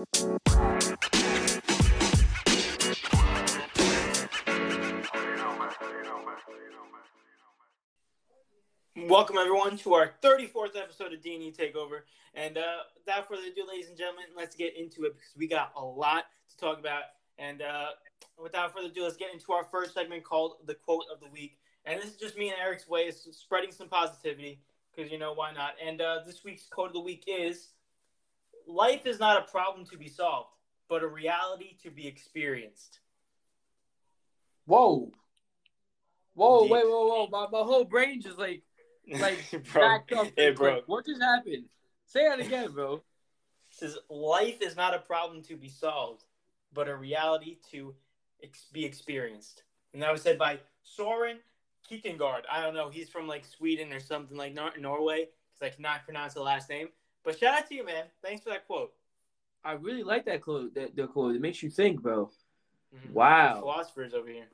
Welcome everyone to our 34th episode of D&E Takeover. And uh, without further ado, ladies and gentlemen, let's get into it because we got a lot to talk about. And uh, without further ado, let's get into our first segment called the quote of the week. And this is just me and Eric's way of spreading some positivity because you know why not. And uh, this week's quote of the week is: "Life is not a problem to be solved, but a reality to be experienced." Whoa. Whoa, wait, whoa, whoa. My, my whole brain just like like bro, backed up. it broke. What just happened? Say that again, bro. Says life is not a problem to be solved, but a reality to ex- be experienced. And that was said by Soren Kierkegaard. I don't know. He's from like Sweden or something like Nor- Norway because I cannot pronounce the last name. But shout out to you, man. Thanks for that quote. I really like that quote. That the quote. It makes you think, bro. Mhm. Wow. Philosophers over here.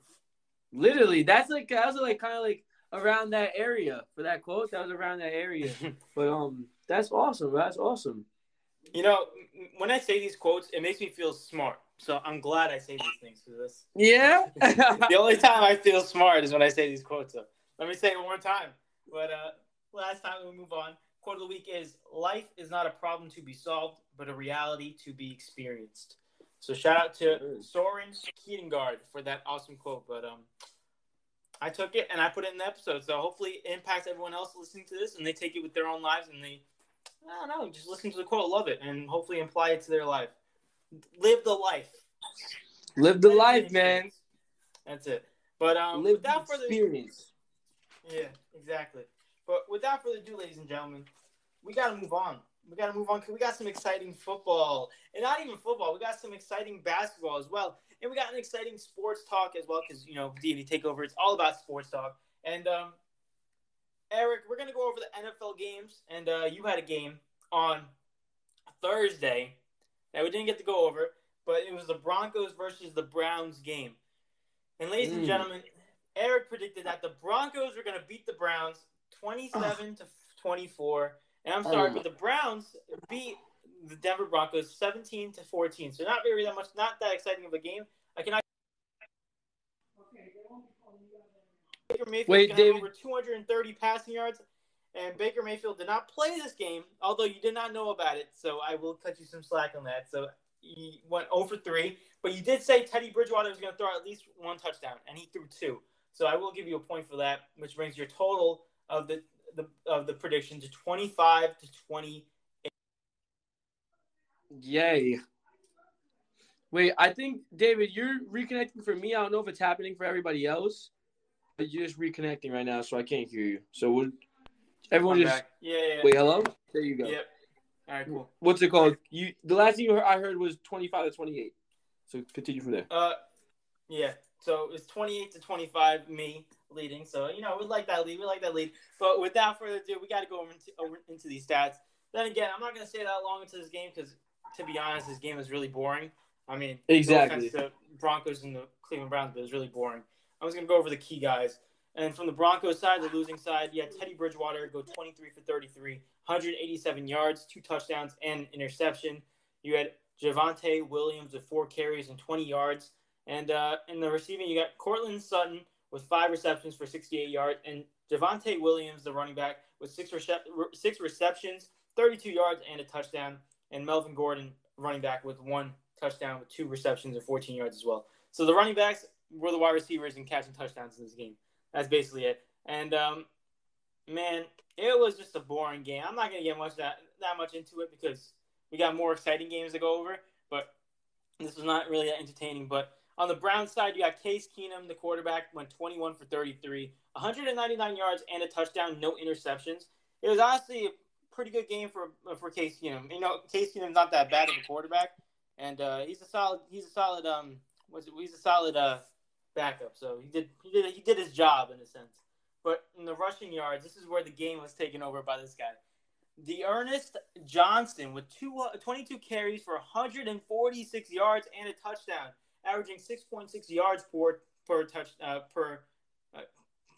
Literally, that's like that was like kind of like around that area for that quote. That was around that area. But um, that's awesome. bro. That's awesome. you know, when I say these quotes, it makes me feel smart. So I'm glad I say these things because this Yeah. the only time I feel smart is when I say these quotes. So let me say it one more time. But uh, last time we move on. Quote of the week is Life is not a problem to be solved, but a reality to be experienced. So shout out to Soren Kierkegaard for that awesome quote. But um, I took it and I put it in the episode. So hopefully it impacts everyone else listening to this and they take it with their own lives and they, I don't know, just listen to the quote, love it, and hopefully apply it to their life. Live the life. Live the Live life, man. That's it. But um, Live the without further experience. yeah, exactly. But without further ado, ladies and gentlemen, we got to move on. We got to move on because we got some exciting football, and not even football. We got some exciting basketball as well, and we got an exciting sports talk as well because you know D&D Takeover. It's all about sports talk. And um, Eric, we're gonna go over the NFL games, and uh, you had a game on Thursday that we didn't get to go over, but it was the Broncos versus the Browns game. And ladies and Mm. gentlemen, Eric predicted that the Broncos were going to beat the Browns 27 to 24. And I'm sorry, Oh. but the Browns beat the Denver Broncos 17 to 14. So not very that much, not that exciting of a game. I cannot. Baker Mayfield Wait, have David- over 230 passing yards, and Baker Mayfield did not play this game, although you did not know about it. So I will cut you some slack on that. So he went 0 for 3, but you did say Teddy Bridgewater was going to throw at least one touchdown, and he threw two. So I will give you a point for that, which brings your total of the, the of the prediction to 25 to 20. Yay. Wait, I think David, you're reconnecting for me. I don't know if it's happening for everybody else, but you're just reconnecting right now, so I can't hear you. So would everyone I'm just back. Yeah, yeah, wait? Hello. There you go. Yep. All right, cool. What's it called? You the last thing you heard, I heard was twenty five to twenty eight. So continue from there. Uh, yeah. So it's 28 to 25, me leading. So you know we like that lead. We like that lead. But without further ado, we got to go over into, over into these stats. Then again, I'm not going to stay that long into this game because, to be honest, this game is really boring. I mean, Exactly. offense to Broncos and the Cleveland Browns, but it was really boring. I was going to go over the key guys. And from the Broncos side, the losing side, you had Teddy Bridgewater go 23 for 33, 187 yards, two touchdowns, and an interception. You had Javonte Williams with four carries and 20 yards. And uh, in the receiving, you got Courtland Sutton with five receptions for 68 yards, and Javonte Williams, the running back, with six, recep- six receptions, 32 yards, and a touchdown. And Melvin Gordon, running back, with one touchdown with two receptions and 14 yards as well. So the running backs were the wide receivers and catching touchdowns in this game. That's basically it. And um, man, it was just a boring game. I'm not gonna get much that that much into it because we got more exciting games to go over. But this was not really that entertaining. But on the Brown side, you got Case Keenum, the quarterback, went 21 for 33, 199 yards and a touchdown, no interceptions. It was honestly a pretty good game for for Case Keenum. You know, Case Keenum's not that bad of a quarterback, and uh, he's a solid. He's a solid. Um, it? He's a solid uh backup. So he did he did he did his job in a sense. But in the rushing yards, this is where the game was taken over by this guy. D'Ernest Johnson with two, uh, 22 carries for 146 yards and a touchdown, averaging 6.6 yards per per touch uh, per uh,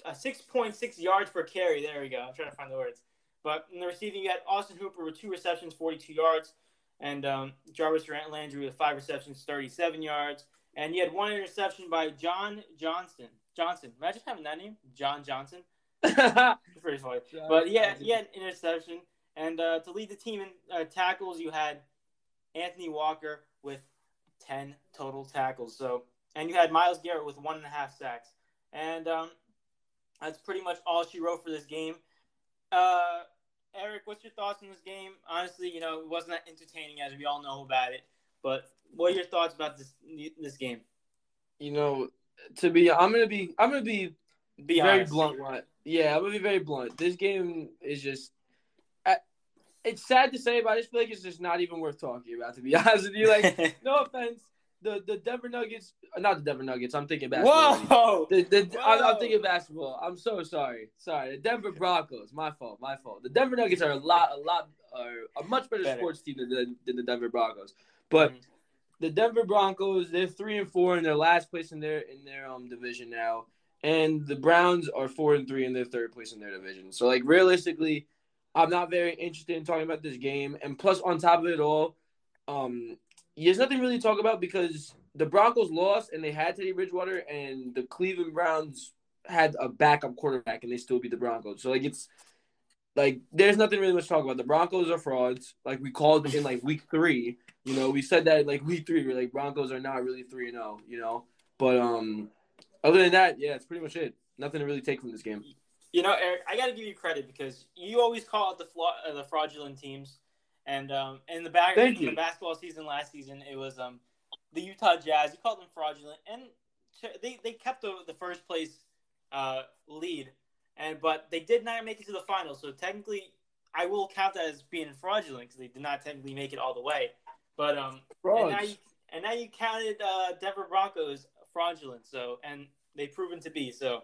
uh, 6.6 yards per carry. There we go. I'm trying to find the words. But in the receiving, you had Austin Hooper with two receptions, 42 yards. And um, Jarvis Landry with five receptions, 37 yards. And you had one interception by John Johnston. Johnson. Imagine having that name, John Johnson. Pretty funny. John but yeah, he had an interception. And uh, to lead the team in uh, tackles, you had Anthony Walker with 10 total tackles. So, and you had Myles Garrett with one and a half sacks. And um, that's pretty much all she wrote for this game. Uh, Eric, what's your thoughts on this game? Honestly, you know, it wasn't that entertaining as we all know about it. But what are your thoughts about this this game? You know, to be, I'm gonna be, I'm gonna be, be very honest. blunt. Yeah, I'm gonna be very blunt. This game is just. It's sad to say, but I just feel like it's just not even worth talking about. To be honest with you, like, no offense, the the Denver Nuggets, not the Denver Nuggets. I'm thinking basketball. Whoa! The, the, Whoa. I'm, I'm, thinking basketball. I'm so sorry. Sorry, the Denver Broncos. My fault. My fault. The Denver Nuggets are a lot, a lot, are a much better, better. sports team than, than the Denver Broncos. But mm-hmm. the Denver Broncos, they're three and four in their last place in their in their um division now, and the Browns are four and three in their third place in their division. So like realistically, I'm not very interested in talking about this game. And plus, on top of it all, um, there's nothing really to talk about because the Broncos lost and they had Teddy Bridgewater, and the Cleveland Browns had a backup quarterback and they still beat the Broncos. So like it's like there's nothing really much to talk about. The Broncos are frauds. Like we called in like week three. You know, we said that like week three, we're like Broncos are not really three and zero. Oh, you know, but um, other than that, yeah, it's pretty much it. Nothing to really take from this game. You know, Eric, I got to give you credit because you always call out the flaw, uh, the fraudulent teams, and um, in the back in the basketball season last season, it was um, the Utah Jazz. You called them fraudulent, and they they kept the, the first place uh, lead, and but they did not make it to the finals. So technically, I will count that as being fraudulent because they did not technically make it all the way. But um, and now you and now you counted uh, Denver Broncos fraudulent. So and they've proven to be. So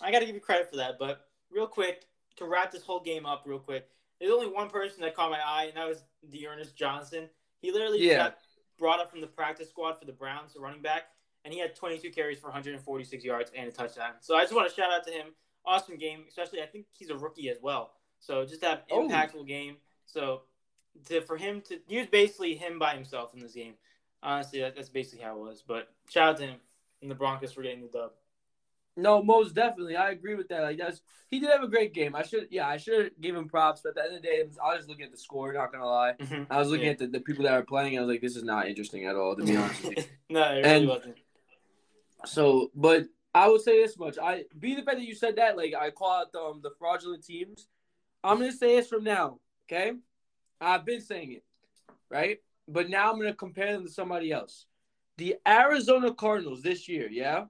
I got to give you credit for that. But real quick to wrap this whole game up, real quick. There's only one person that caught my eye, and that was D'Ernest Johnson. He literally yeah. got brought up from the practice squad for the Browns, the running back, and he had 22 carries for 146 yards and a touchdown. So I just want to shout out to him. Awesome game, especially I think he's a rookie as well. So just that oh. impactful oh. game. So to, for him to use basically him by himself in this game. Honestly, that, that's basically how it was. But shout out to him and the Broncos for getting the dub. No, most definitely. I agree with that. Like that's he did have a great game. I should yeah, I should give him props, but at the end of the day, I was just looking at the score, not gonna lie. Mm-hmm. I was looking yeah. at the, the people that are playing, I was like, this is not interesting at all, to be honest no, it really and wasn't. So but I would say this much. I be the fact that you said that, like I call out the, um, the fraudulent teams. I'm gonna say this from now, okay? I've been saying it, right? But now I'm gonna compare them to somebody else. The Arizona Cardinals this year, yeah.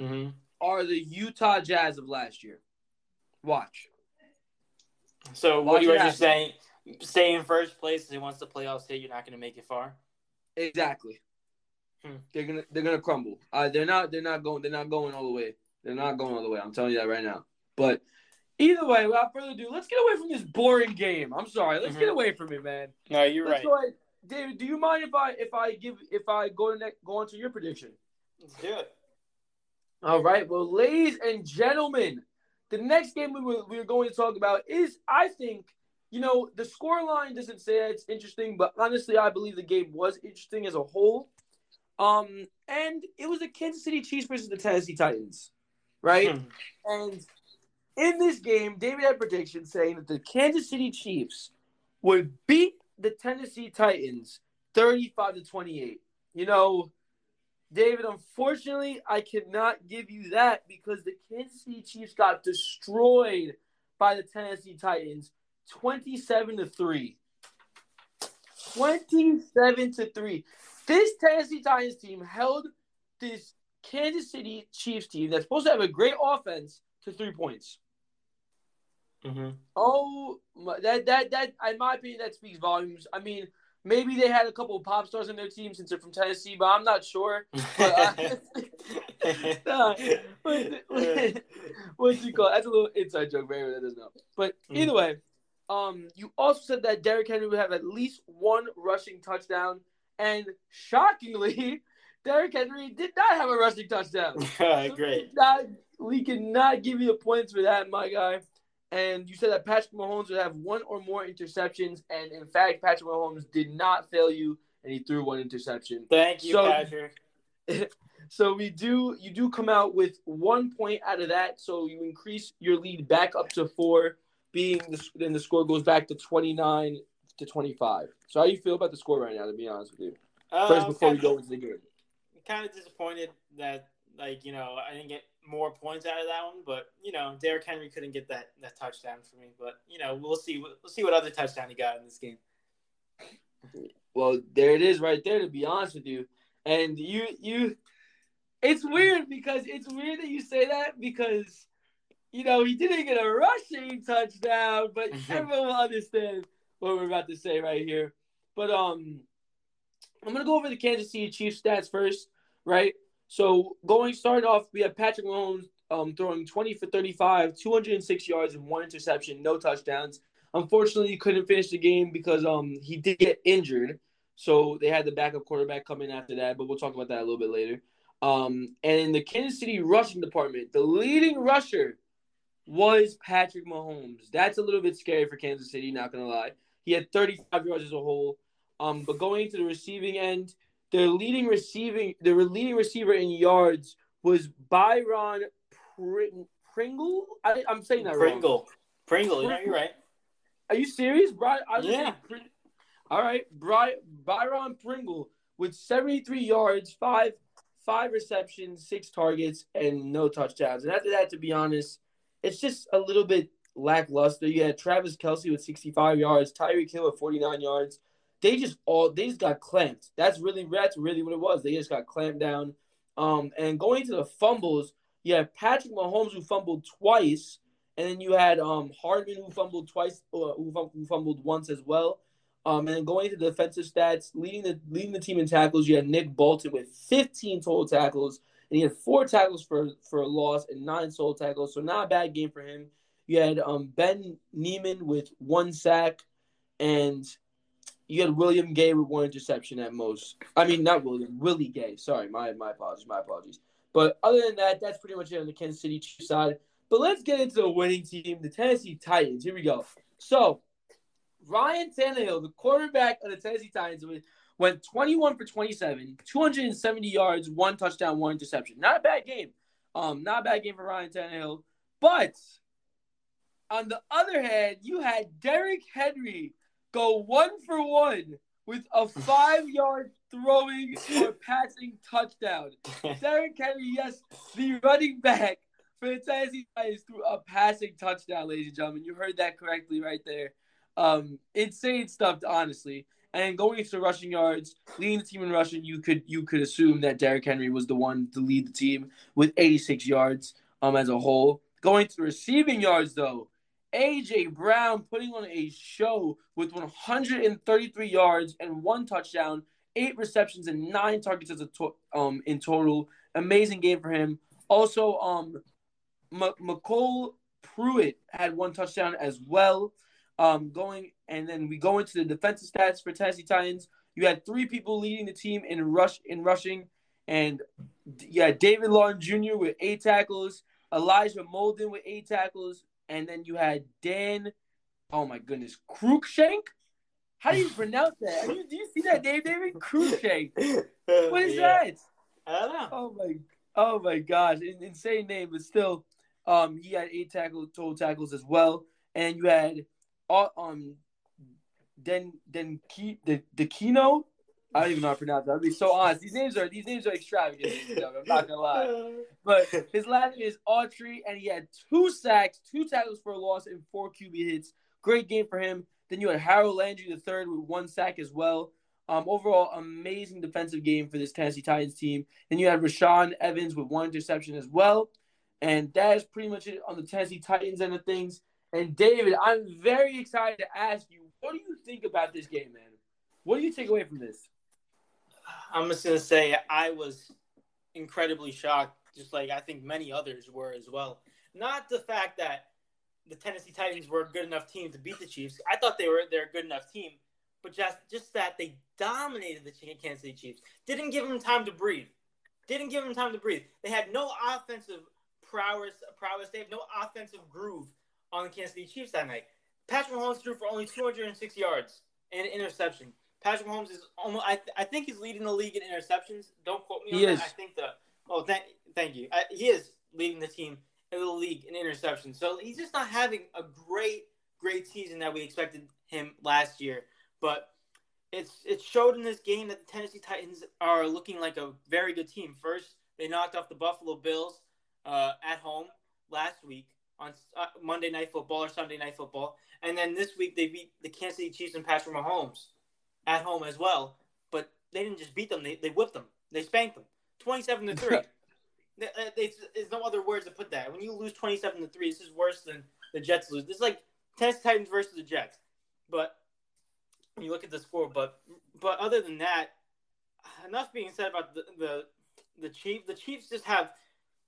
Mm-hmm are the Utah Jazz of last year. Watch. So Watch what you were just saying, stay in first place and once the playoffs hit, you're not going to make it far. Exactly. Hmm. They're gonna they're gonna crumble. Uh, they're not they're not going they're not going all the way. They're not going all the way. I'm telling you that right now. But either way, without further ado, let's get away from this boring game. I'm sorry. Let's mm-hmm. get away from it, man. No, you're let's right. David, do you mind if I if I give if I go to next go on to your prediction? Let's do it. All right. Well, ladies and gentlemen, the next game we were, we were going to talk about is, I think, you know, the score line doesn't say it's interesting, but honestly, I believe the game was interesting as a whole. Um, and it was the Kansas City Chiefs versus the Tennessee Titans, right? Hmm. and in this game, David had predictions saying that the Kansas City Chiefs would beat the Tennessee Titans 35 to 28. You know, David, unfortunately, I cannot give you that because the Kansas City Chiefs got destroyed by the Tennessee Titans 27 to 3. 27 to 3. This Tennessee Titans team held this Kansas City Chiefs team that's supposed to have a great offense to three points. Mm-hmm. Oh, that that that in my opinion that speaks volumes. I mean, Maybe they had a couple of pop stars in their team since they're from Tennessee, but I'm not sure. But, uh, what's you call? That's a little inside joke for anyone that doesn't know. But either way, um, you also said that Derrick Henry would have at least one rushing touchdown, and shockingly, Derrick Henry did not have a rushing touchdown. so Great. Not, we cannot give you the points for that, my guy. And you said that Patrick Mahomes would have one or more interceptions, and in fact, Patrick Mahomes did not fail you, and he threw one interception. Thank you, so, Patrick. so we do you do come out with one point out of that, so you increase your lead back up to four, being the, then the score goes back to twenty nine to twenty five. So how do you feel about the score right now? To be honest with you, uh, first before we go into the game, kind of disappointed that like you know I didn't get more points out of that one, but you know Derrick Henry couldn't get that that touchdown for me. But you know we'll see we'll see what other touchdown he got in this game. Well, there it is right there. To be honest with you, and you you, it's weird because it's weird that you say that because you know he didn't get a rushing touchdown, but everyone will understand what we're about to say right here. But um, I'm gonna go over the Kansas City Chiefs stats first, right? So going starting off, we have Patrick Mahomes um, throwing 20 for 35, 206 yards and one interception, no touchdowns. Unfortunately, he couldn't finish the game because um he did get injured. So they had the backup quarterback come in after that, but we'll talk about that a little bit later. Um, and in the Kansas City rushing department, the leading rusher was Patrick Mahomes. That's a little bit scary for Kansas City, not gonna lie. He had 35 yards as a whole. Um, but going to the receiving end, their leading receiving, their leading receiver in yards was Byron Pring- Pringle. I, am saying that Pringle. wrong. Pringle. Pringle. Yeah, you're right. Are you serious, Brian? yeah. All right, Byron Pringle with 73 yards, five five receptions, six targets, and no touchdowns. And after that, to be honest, it's just a little bit lackluster. You had Travis Kelce with 65 yards, Tyreek Hill with 49 yards, they just all they just got clamped. That's really that's really what it was. They just got clamped down. Um, and going to the fumbles, you had Patrick Mahomes who fumbled twice, and then you had um Hardman who fumbled twice, uh, who, fumbled once as well. Um, and going to the defensive stats, leading the leading the team in tackles, you had Nick Bolton with 15 total tackles, and he had four tackles for for a loss and nine solo tackles. So not a bad game for him. You had um Ben Niemann with one sack, and you had William Gay with one interception at most. I mean, not William, Willie Gay. Sorry, my my apologies, my apologies. But other than that, that's pretty much it on the Kansas City Chiefs side. But let's get into the winning team, the Tennessee Titans. Here we go. So, Ryan Tannehill, the quarterback of the Tennessee Titans, went 21 for 27, 270 yards, one touchdown, one interception. Not a bad game. Um, not a bad game for Ryan Tannehill. But on the other hand, you had Derrick Henry go one for one with a five yard throwing or passing touchdown. Derrick Henry, yes, the running back for the Tennessee Titans threw a passing touchdown, ladies and gentlemen. You heard that correctly right there. Um, insane stuff, honestly. And going into rushing yards, leading the team in rushing, you could you could assume that Derrick Henry was the one to lead the team with 86 yards um as a whole. Going to receiving yards though, AJ Brown putting on a show with 133 yards and one touchdown, eight receptions and nine targets as a to- um in total. Amazing game for him. Also, um, M- MyCole Pruitt had one touchdown as well. Um, going and then we go into the defensive stats for Tennessee Titans. You had three people leading the team in rush in rushing, and yeah, David Long Jr. with eight tackles, Elijah Molden with eight tackles, and then you had Dan. Oh my goodness, Cruikshank. How do you pronounce that? You, do you see that name, David Cruikshank? What is yeah. that? I don't know. Oh my, oh my gosh, insane name, but still, um, he had eight tackles, total tackles as well, and you had, uh, um, then then key the the Kino I don't even know how to pronounce that. I'll be so honest. These names are these names are extravagant. I'm not gonna lie. But his last name is Autry, and he had two sacks, two tackles for a loss, and four QB hits. Great game for him. Then you had Harold Landry the third with one sack as well. Um, overall, amazing defensive game for this Tennessee Titans team. Then you had Rashaan Evans with one interception as well. And that is pretty much it on the Tennessee Titans end of things. And David, I'm very excited to ask you, what do you think about this game, man? What do you take away from this? I'm just gonna say I was incredibly shocked, just like I think many others were as well. Not the fact that the Tennessee Titans were a good enough team to beat the Chiefs. I thought they were they're a good enough team, but just just that they dominated the Kansas City Chiefs. Didn't give them time to breathe. Didn't give them time to breathe. They had no offensive prowess. Prowess. They have no offensive groove on the Kansas City Chiefs that night. Patrick Mahomes threw for only 206 yards and an interception. Patrick Mahomes is almost. I, I think he's leading the league in interceptions. Don't quote me on he that. Is. I think the. Oh, thank thank you. I, he is leading the team in the league in interceptions. So he's just not having a great great season that we expected him last year. But it's it showed in this game that the Tennessee Titans are looking like a very good team. First, they knocked off the Buffalo Bills uh, at home last week on uh, Monday Night Football or Sunday Night Football, and then this week they beat the Kansas City Chiefs and Patrick Mahomes at home as well. But they didn't just beat them; they, they whipped them. They spanked them, twenty-seven to three. There's uh, no other words to put that. When you lose twenty-seven to three, this is worse than the Jets lose. This is like Tennessee Titans versus the Jets. But when you look at the score, but but other than that, enough being said about the the the Chiefs. The Chiefs just have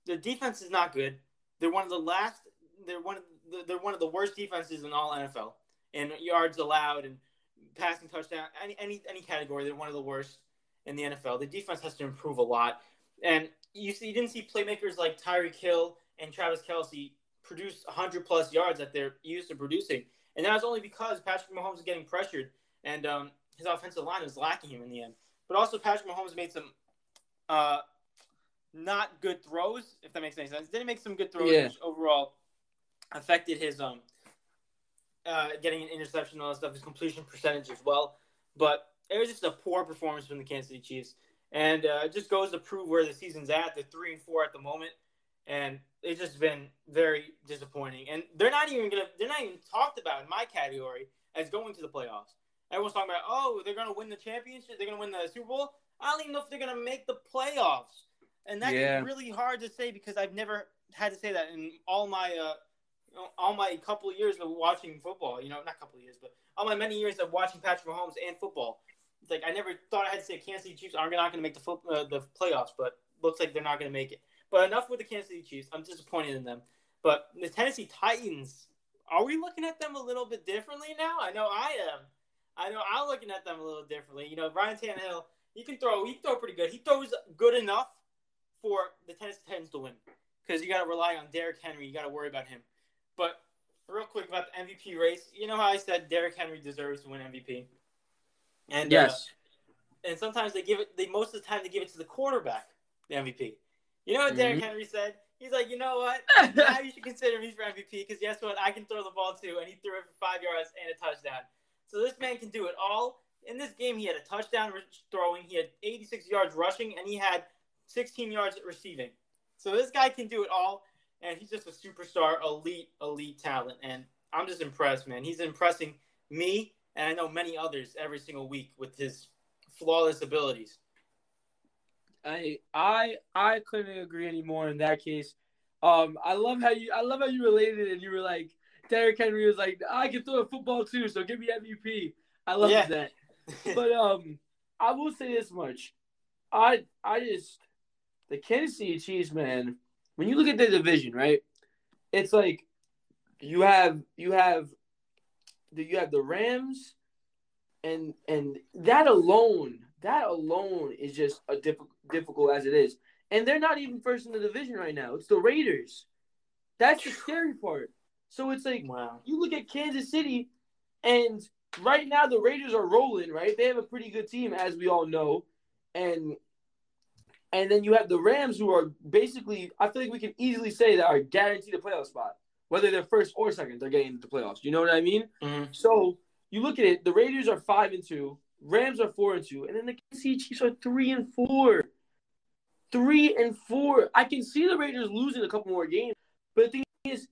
the defense is not good. They're one of the last. They're one of the, they're one of the worst defenses in all NFL in yards allowed and passing touchdown any any any category. They're one of the worst in the NFL. The defense has to improve a lot. And you see, you didn't see playmakers like Tyreek Hill and Travis Kelce produce 100 plus yards that they're used to producing. And that was only because Patrick Mahomes is getting pressured and um, his offensive line was lacking him in the end. But also, Patrick Mahomes made some uh, not good throws, if that makes any sense. Didn't make some good throws, Yeah. which overall affected his um uh, getting an interception and all that stuff, his completion percentage as well. But it was just a poor performance from the Kansas City Chiefs, and uh, it just goes to prove where the season's at. They're three and four at the moment, and it's just been very disappointing. And they're not even gonna they're not even talked about in my category as going to the playoffs. Everyone's talking about oh they're gonna win the championship, they're gonna win the Super Bowl. I don't even know if they're gonna make the playoffs, and that's Yeah. really hard to say because I've never had to say that in all my uh, all my couple of years of watching football. You know, not couple of years, but all my many years of watching Patrick Mahomes and football. It's like I never thought I had to say Kansas City Chiefs are not going to make the uh, the playoffs, but looks like they're not going to make it. But enough with the Kansas City Chiefs. I'm disappointed in them. But the Tennessee Titans, are we looking at them a little bit differently now? I know I am. I know I'm looking at them a little differently. You know, Ryan Tannehill, he can throw. He can throw pretty good. He throws good enough for the Tennessee Titans to win because you got to rely on Derrick Henry. You got to worry about him. But real quick about the MVP race, you know how I said Derrick Henry deserves to win MVP, and uh, Yes. and sometimes they give it. They most of the time they give it to the quarterback, the MVP. You know what Derrick Mhm. Henry said? He's like, you know what? now you should consider me for MVP because guess what? I can throw the ball too, and he threw it for five yards and a touchdown. So this man can do it all. In this game, he had a touchdown throwing, he had 86 yards rushing, and he had 16 yards receiving. So this guy can do it all, and he's just a superstar, elite, elite talent. And I'm just impressed, man. He's impressing me, and I know many others every single week with his flawless abilities. I I I couldn't agree anymore in that case. Um, I love how you I love how you related it and you were like Derrick Henry was like I can throw a football too, so give me MVP. I love Yeah. that. But um, I will say this much, I I just the Kansas City Chiefs, man. When you look at the division, right? It's like you have you have the you have the Rams, and and that alone that alone is just a difficult difficult as it is. And they're not even first in the division right now. It's the Raiders. That's the scary part. So it's like wow. you look at Kansas City, and right now the Raiders are rolling. Right, they have a pretty good team, as we all know, and and then you have the Rams, who are basically, I feel like we can easily say that are guaranteed a playoff spot, whether they're first or second, they're getting into the playoffs. You know what I mean? Mhm. So you look at it, the Raiders are five and two, Rams are four and two, and then the Kansas City Chiefs are three and four. Three and four. I can see the Raiders losing a couple more games, but the thing is,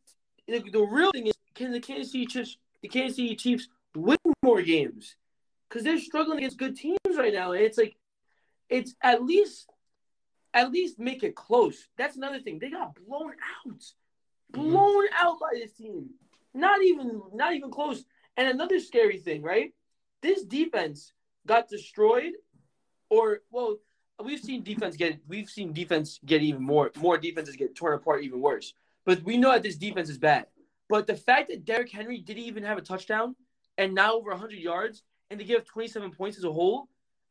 the, the real thing is, can the Kansas City Chiefs, the Kansas City Chiefs, win more games? Because they're struggling against good teams right now, and it's like, it's at least, at least make it close. That's another thing. They got blown out, mm-hmm. blown out by this team. Not even, not even close. And another scary thing, right? This defense got destroyed, or well, we've seen defense get we've seen defense get even more more defenses get torn apart even worse. But we know that this defense is bad. But the fact that Derrick Henry didn't even have a touchdown and now over 100 yards and to give 27 points as a whole,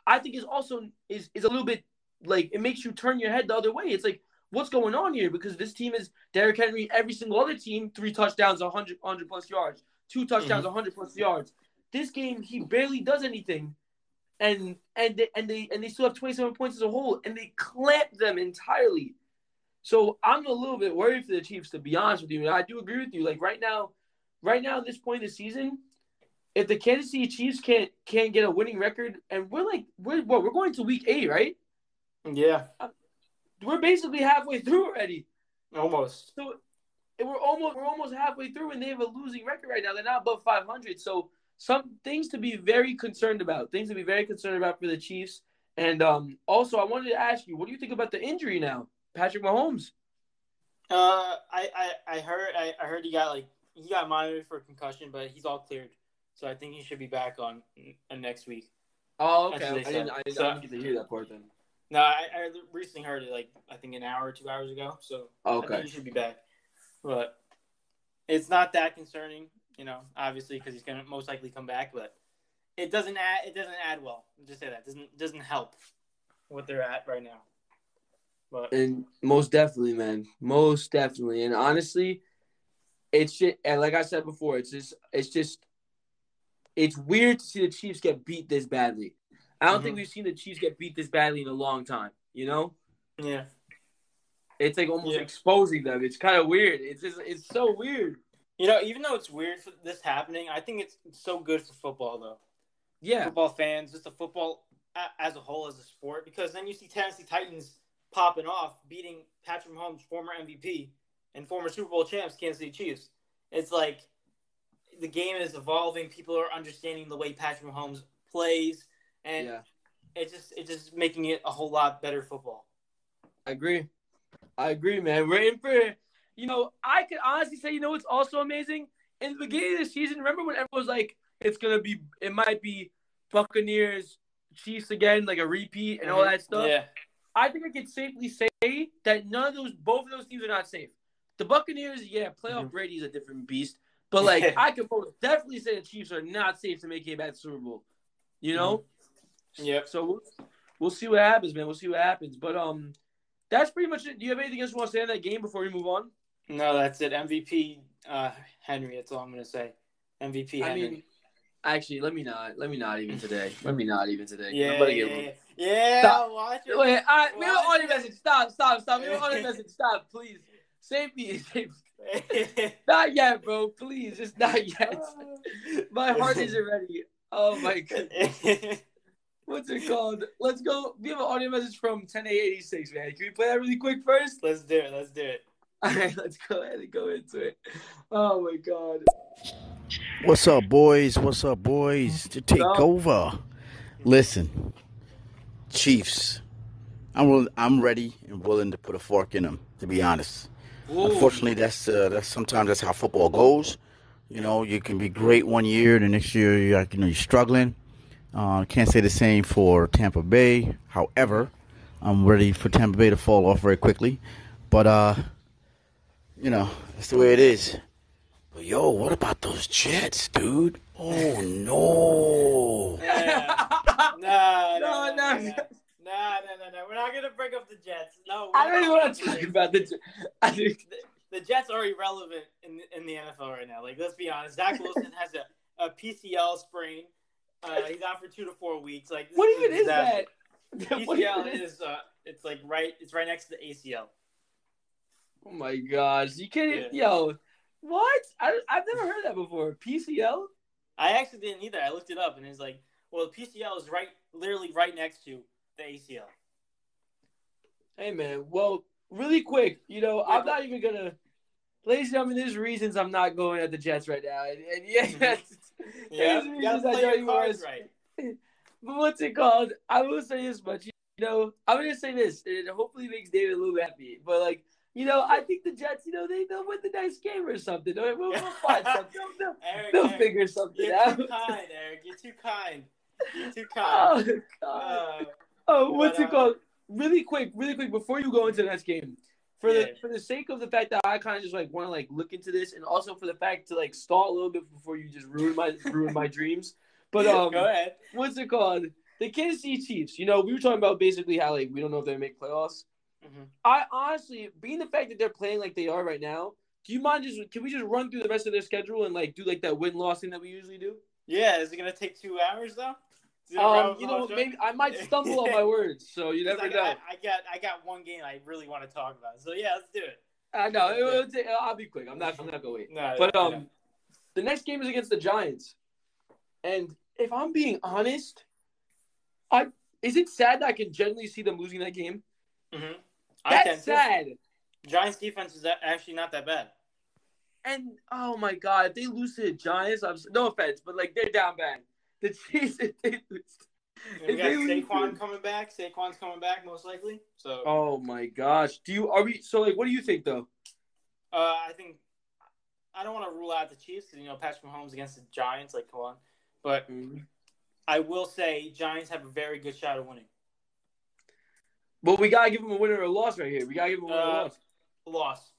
I think is also is is a little bit like it makes you turn your head the other way. It's like what's going on here? Because this team is Derrick Henry, every single other team, three touchdowns, 100, 100 plus yards, two touchdowns, mm-hmm. 100 plus yards. This game, he barely does anything. And and they, and they and they still have 27 points as a whole, and they clamp them entirely. So I'm a little bit worried for the Chiefs, to be honest with you. And I do agree with you. Like right now, right now, at this point in the season, if the Kansas City Chiefs can't can't get a winning record, and we're like we're what we're going to week eight, right? Yeah, uh, we're basically halfway through already. Almost. So we're almost we're almost halfway through, and they have a losing record right now. They're not above 500. So some things to be very concerned about. Things to be very concerned about for the Chiefs. And um, also, I wanted to ask you, what do you think about the injury now? Patrick Mahomes? Uh, I, I, I heard I, I heard he got like he got monitored for concussion, but he's all cleared, so I think he should be back on uh, next week. Oh, okay. I didn't, I, didn't, so, I didn't get to hear that part then. No, I, I recently heard it like I think an hour or two hours ago. So okay, he should be back, but it's not that concerning, you know. Obviously, because he's gonna most likely come back, but it doesn't add it doesn't add well. just say that doesn't doesn't help what they're at right now. But and most definitely, man, most definitely, and honestly, it's just and like I said before, it's just it's just it's weird to see the Chiefs get beat this badly. I don't mm-hmm. think we've seen the Chiefs get beat this badly in a long time. You know? Yeah. It's like almost yeah. exposing them. It's kind of weird. It's just it's so weird. You know, even though it's weird for this happening, I think it's so good for football though. Yeah. Football fans, just the football as a whole as a sport, because then you see Tennessee Titans popping off, beating Patrick Mahomes, former MVP and former Super Bowl champs, Kansas City Chiefs. It's like the game is evolving. People are understanding the way Patrick Mahomes plays, and yeah. it's just it's just making it a whole lot better football. I agree. I agree, man. We're in for you know. I could honestly say, you know, it's also amazing. In the beginning of the season, remember when everyone was like, "It's gonna be, it might be Buccaneers, Chiefs again, like a repeat and mm-hmm. all that stuff." Yeah. I think I could safely say that none of those, both of those teams are not safe. The Buccaneers, yeah, playoff mm-hmm. Brady's a different beast, but like I can most definitely say the Chiefs are not safe to make it back to Super Bowl. You know? Mm-hmm. Yeah. So we'll, we'll see what happens, man. We'll see what happens. But um, that's pretty much it. Do you have anything else you want to say on that game before we move on? No, that's it. MVP uh, Henry. That's all I'm gonna say. MVP Henry. I mean, Actually, let me not. Let me not even today. Let me not even today. Yeah, yeah, yeah. yeah. Stop. Watch it. Wait, I, we have an audio message. Stop, stop, stop. We an audio message. Stop, please. Save me. Save me. not yet, bro. Please, just not yet. My heart isn't ready. Oh my goodness. What's it called? Let's go. We have an audio message from 10A86, man. Can we play that really quick first? Let's do it. Let's do it. All right, let's go ahead and go into it. Oh my god. What's up, boys? What's up, boys? To take over. Listen, Chiefs. I'm I'm ready and willing to put a fork in them. To be honest, Ooh. unfortunately, that's uh, that's sometimes that's how football goes. You know, you can be great one year, the next year you're you know you're struggling. Uh, can't say the same for Tampa Bay. However, I'm ready for Tampa Bay to fall off very quickly. But uh, you know, that's the way it is. But yo, what about those Jets, dude? Oh no. Yeah. no, no, no, no, no. No, no, no, We're not gonna bring up the Jets. No, I don't even want to talk about the Jets. The, the Jets are irrelevant in in the NFL right now. Like, let's be honest. Zach Wilson has a, a PCL sprain. Uh, he's out for two to four weeks. Like, what even is that? PCL is uh, it's like right, it's right next to the ACL. Oh my gosh, you can't, yeah. yo. What? I, I've never heard that before. PCL? I actually didn't either. I looked it up and it's like, well, the PCL is right, literally right next to the ACL. Hey, man. Well, really quick, you know, yeah, I'm not even going to. Ladies and gentlemen, there's reasons I'm not going at the Jets right now. And, and yeah, yeah, you gotta play your cards right. But what's it called? I will say this much. You know, I'm going to say this. It hopefully makes David a little happy. But, like, you know, I think the Jets, you know, they, they'll win the next game or something. We'll, we'll find something. They'll, Eric, they'll Eric, figure something you're out. You're too kind, Eric. You're too kind. You're too kind. Oh, God. Uh, oh, what's but, it called? Really quick, really quick, before you go into the next game, for yeah. the for the sake of the fact that I kind of just like want to like look into this, and also for the fact to like stall a little bit before you just ruin my ruin my dreams. But um, go ahead. What's it called? The Kansas City Chiefs. You know, we were talking about basically how like we don't know if they make playoffs. Mm-hmm. I honestly, being the fact that they're playing like they are right now, do you mind just can we just run through the rest of their schedule and like do like that win loss thing that we usually do? Yeah, is it gonna take two hours though? Um, you know, maybe I might stumble on my words, so you never I know. Got, I got I got one game I really want to talk about. So yeah, let's do it. I know it, it, I'll be quick. I'm not. I'm not gonna wait. No, but um, the next game is against the Giants, and if I'm being honest, I is it sad that I can generally see them losing that game? Mm-hmm. That's sad. Giants defense is actually not that bad. And oh my god, if they lose to the Giants, I'm no offense, but like they're down bad. The Chiefs, if they lose, we got Saquon coming back. Saquon's coming back most likely. So. Oh my gosh, do you are we? So like, what do you think though? Uh, I think I don't want to rule out the Chiefs because you know Patrick Mahomes against the Giants. Like, come on, but mm-hmm. I will say Giants have a very good shot of winning. But we gotta give them a winner or a loss right here. We gotta give them a uh, or a loss. Loss.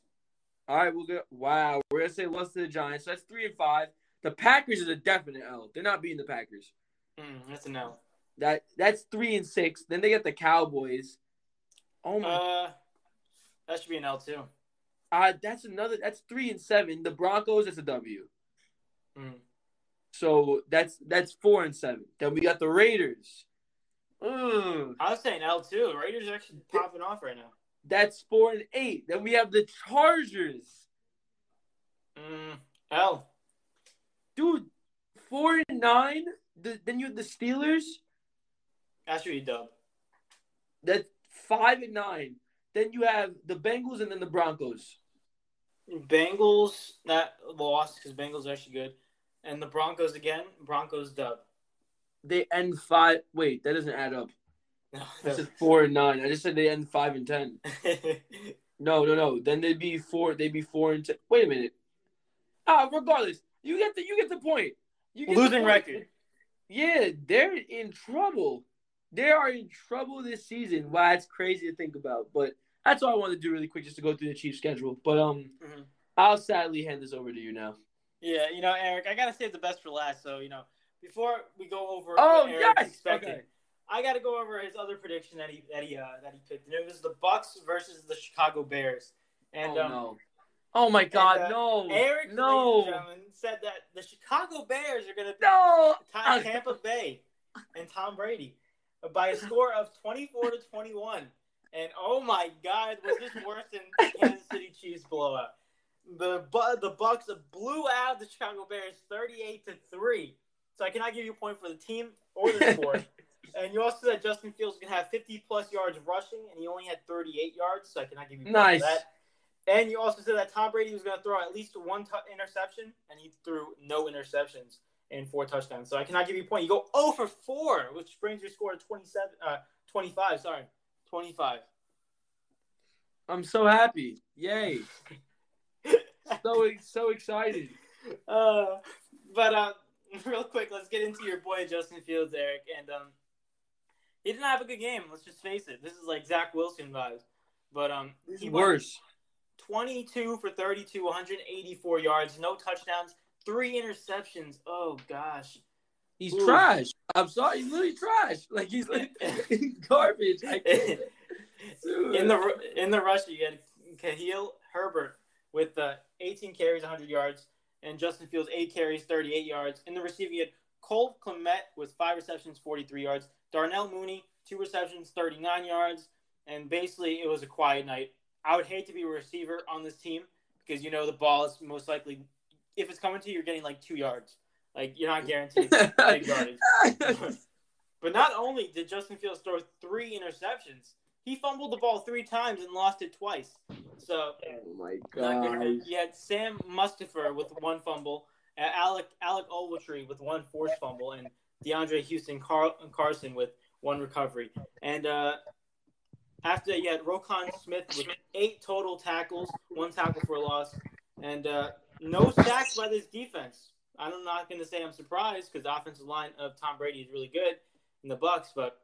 All right, we'll go. Wow, we're gonna say loss to the Giants. So that's three and five. The Packers is a definite L. They're not beating the Packers. Mm, that's an L. That that's three and six. Then they get the Cowboys. Oh my. Uh, that should be an L too. Uh, that's another. That's three and seven. The Broncos. is a W. Mm. So that's that's four and seven. Then we got the Raiders. Mm. I was saying L two. Raiders are actually popping off right now. That's four and eight. Then we have the Chargers. Mm, L. Dude, four and nine. The, then you have the Steelers. That's really dub. That's five and nine. Then you have the Bengals and then the Broncos. Bengals that lost because Bengals are actually good, and the Broncos again. Broncos dub. They end five. Wait, that doesn't add up. No, I said four and nine. I just said they end five and ten. no, no, no. Then they'd be four. They'd be four and ten. Wait a minute. Ah, regardless, you get the you get the point. You get losing record. Yeah, they're in trouble. They are in trouble this season. Wow, it's crazy to think about. But that's all I wanted to do really quick, just to go through the Chiefs schedule. But um, mm-hmm. I'll sadly hand this over to you now. Yeah, you know, Eric, I gotta save the best for last. So you know, before we go over, oh yes, okay. I got to go over his other prediction that he that he uh, that he picked. And it was the Bucs versus the Chicago Bears. And oh, um, no. Oh my God, and, uh, no! Eric, no, said that the Chicago Bears are going to no! Tampa Bay and Tom Brady by a score of twenty-four to twenty-one. And oh my God, was this worse than the Kansas City Chiefs blowout? The the Bucs blew out the Chicago Bears thirty-eight to three. So I cannot give you a point for the team or the sport. And you also said Justin Fields can have 50 plus yards rushing, and he only had 38 yards, so I cannot give you nice. that. And you also said that Tom Brady was going to throw at least one t- interception, and he threw no interceptions and four touchdowns. So I cannot give you a point. You go 0 for 4, which brings your score to 27, uh, 25. Sorry, 25. I'm so happy. Yay. so, so excited. Uh, but uh, real quick, let's get into your boy Justin Fields, Eric. And um, he didn't have a good game. Let's just face it. This is like Zach Wilson vibes. But um, he worse. 22 for 32, 184 yards, no touchdowns, three interceptions. Oh gosh. He's Ooh. trash. I'm sorry, he's literally trash. Like he's like garbage. in the in the rush, you had Khalil Herbert with uh, 18 carries, 100 yards, and Justin Fields eight carries, 38 yards. In the receiving, you had Cole Kmet with five receptions, 43 yards. Darnell Mooney, two receptions, 39 yards. And basically, it was a quiet night. I would hate to be a receiver on this team because you know the ball is most likely, if it's coming to you, you're getting like two yards. Like you're not guaranteed big yardage. but not only did Justin Fields throw three interceptions, he fumbled the ball three times and lost it twice. So, oh my god! You had Sam Mustipher with one fumble, Alec Alec Ogletree with one forced fumble, and DeAndre Houston Car- Carson with one recovery. And uh, after that, you had Roquan Smith with eight total tackles, one tackle for a loss, and uh, no sacks by this defense. I'm not going to say I'm surprised because the offensive line of Tom Brady is really good in the Bucs, but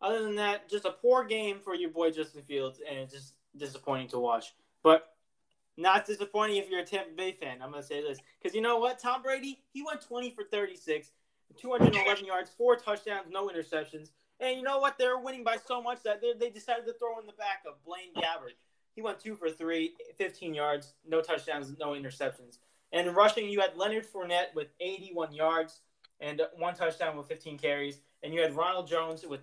other than that, just a poor game for your boy Justin Fields, and it's just disappointing to watch. But not disappointing if you're a Tampa Bay fan. I'm going to say this because you know what, Tom Brady, he went 20 for 36, 211 yards, four touchdowns, no interceptions, And you know what? They were winning by so much that they, they decided to throw in the back of Blaine Gabbert. He went two for three, 15 yards, no touchdowns, no interceptions. And rushing, you had Leonard Fournette with 81 yards and one touchdown with 15 carries. And you had Ronald Jones with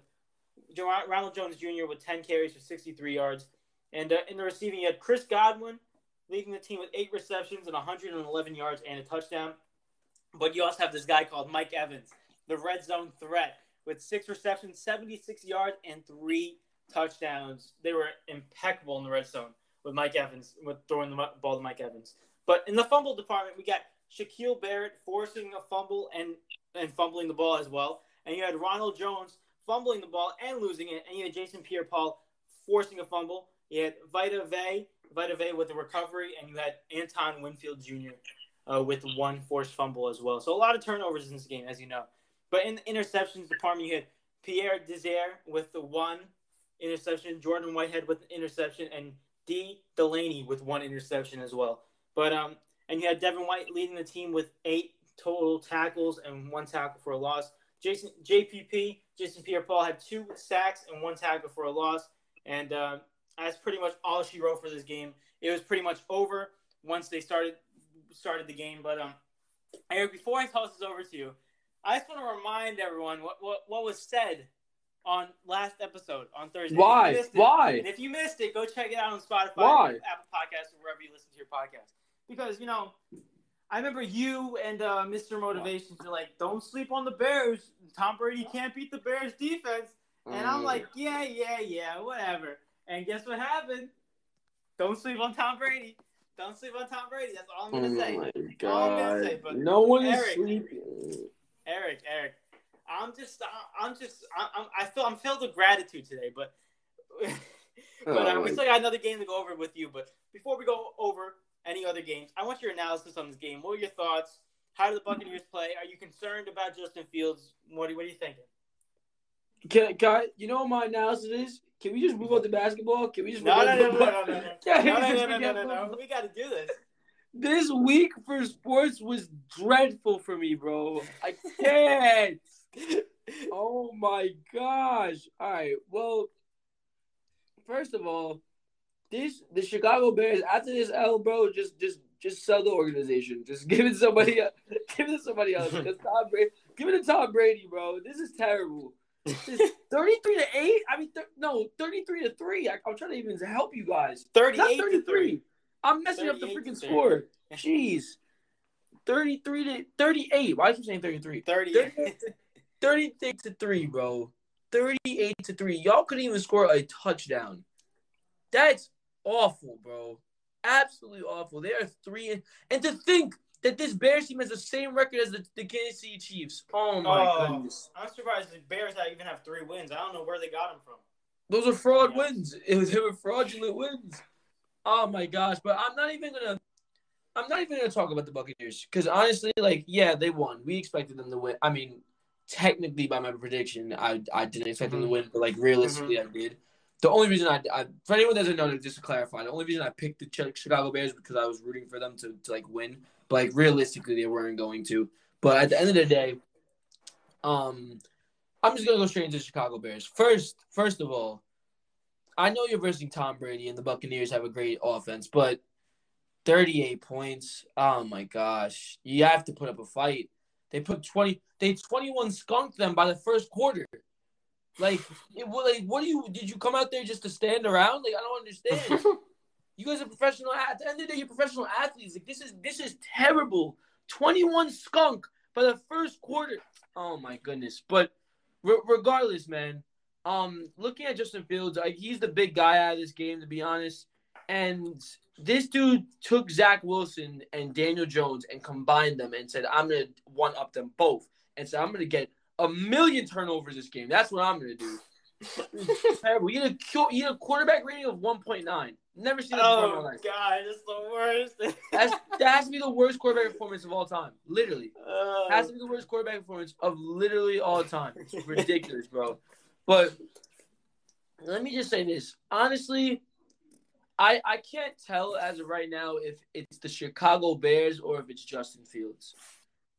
Ronald Jones Jr. with 10 carries for 63 yards. And uh, in the receiving, you had Chris Godwin leading the team with eight receptions and 111 yards and a touchdown. But you also have this guy called Mike Evans, the red zone threat, with six receptions, 76 yards, and three touchdowns. They were impeccable in the red zone with Mike Evans, with throwing the ball to Mike Evans. But in the fumble department, we got Shaquil Barrett forcing a fumble and, and fumbling the ball as well. And you had Ronald Jones fumbling the ball and losing it. And you had Jason Pierre Paul forcing a fumble. You had Vita Vea, Vita Vea with the recovery, and you had Antoine Winfield Jr. Uh, with one forced fumble as well. So a lot of turnovers in this game, as you know. But in the interceptions department, you had Pierre Desir with the one interception, Jordan Whitehead with an interception, and Dee Delaney with one interception as well. But um, and you had Devin White leading the team with eight total tackles and one tackle for a loss. Jason JPP, Jason Pierre-Paul had two sacks and one tackle for a loss, and uh, that's pretty much all she wrote for this game. It was pretty much over once they started started the game. But um, Eric, before I toss this over to you, I just want to remind everyone what, what, what was said on last episode on Thursday. Why? It, Why? And if you missed it, go check it out on Spotify, Why? Apple Podcasts, or wherever you listen to your podcast. Because you know, I remember you and uh, Mr. Motivations are like, "Don't sleep on the Bears. Tom Brady can't beat the Bears defense." And I'm mm. like, "Yeah, yeah, yeah, whatever." And guess what happened? Don't sleep on Tom Brady. Don't sleep on Tom Brady. That's all I'm gonna oh say. My God. All I'm gonna say. But no one Eric, is sleeping. Eric, Eric, I'm just, I'm just, I'm, I feel, I'm filled with gratitude today. But, but uh, we still got another game to go over with you. But before we go over any other games, I want your analysis on this game. What are your thoughts? How do the Buccaneers play? Are you concerned about Justin Fields? What, what are you thinking? Can, can I, you know what my analysis is? Can we just move on to basketball? Can we just no, no, no, no, no, no, no, no, no, no, no, no, no, We got to do this. This week for sports was dreadful for me, bro. I can't. oh my gosh. All right. Well, first of all, this the Chicago Bears after this L, bro, just just just sell the organization. Just give it somebody else. give it to somebody else. Tom Brady. Give it to Tom Brady, bro. This is terrible. 33 to 8? I mean, th- no, 33 to 3. I, am trying to even help you guys. 38 33. to 3. I'm messing up the freaking score. Jeez. 33 to 38. Why are you saying 33? 38. 38 to 3, bro. 38 to 3. Y'all couldn't even score a touchdown. That's awful, bro. Absolutely awful. They are three and, and to think that this Bears team has the same record as the, the Kansas City Chiefs. Oh my oh, goodness! I'm surprised the Bears even have three wins. I don't know where they got them from. Those are fraud yeah. wins. It was, they were fraudulent wins. Oh my gosh! But I'm not even gonna. I'm not even gonna talk about the Buccaneers because honestly, like, yeah, they won. We expected them to win. I mean, technically, by my prediction, I I didn't expect mm-hmm. them to win, but like realistically, mm-hmm. I did. The only reason I, I, for anyone that doesn't know, to just to clarify, the only reason I picked the Chicago Bears because I was rooting for them to, to like win but like realistically, they weren't going to. But at the end of the day, um, I'm just gonna go straight into Chicago Bears. First, first of all, I know you're versing Tom Brady and the Buccaneers have a great offense, but 38 points. Oh my gosh, you have to put up a fight. They put 20. They 21 skunked them by the first quarter. Like, it, like, what do you? Did you come out there just to stand around? Like, I don't understand. You guys are professional. At the end of the day, you're professional athletes. Like this is this is terrible. Twenty one skunk by the first quarter. Oh my goodness. But re- regardless, man. Um, looking at Justin Fields, like he's the big guy out of this game, to be honest. And this dude took Zach Wilson and Daniel Jones and combined them and said, "I'm gonna one up them both," and said, "I'm gonna get a million turnovers this game. That's what I'm gonna do." terrible. You had a you had a quarterback rating of 1.9. Never seen that oh, before in my life. God, it's the worst. That's, that has to be the worst quarterback performance of all time. Literally. Uh, has to be the worst quarterback performance of literally all time. It's ridiculous, bro. But let me just say this. Honestly, I I can't tell as of right now if it's the Chicago Bears or if it's Justin Fields.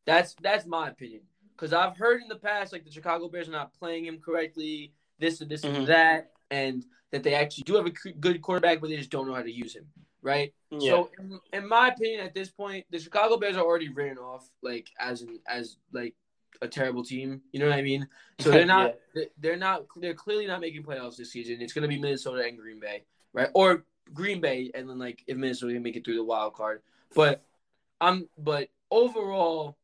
That's that's my opinion. because I've heard in the past like the Chicago Bears are not playing him correctly, this and this mm-hmm. and that, and that they actually do have a good quarterback, but they just don't know how to use him, right? Yeah. So, in, in my opinion, at this point, the Chicago Bears are already written off like as an as like a terrible team. You know what I mean? So they're not yeah. they're not they're clearly not making playoffs this season. It's gonna be Minnesota and Green Bay, right? Or Green Bay, and then like if Minnesota can make it through the wild card. But I'm but overall,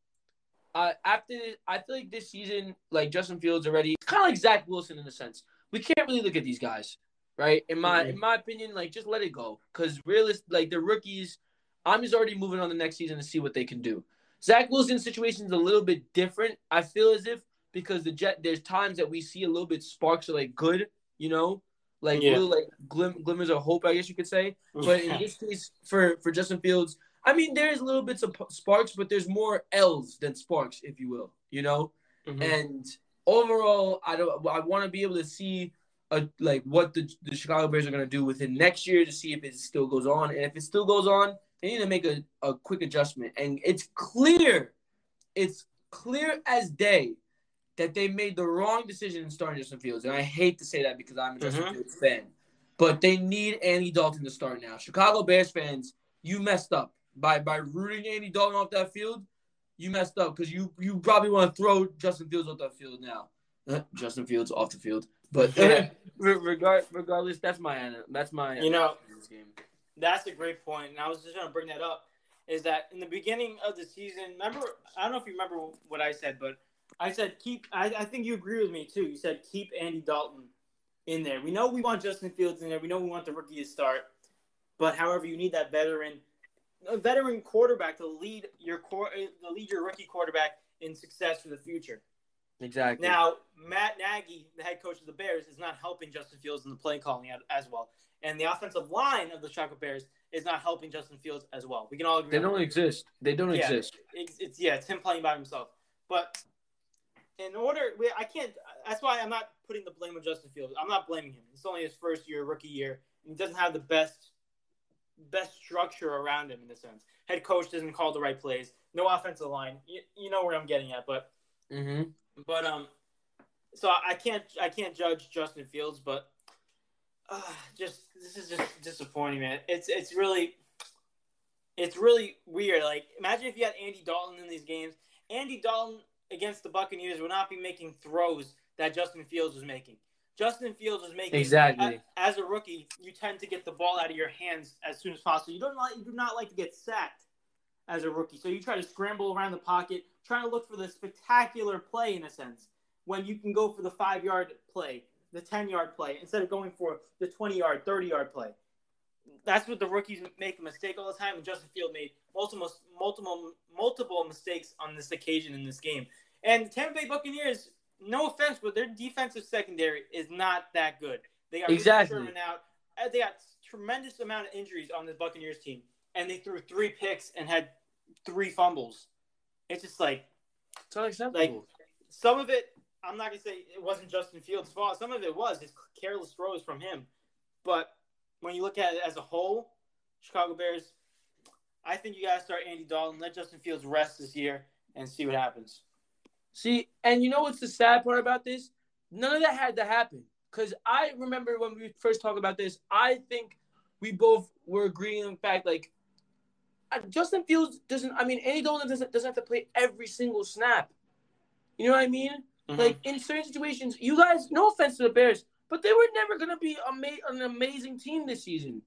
uh, after I feel like this season, like Justin Fields already, it's kind of like Zach Wilson in a sense. We can't really look at these guys, right? In my mm-hmm. in my opinion, like just let it go because realist like the rookies. I'm just already moving on the next season to see what they can do. Zach Wilson's situation is a little bit different. I feel as if because the Jet, there's times that we see a little bit sparks are like good, you know, like yeah. little like glim, glimmers of hope, I guess you could say. But in this case, for for Justin Fields, I mean, there's little bits of sparks, but there's more L's than sparks, if you will. You know, mm-hmm. and overall, I don't. I want to be able to see a, like what the, the Chicago Bears are going to do within next year to see if it still goes on, and if it still goes on, they need to make a, a quick adjustment. And it's clear, it's clear as day that they made the wrong decision in starting Justin Fields. And I hate to say that because I'm a Justin mm-hmm. Fields fan, but they need Andy Dalton to start now. Chicago Bears fans, you messed up by by rooting Andy Dalton off that field, you messed up because you you probably want to throw Justin Fields off that field now. Uh, Justin Fields off the field, but regard regardless, that's my that's my you know that's a great point, and I was just going to bring that up. Is that in the beginning of the season? Remember, I don't know if you remember what I said, but I said keep. I, I think you agree with me too. You said keep Andy Dalton in there. We know we want Justin Fields in there. We know we want the rookie to start, but however, you need that veteran a veteran quarterback to lead your core, to lead your rookie quarterback in success for the future. Exactly. Now, Matt Nagy, the head coach of the Bears, is not helping Justin Fields in the play calling as well, and the offensive line of the Chicago Bears is not helping Justin Fields as well. We can all agree. They don't that. exist. They don't yeah, exist. It's, it's yeah, it's him playing by himself. But in order, I can't. That's why I'm not putting the blame on Justin Fields. I'm not blaming him. It's only his first year, rookie year, and he doesn't have the best best structure around him in a sense. Head coach doesn't call the right plays. No offensive line. You, you know where I'm getting at, but mm-hmm. but um, so I can't I can't judge Justin Fields, but uh, just this is just disappointing, man. It's it's really it's really weird. Like imagine if you had Andy Dalton in these games. Andy Dalton against the Buccaneers would not be making throws that Justin Fields was making. Justin Fields was making exactly as, as, a rookie. You tend to get the ball out of your hands as soon as possible. You don't like you do not like to get sacked as a rookie, so you try to scramble around the pocket, trying to look for the spectacular play in a sense when you can go for the five yard play, the ten yard play instead of going for the twenty yard, thirty yard play. That's what the rookies make a mistake all the time, and Justin Field made multiple multiple multiple mistakes on this occasion in this game. And Tampa Bay Buccaneers no offense, but their defensive secondary is not that good. They got exactly Sherman out. Uh, they got tremendous amount of injuries on the Buccaneers team, and they threw three picks and had three fumbles. It's just like it's unacceptable. Like some of it, I'm not gonna say it wasn't Justin Fields' fault. Some of it was his careless throws from him. But when you look at it as a whole, Chicago Bears, I think you gotta start Andy Dalton, let Justin Fields rest this year, and see what happens. See, and you know what's the sad part about this? None of that had to happen. Because I remember when we first talked about this, I think we both were agreeing in fact, like, uh, Justin Fields doesn't, I mean, Andy Dalton doesn't, doesn't have to play every single snap. You know what I mean? Mm-hmm. Like, in certain situations, you guys, no offense to the Bears, but they were never going to be ama- an amazing team this season.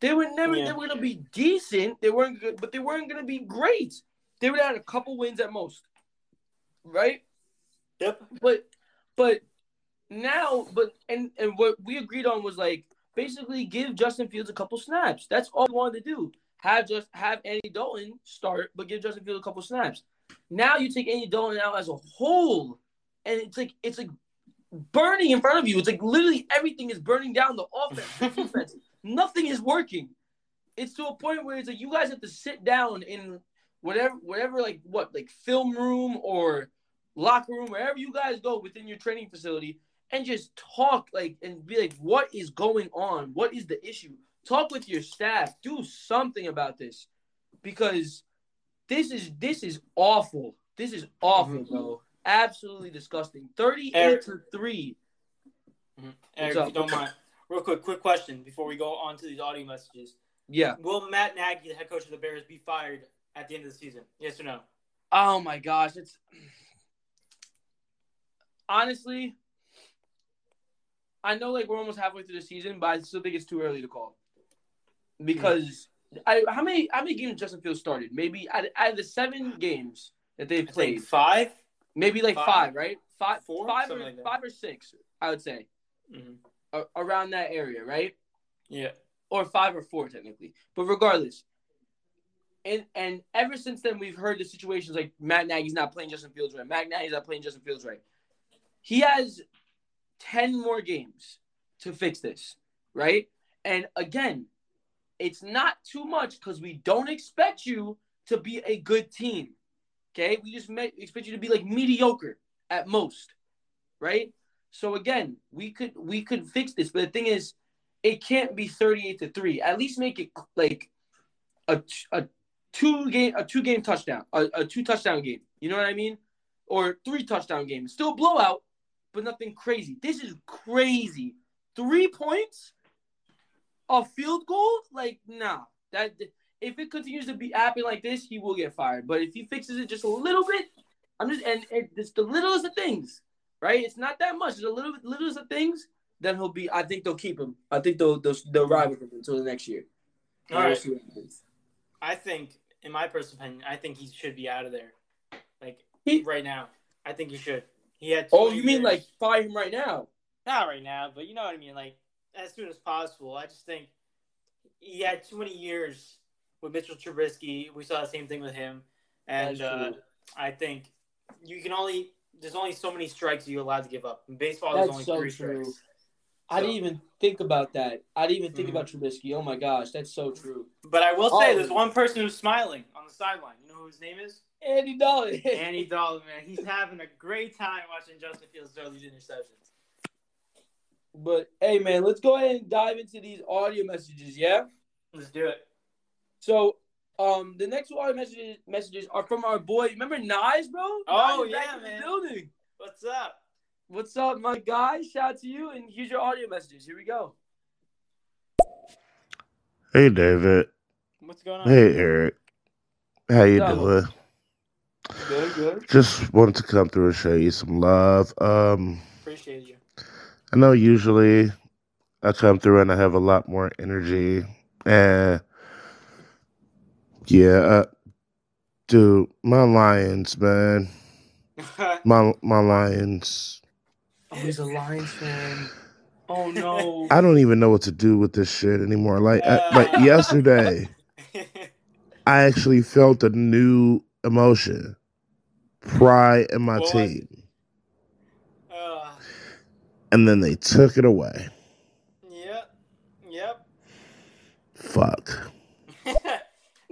They were never, yeah. they were going to be decent. They weren't good, but they weren't going to be great. They would have had a couple wins at most right? Yep. But but now, but and and what we agreed on was like basically give Justin Fields a couple snaps. That's all we wanted to do. Have just have Andy Dalton start, but give Justin Fields a couple snaps. Now you take Andy Dalton out as a whole, and it's like it's like burning in front of you. It's like literally everything is burning down the offense, the defense. Nothing is working. It's to a point where it's like you guys have to sit down in whatever whatever like what like film room or locker room wherever you guys go within your training facility and just talk like and be like what is going on what is the issue talk with your staff do something about this because this is this is awful This is awful, mm-hmm. bro. Absolutely disgusting. 38 Eric, to 3. Mm-hmm. Eric, if you don't mind, real quick, quick question before we go on to these audio messages. Yeah. Will Matt Nagy, the head coach of the Bears, be fired at the end of the season? Yes or no? Oh my gosh, it's honestly, I know like we're almost halfway through the season, but I still think it's too early to call because I how many how many games Justin Fields started? Maybe out, out of the seven games that they've played, five, maybe like five, five right? Five, Four? five or like five or six, I would say, mm-hmm. a- around that area, right? Yeah, or five or four technically, but regardless. And, and ever since then, we've heard the situations like Matt Nagy's not playing Justin Fields right. Matt Nagy's not playing Justin Fields right. He has 10 more games to fix this, right? And again, it's not too much because we don't expect you to be a good team. Okay, we just expect you to be like mediocre at most, right? So again, we could we could fix this, but the thing is, it can't be thirty-eight to three. At least make it like a a two game a two game touchdown a, a two touchdown game. You know what I mean? Or three touchdown game. Still blowout, but nothing crazy. This is crazy. Three points, a field goal, like nah. That if it continues to be happening like this, he will get fired. But if he fixes it just a little bit, I'm just and, it's the littlest of things, right? It's not that much. It's a little littlest of things. Then he'll be. I think they'll keep him. I think they'll they'll, they'll ride with him until the next year. All right. I think, in my personal opinion, I think he should be out of there. Like he, right now, I think he should. He had. Oh, you mean like fire him right now? Not right now, but you know what I mean. Like as soon as possible. I just think he had too many years with Mitchell Trubisky. We saw the same thing with him, and uh, I think you can only there's only so many strikes you're allowed to give up. In baseball, That's there's only so three true. strikes. I didn't even think about that. I didn't even think mm-hmm. about Trubisky. Oh my gosh, that's so true. But I will say, oh. there's one person who's smiling on the sideline. You know who his name is? Andy Dalton. Andy Dalton, man. He's having a great time watching Justin Fields throw these interceptions. But hey, man, let's go ahead and dive into these audio messages. Yeah. Let's do it. So, um, the next audio messages messages are from our boy. Remember Nice, bro? Oh yeah, man. building. What's up? What's up, my guy? Shout out to you, and here's your audio messages. Here we go. Hey, David. What's going on? Hey, Eric. How you doing? Good, good. Just wanted to come through and show you some love. Um, Appreciate you. I know usually I come through and I have a lot more energy. And yeah, uh, dude, my Lions, man. my my Lions. Oh, he's a Lions fan. Oh no. I don't even know what to do with this shit anymore. Like uh, like yesterday, I actually felt a new emotion. Pride in my what? team and then they took it away. Yep. Yep. Fuck.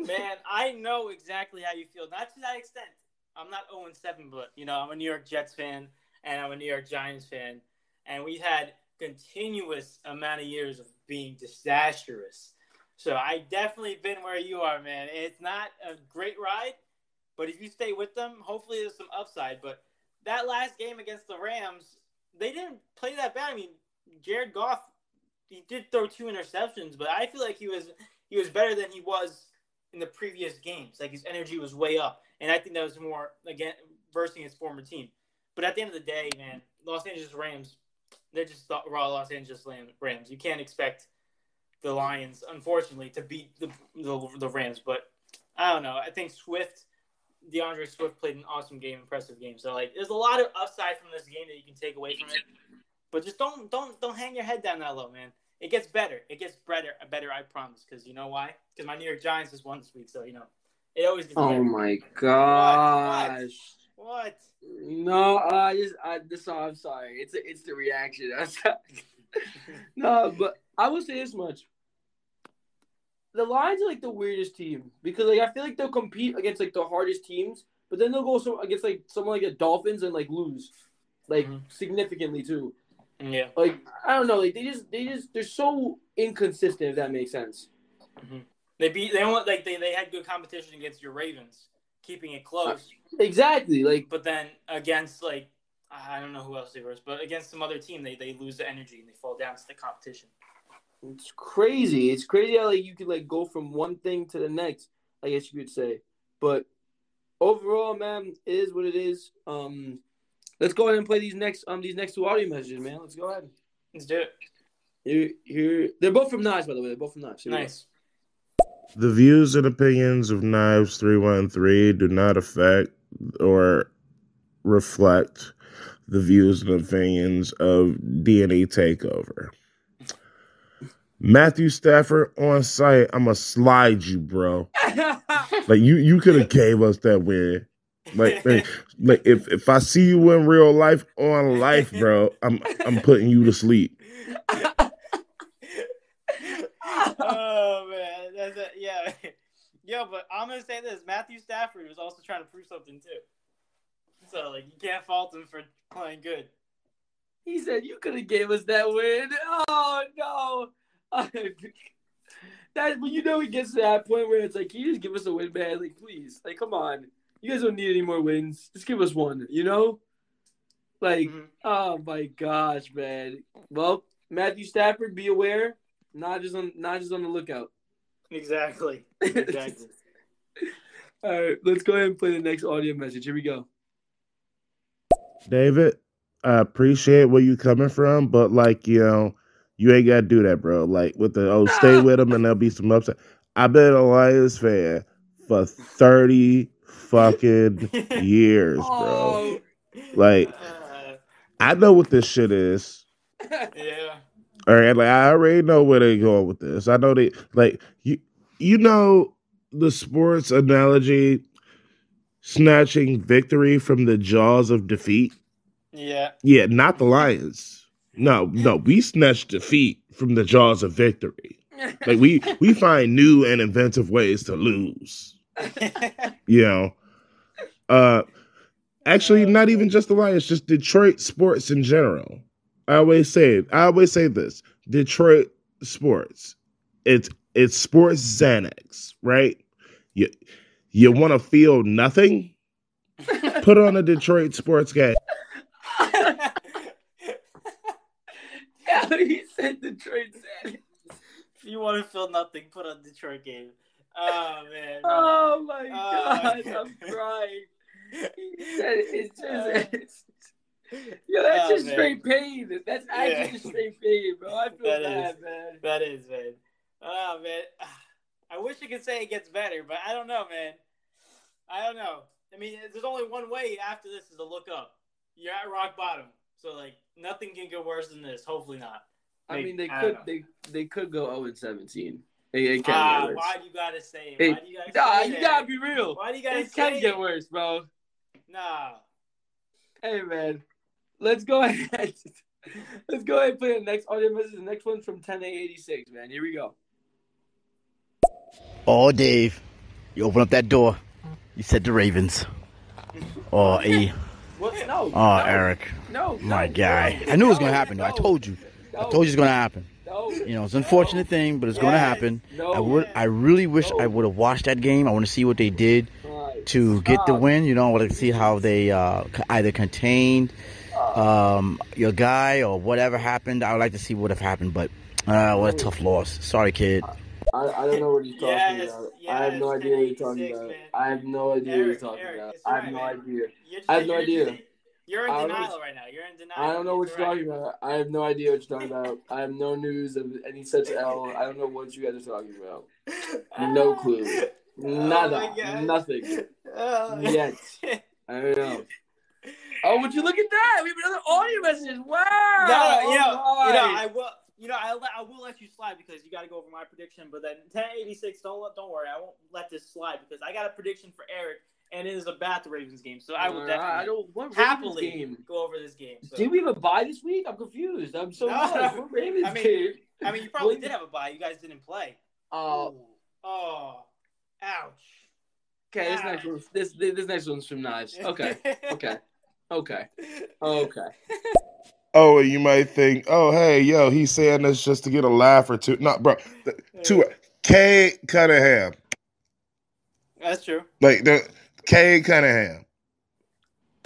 Man, I know exactly how you feel. Not to that extent. I'm not 0 7, but you know, I'm a New York Jets fan and I'm a New York Giants fan. And we've had continuous amount of years of being disastrous. So I definitely been where you are, man. It's not a great ride, but if you stay with them, hopefully there's some upside. But that last game against the Rams, they didn't play that bad. I mean, Jared Goff, he did throw two interceptions, but I feel like he was he was better than he was in the previous games. Like his energy was way up, and I think that was more again versing his former team. But at the end of the day, man, Los Angeles Rams, they're just the raw Los Angeles Rams. You can't expect the Lions, unfortunately, to beat the, the, the Rams. But I don't know. I think Swift DeAndre Swift played an awesome game, impressive game. So like, there's a lot of upside from this game that you can take away from it. But just don't don't don't hang your head down that low, man. It gets better. It gets better. Better, I promise. Because you know why? Because my New York Giants just won this week, so you know it always gets. Oh better. my gosh! What? what? No, I just I this. I'm sorry. It's a, it's the reaction. no, but I will say this much the Lions are like the weirdest team because like I feel like they'll compete against like the hardest teams, but then they'll go so against like someone like the Dolphins and like lose, like mm-hmm. significantly too. Yeah. Like I don't know, like they just they just they're so inconsistent. If that makes sense. Mm-hmm. They beat they only like they, they had good competition against your Ravens keeping it close. Exactly. Like, but then against like I don't know who else they were, but against some other team, they they lose the energy and they fall down to the competition. It's crazy. It's crazy how like you could like go from one thing to the next. I guess you could say, but overall, man, it is what it is. Um, let's go ahead and play these next um these next two audio messages, man. Let's go ahead. Let's do it. Here, here, they're both from Knives, by the way. They're both from Knives. Here nice. The views and opinions of Knives Three One Three do not affect or reflect the views and opinions of DNA Takeover. Matthew Stafford on site, I'ma slide you, bro. like you, you could have gave us that win. Like, like, like, if if I see you in real life on life, bro, I'm I'm putting you to sleep. oh man, that's yeah, yo. But I'm gonna say this: Matthew Stafford was also trying to prove something too. So like, you can't fault him for playing good. He said you could have gave us that win. Oh no. that you know he gets to that point where it's like, can you just give us a win, man? Like, please, like, come on, you guys don't need any more wins. Just give us one, you know? Like, mm-hmm. oh my gosh, man. Well, Matthew Stafford, be aware, not just on, not just on the lookout. Exactly. Exactly. All right, let's go ahead and play the next audio message. Here we go. David, I appreciate where you coming from, but like you know you ain't gotta do that, bro. Like with the oh, stay with them and there'll be some upset. I've been a Lions fan for thirty fucking years, bro. Oh. Like uh. I know what this shit is. Yeah. All right, like I already know where they going with this. I know they like you. You know the sports analogy, snatching victory from the jaws of defeat. Yeah. Yeah, not the Lions. No, no, we snatch defeat from the jaws of victory. Like we we find new and inventive ways to lose. You know. Uh actually not even just the Lions, just Detroit sports in general. I always say it. I always say this. Detroit sports. It's it's sports Xanax, right? You you want to feel nothing? Put on a Detroit sports game. yeah, he said Detroit If you want to feel nothing, put on Detroit game. Oh man. Oh my oh, god, I'm crying. He said it's just uh, it's, Yo, that's oh, just man. straight pain. That's actually yeah. just straight pain, bro. I feel that bad, is, man. That is, man. Oh man. I wish I could say it gets better, but I don't know, man. I don't know. I mean, there's only one way after this is to look up. You're at rock bottom. So like nothing can go worse than this. Hopefully not. I mean, they I could they they could go zero and seventeen. It, it can ah, get worse. Why do you gotta say it? Why do you gotta nah, you gotta be real. Why do you gotta it say can get worse, bro. Nah. Hey man, let's go ahead. let's go ahead and play the next audio message. The next one's from 10A86, man. Here we go. Oh, Dave, you open up that door. You said the Ravens. Oh, E. what? No. Oh, no, Eric. No. My no, guy. No, I knew it was gonna happen. Though. I told you. I told you it's gonna happen. You know, it's an unfortunate thing, but it's gonna happen. I would. I really wish I would have watched that game. I want to see what they did to get the win. You know, I want to see how they uh, either contained um, your guy or whatever happened. I would like to see what have happened, but uh, what a tough loss. Sorry, kid. I, I don't know what you're talking yes, about. Yes, I have no idea what you're talking about. Man. I have no idea Eric, what you're talking Eric, about. I have right, no man. idea. You're, I have no idea. You're in denial right now. You're in denial. I don't know what you're talking about. I have no idea what you're talking about. I have no news of any such L. I don't know what you guys are talking about. No clue. Oh Nada. Oh Nothing. Oh. Yet. I don't know. Oh, would you look at that? We have another audio message. Wow. No, oh, you know, oh, you know, I will you know, I, I will let you slide because you got to go over my prediction. But then 1086, don't let, don't worry, I won't let this slide because I got a prediction for Eric, and it is about the Ravens game. So I will uh, definitely I don't, what happily game? go over this game. So. Did we have a bye this week? I'm confused. I'm so no, no. Ravens I mean, game? I mean, you probably did have a bye. You guys didn't play. Oh, uh, oh, ouch. Okay, this next one, this this next one's from Knives. Okay, okay, okay, okay. Oh, you might think, oh, hey, yo, he's saying this just to get a laugh or two. Not, bro, two. K Cunningham. That's true. Like the Cade Cunningham.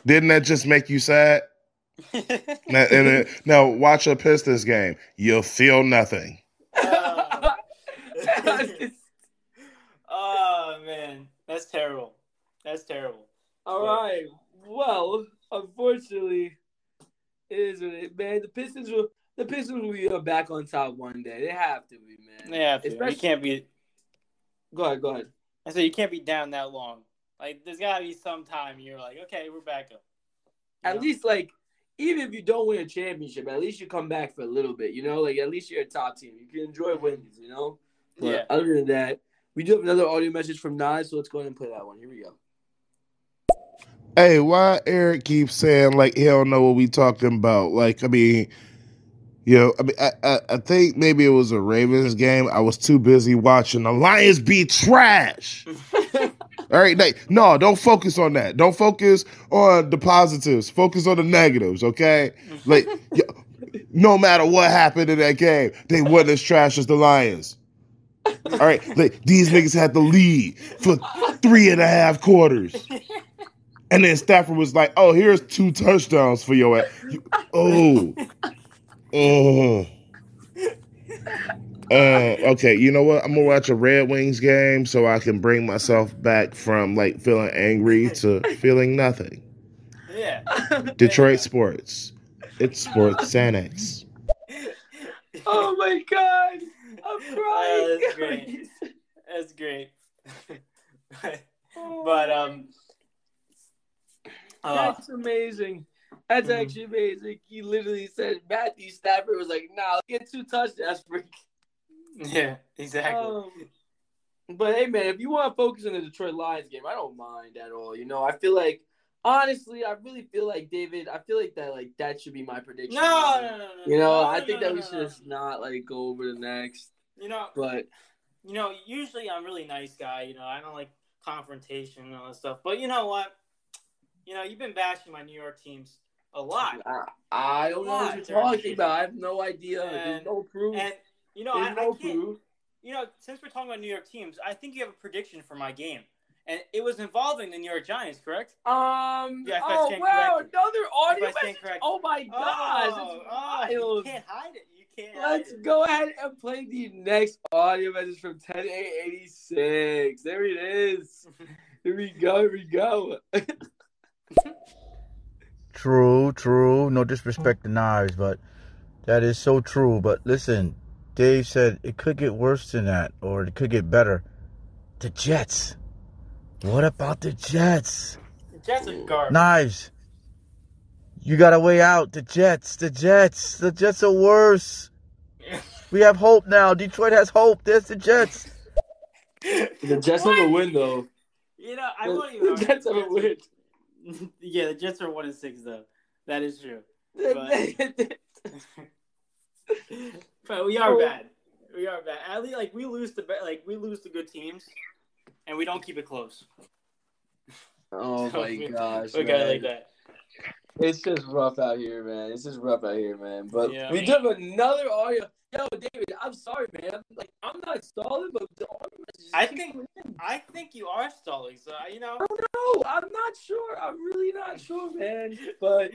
Didn't that just make you sad? now, and then, now watch a Pistons game. You'll feel nothing. Uh, oh man, that's terrible. That's terrible. All right. Well, unfortunately, it is what it man. The Pistons will the Pistons will be back on top one day. They have to be, man. They have to. Especially... You can't be. Go ahead. Go ahead. I said you can't be down that long. Like there's gotta be some time you're like, okay, we're back up. You at know? least like even if you don't win a championship, at least you come back for a little bit, you know? Like at least you're a top team. You can enjoy wins, you know? But yeah. other than that, we do have another audio message from Nas, so let's go ahead and play that one. Here we go. Hey, why Eric keeps saying like he don't know what we talking about? Like, I mean, you know, I mean, I, I, I think maybe it was a Ravens game. I was too busy watching the Lions be trash. All right, like, no, don't focus on that. Don't focus on the positives. Focus on the negatives, okay? Like, no matter what happened in that game, they weren't as trash as the Lions. All right, like these niggas had the lead for three and a half quarters. And then Stafford was like, "Oh, here's two touchdowns for your ass." Oh, oh. Uh, okay, you know what? I'm gonna watch a Red Wings game so I can bring myself back from like feeling angry to feeling nothing. Yeah. Detroit yeah. sports. It's sports Xanax. Oh my god. I'm crying. Uh, that's great. That's great. but um uh, That's amazing. That's mm-hmm. actually amazing. He literally said Matthew Stafford was like, "Nah, I'll get two touchdowns, freak." Yeah, exactly. Um, but hey, man, if you want to focus on the Detroit Lions game, I don't mind at all. You know, I feel like honestly, I really feel like David. I feel like that like that should be my prediction. No, no, no, no. You know, no, I think no, that we should just not like go over the next. You know, but you know, usually I'm a really nice guy. You know, I don't like confrontation and all that stuff. But you know what? You know, you've been bashing my New York teams a lot. I, I don't know what you're talking about. I have no idea. And, There's no proof. And you know, I, no I proof. You know, since we're talking about New York teams, I think you have a prediction for my game. And it was involving the New York Giants, correct? Um. Yeah, oh wow! Corrected. Another audio message. Oh my gosh! Oh, oh, you can't hide it. You can't. Let's go ahead and play the next audio message from ten eight eighty six. There it is. here we go. Here we go. true, true. No disrespect to knives, but that is so true. But listen, Dave said it could get worse than that, or it could get better. The Jets. What about the Jets? The Jets are garbage. Knives. You got a way out. The Jets. The Jets. The Jets are worse. we have hope now. Detroit has hope. There's the Jets. the Jets have a win, though. You know, I won't even. The Jets have a win. yeah, the Jets are one and six though. That is true. But, but we are bad. We are bad. At least, like we lose to like we lose the good teams, and we don't keep it close. Oh so my we, gosh! We got like that. It's just rough out here, man. It's just rough out here, man. But yeah. we took another audio. Yo, David, I'm sorry, man. Like, I'm not stalling, but the audio I think I think you are stalling. So you know. I don't know. I'm not sure. I'm really not sure, man. But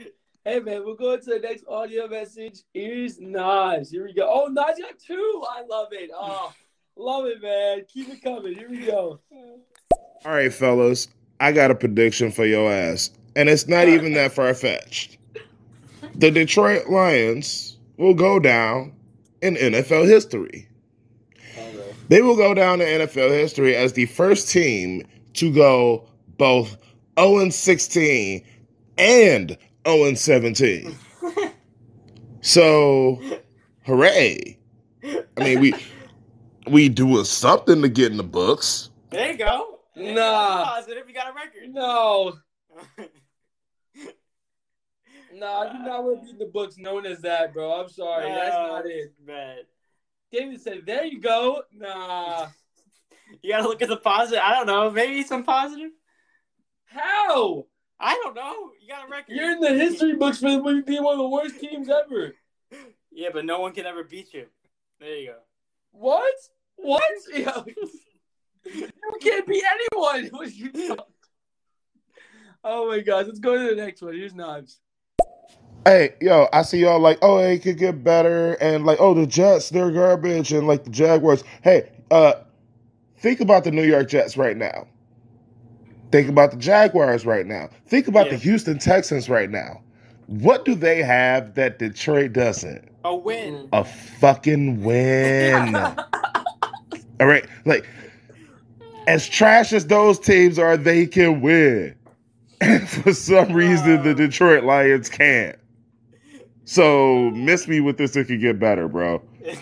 hey, man, we'll go to the next audio message. Here's Nas. Here we go. Oh, Nas got two. I love it. Oh, love it, man. Keep it coming. Here we go. All right, fellas. I got a prediction for your ass and it's not even that far fetched. The Detroit Lions will go down in NFL history. They will go down in NFL history as the first team to go both 0 16 and 0 17. so, hooray! I mean, we we doing something to get in the books. There you go. Nah. Positive, you got a record. No. No, I do not want to be in the books known as that, bro. I'm sorry. That's not it. Man. David said, there you go. Nah. you got to look at the positive. I don't know. Maybe some positive? How? I don't know. You got a record. You're in the history books for being one of the worst teams ever. Yeah, but no one can ever beat you. There you go. What? What? you can't beat anyone. Oh my gosh, let's go to the next one. Here's knives. Hey, yo, I see y'all like, oh, it could get better, and like, oh, the Jets, they're garbage, and like the Jaguars. Hey, uh, think about the New York Jets right now. Think about the Jaguars right now. Think about yeah. the Houston Texans right now. What do they have that Detroit doesn't? A win. A fucking win. All right, like as trash as those teams are, they can win. And for some reason, the Detroit Lions can't. So miss me with this. It could get better, bro. yeah,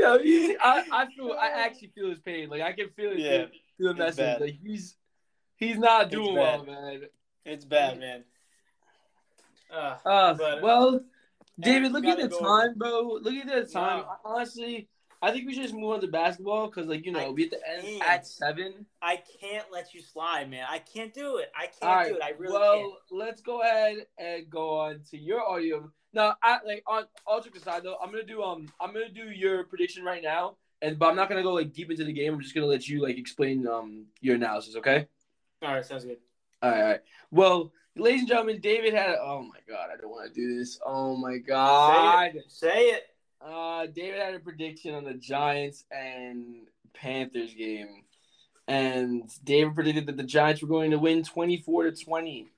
I, I feel. I actually feel his pain. Like I can feel it. Yeah, feel the message. Like he's he's not doing well, man. It's bad, man. Uh, uh but, well, David, look at the time, bro. Look at the time. Honestly, I think we should just move on to basketball because, like, you know, I we have to end at seven. I can't let you slide, man. I can't do it. I can't right, do it. I really well, can't. let's go ahead and go on to your audio. Now, I like on all jokes aside, though, I'm gonna do um, I'm gonna do your prediction right now, and but I'm not gonna go like deep into the game. I'm just gonna let you like explain um your analysis. Okay. All right. Sounds good. All right. All right. Well, ladies and gentlemen, David had. A, oh my God, I don't want to do this. Oh my God. Say it. Say it. Uh, David had a prediction on the Giants and Panthers game, and David predicted that the Giants were going to win twenty four to twenty,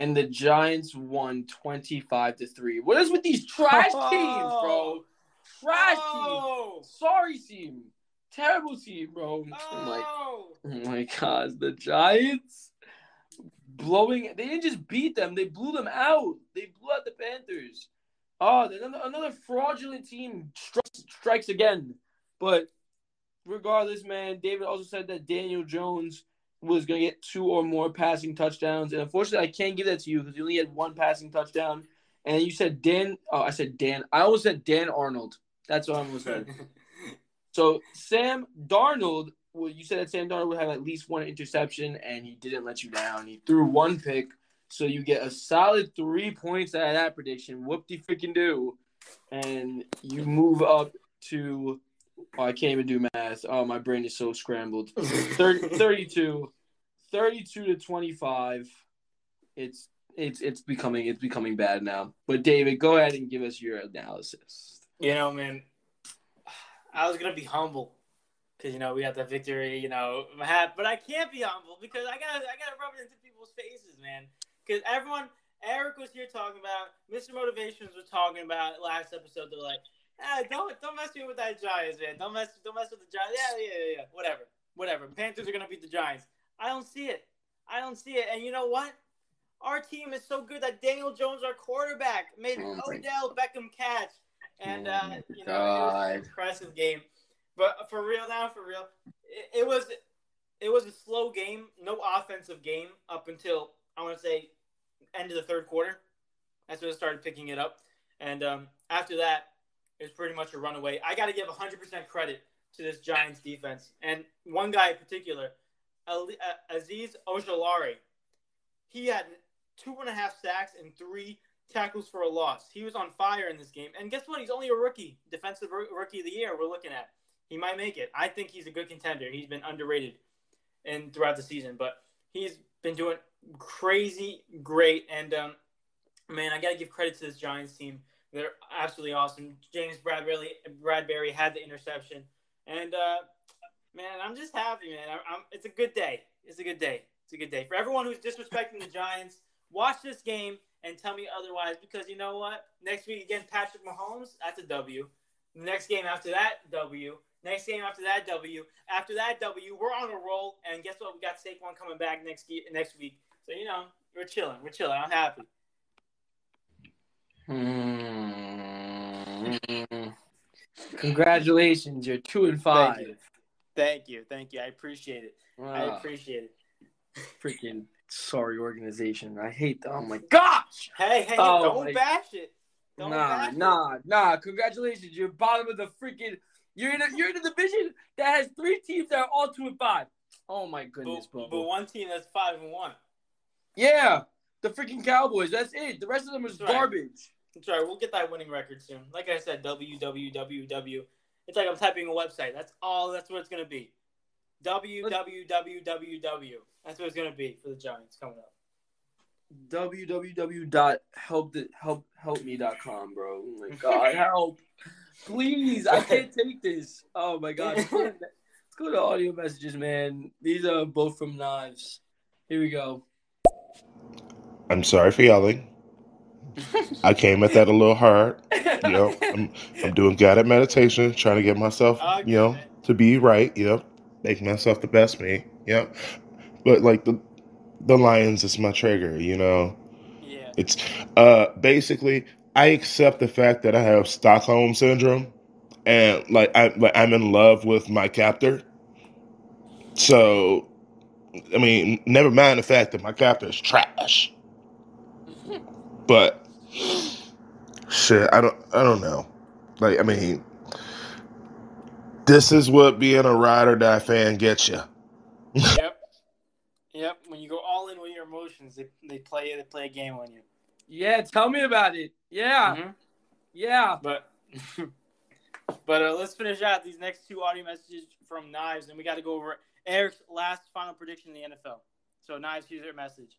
and the Giants won twenty five to three. What is with these trash teams, bro? Trash oh. team. Sorry team. Terrible team, bro. Oh. I'm like, oh my god, the Giants blowing. They didn't just beat them; they blew them out. They blew out the Panthers. Oh, another, another fraudulent team strikes, strikes again. But regardless, man, David also said that Daniel Jones was going to get two or more passing touchdowns. And unfortunately, I can't give that to you because you only had one passing touchdown. And you said Dan. Oh, I said Dan. I almost said Dan Arnold. That's what I almost said. so Sam Darnold, well, you said that Sam Darnold would have at least one interception, and he didn't let you down. He threw one pick. So you get a solid three points out of that prediction. Whoop de freaking do. And you move up to oh, I can't even do math. Oh, my brain is so scrambled. 30, 32, 32 to 25. It's it's it's becoming it's becoming bad now. But David, go ahead and give us your analysis. You know, man, I was gonna be humble because you know we got the victory. You know, but I can't be humble because I got I got to rub it into people's faces, man because everyone, Eric was here talking about, Mr. Motivations was talking about last episode. They're like, ah, don't don't mess me with that Giants, man. Don't mess don't mess with the Giants. Yeah, yeah, yeah, yeah. Whatever, whatever. Panthers are gonna beat the Giants. I don't see it. I don't see it. And you know what? Our team is so good that Daniel Jones, our quarterback, made oh Odell Beckham catch, and oh uh, you know God. it was an impressive game. But for real now, for real, it, it was it was a slow game, no offensive game up until I want to say end of the third quarter. That's when it started picking it up. And um, after that, it was pretty much a runaway. I got to give 100% credit to this Giants defense. And one guy in particular, Aziz Azeez Ojulari, he had two and a half sacks and three tackles for a loss. He was on fire in this game. And guess what? He's only a rookie, defensive rookie of the year. We're looking at. He might make it. I think he's a good contender. He's been underrated and throughout the season, but he's been doing crazy great. And um, man, I got to give credit to this Giants team. They're absolutely awesome. James Bradberry, Bradberry had the interception, and uh, man, I'm just happy, man. I'm, I'm, it's a good day. It's a good day. It's a good day for everyone who's disrespecting the Giants. Watch this game and tell me otherwise, because you know what? Next week against Patrick Mahomes, that's a W. next game after that, W. Next game after that, W. After that, W. We're on a roll, and guess what? We got Saquon coming back next next week. So you know, we're chilling. We're chilling. I'm happy. Hmm. Congratulations, you're two and five. Thank you. Thank you. Thank you. I appreciate it. Wow. I appreciate it. Freaking sorry organization. I hate them. Oh my gosh. Hey, hey, oh don't bash it. Don't nah, bash nah, it. nah. Congratulations. You're bottom of the freaking you're in a you're in a division that has three teams that are all two and five. Oh my goodness, but. But one team that's five and one. Yeah, the freaking Cowboys. That's it. The rest of them is That's garbage. Right. That's right. We'll get that winning record soon. Like I said, www. It's like I'm typing a website. That's all. That's what it's gonna be. Www. That's what it's gonna be for the Giants coming up. www.helphelphelpme.com, bro. Oh my god, help! Please, I can't take this. Oh my god. Let's go, to, audio messages, man. These are both from Knives. Here we go. I'm sorry for yelling. I came at that a little hard. You know, I'm I'm doing guided meditation, trying to get myself, you know, to be right. You know, make myself the best me. Yeah, but like the the Lions is my trigger. You know, yeah. It's uh basically I accept the fact that I have Stockholm syndrome, and like I like I'm in love with my captor. So, I mean, never mind the fact that my captor is trash. But shit, I don't I don't know. Like I mean, this is what being a ride or die fan gets you. yep. Yep. When you go all in with your emotions, they, they play they play a game on you. Yeah, tell me about it. Yeah. Mm-hmm. Yeah. But but uh, let's finish out these next two audio messages from Knives, and we got to go over Eric's last final prediction in the NFL. So Knives, here's your message.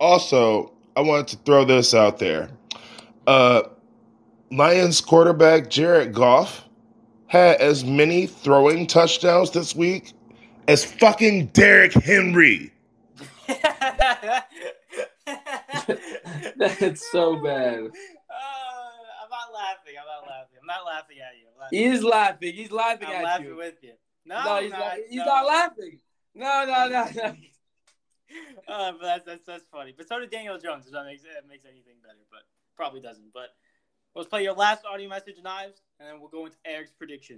Also, I wanted to throw this out there. Uh, Lions quarterback Jared Goff had as many throwing touchdowns this week as fucking Derrick Henry. That's so bad. Uh, I'm not laughing. I'm not laughing. I'm not laughing at you. Laughing. He is laughing. He's laughing I'm at laughing you. with you. No, no he's, not, not, he's no. not laughing. No, no, no, no. uh, but that's, that's that's funny. But so did Daniel Jones. If that makes that makes anything better, but probably doesn't. But let's play your last audio message, knives, and then we'll go into Eric's prediction.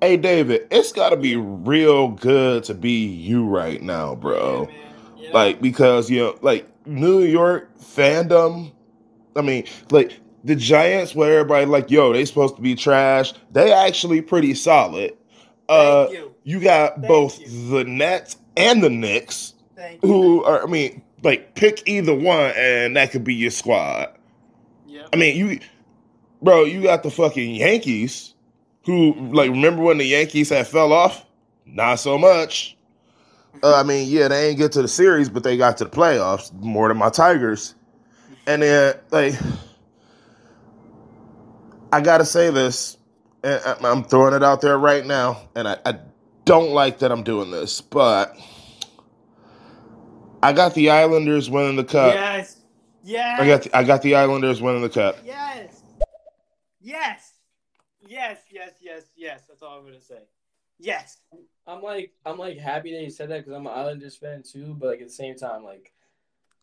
Hey David, it's got to be real good to be you right now, bro. Yeah, yeah. Like because you know, like New York fandom. I mean, like the Giants, where everybody like, yo, they supposed to be trash. They actually pretty solid. Uh, you. you got Thank both you. the Nets and the Knicks, Thank you. who are. I mean, like pick either one, and that could be your squad. Yeah. I mean, you, bro, you got the fucking Yankees, who like remember when the Yankees had fell off? Not so much. Uh, I mean, yeah, they ain't get to the series, but they got to the playoffs more than my Tigers. And then, like, I gotta say this, and I'm throwing it out there right now, and I, I don't like that I'm doing this, but I got the Islanders winning the cup. yes. Yes. I got the, I got the Islanders winning the cup. Yes. Yes. Yes. Yes. Yes. Yes. That's all I'm gonna say. Yes. I'm like, I'm like happy that you said that because I'm an Islanders fan too. But like at the same time, like,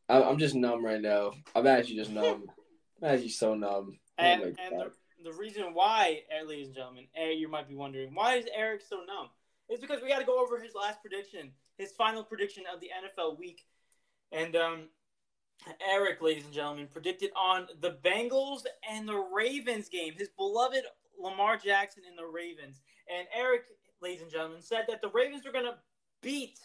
I'm, I'm just numb right now. I'm actually just numb. I'm actually so numb. And, and the, the reason why, eh, ladies and gentlemen, eh, you might be wondering, why is Eric so numb? It's because we got to go over his last prediction, his final prediction of the NFL week. And um, Eric, ladies and gentlemen, predicted on the Bengals and the Ravens game, his beloved Lamar Jackson and the Ravens. And Eric, ladies and gentlemen, said that the Ravens were going to beat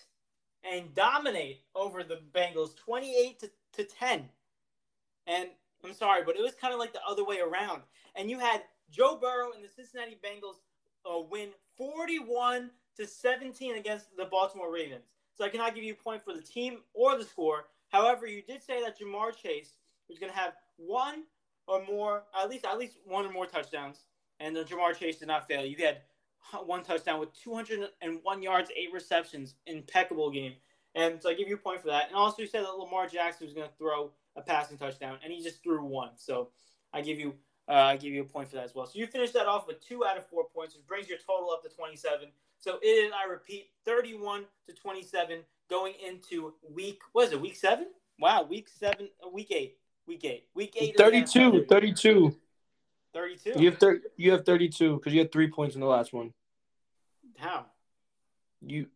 and dominate over the Bengals 28 to, to 10. And I'm sorry, but it was kind of like the other way around. And you had Joe Burrow and the Cincinnati Bengals uh, win 41 to 17 against the Baltimore Ravens. So I cannot give you a point for the team or the score. However, you did say that Ja'Marr Chase was going to have one or more, at least at least one or more touchdowns, and uh, Ja'Marr Chase did not fail. You had one touchdown with 201 yards, eight receptions, impeccable game. And so I give you a point for that. And also, you said that Lamar Jackson was going to throw a passing touchdown, and he just threw one. So I give you uh, I give you a point for that as well. So you finished that off with two out of four points, which brings your total up to 27. So it is, I repeat, 31 to 27 going into week, what is it, week seven? Wow, week seven, uh, week eight, week eight, week eight. of 32, 32. 32. You have thir- you have 32 because you had three points in the last one. How? You,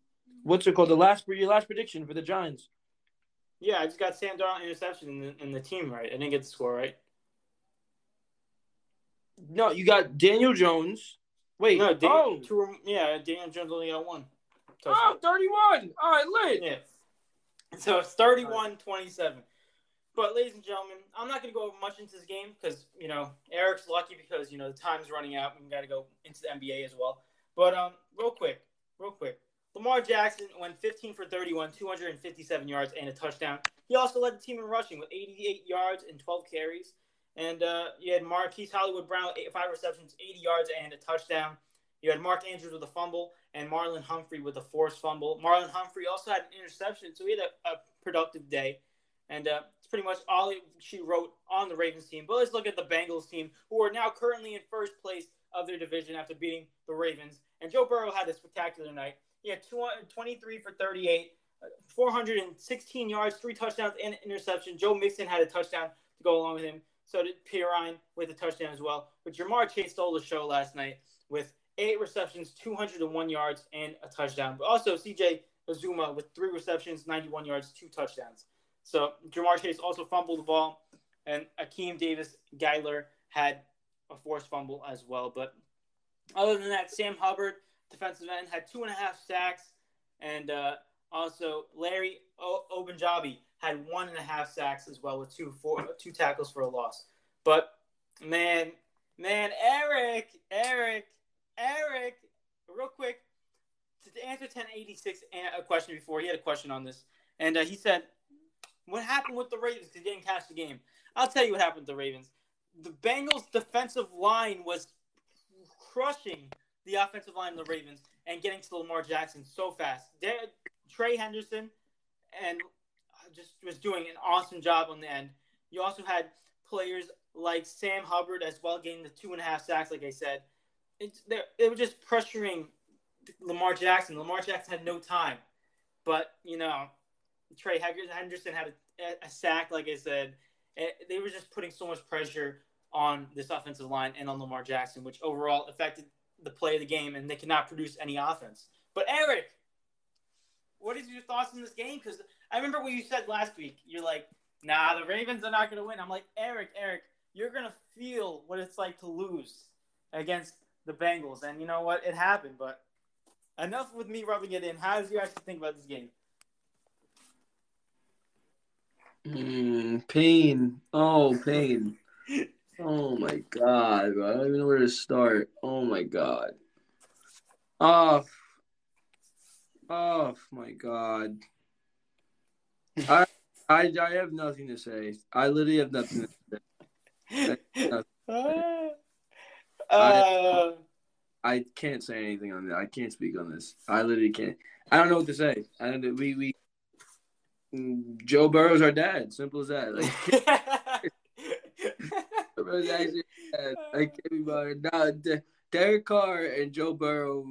what's it called? The last your last prediction for the Giants. Yeah, I just got Sam Darnold interception in the, in the team right. I didn't get the score right. No, you got Daniel Jones. Wait, No, Dan, oh, two, yeah, Daniel Jones only got one. Oh, 31. All right, lit. Yeah. So it's 31 27. But, ladies and gentlemen, I'm not going to go over much into this game because, you know, Eric's lucky because, you know, the time's running out. We've got to go into the NBA as well. But, um, real quick, real quick. Lamar Jackson went 15 for 31, 257 yards, and a touchdown. He also led the team in rushing with 88 yards and 12 carries. And uh, you had Marquise Hollywood Brown, eight, five receptions, 80 yards, and a touchdown. You had Mark Andrews with a fumble and Marlon Humphrey with a forced fumble. Marlon Humphrey also had an interception, so he had a, a productive day. And uh, it's pretty much all she wrote on the Ravens team. But let's look at the Bengals team, who are now currently in first place of their division after beating the Ravens. And Joe Burrow had a spectacular night. He had 23 for 38, 416 yards, three touchdowns, and an interception. Joe Mixon had a touchdown to go along with him. So did Perine with a touchdown as well. But Ja'Marr Chase stole the show last night with eight receptions, 201 yards, and a touchdown. But also CJ Uzomah with three receptions, 91 yards, two touchdowns. So Ja'Marr Chase also fumbled the ball, and Akeem Davis Gaither had a forced fumble as well. But other than that, Sam Hubbard, defensive end, had two and a half sacks, and uh, also Larry o- Ogunjobi had one and a half sacks as well with two four, two tackles for a loss. But man, man, Eric, Eric, Eric, real quick, to answer 1086 a question before, he had a question on this. And uh, he said, What happened with the Ravens? Because he didn't catch the game. I'll tell you what happened with the Ravens. The Bengals' defensive line was crushing the offensive line of the Ravens and getting to Lamar Jackson so fast. Trey Hendrickson and uh, just was doing an awesome job on the end. You also had players like Sam Hubbard as well, getting the two and a half sacks, like I said it's they were just pressuring Lamar Jackson. Lamar Jackson had no time, but you know, Trey Hendrickson had a, a sack, like I said. They were just putting so much pressure on this offensive line and on Lamar Jackson, which overall affected the play of the game, and they cannot produce any offense. But Eric, what is your thoughts on this game? Because I remember what you said last week. You're like, "Nah, the Ravens are not going to win." I'm like, Eric, Eric, you're going to feel what it's like to lose against the Bengals. And you know what? It happened. But enough with me rubbing it in. How did you actually think about this game? Mm, pain. Oh, pain. oh my god, bro. I don't even know where to start. Oh my god. Oh. Oh my god. I I I have nothing to say. I literally have nothing to say. Nothing. Uh, I, I can't say anything on that. I can't speak on this. I literally can't. I don't know what to say. I don't. We we. Joe Burrow's our dad. Simple as that. Like, actually Like everybody. Nah, Derek Carr and Joe Burrow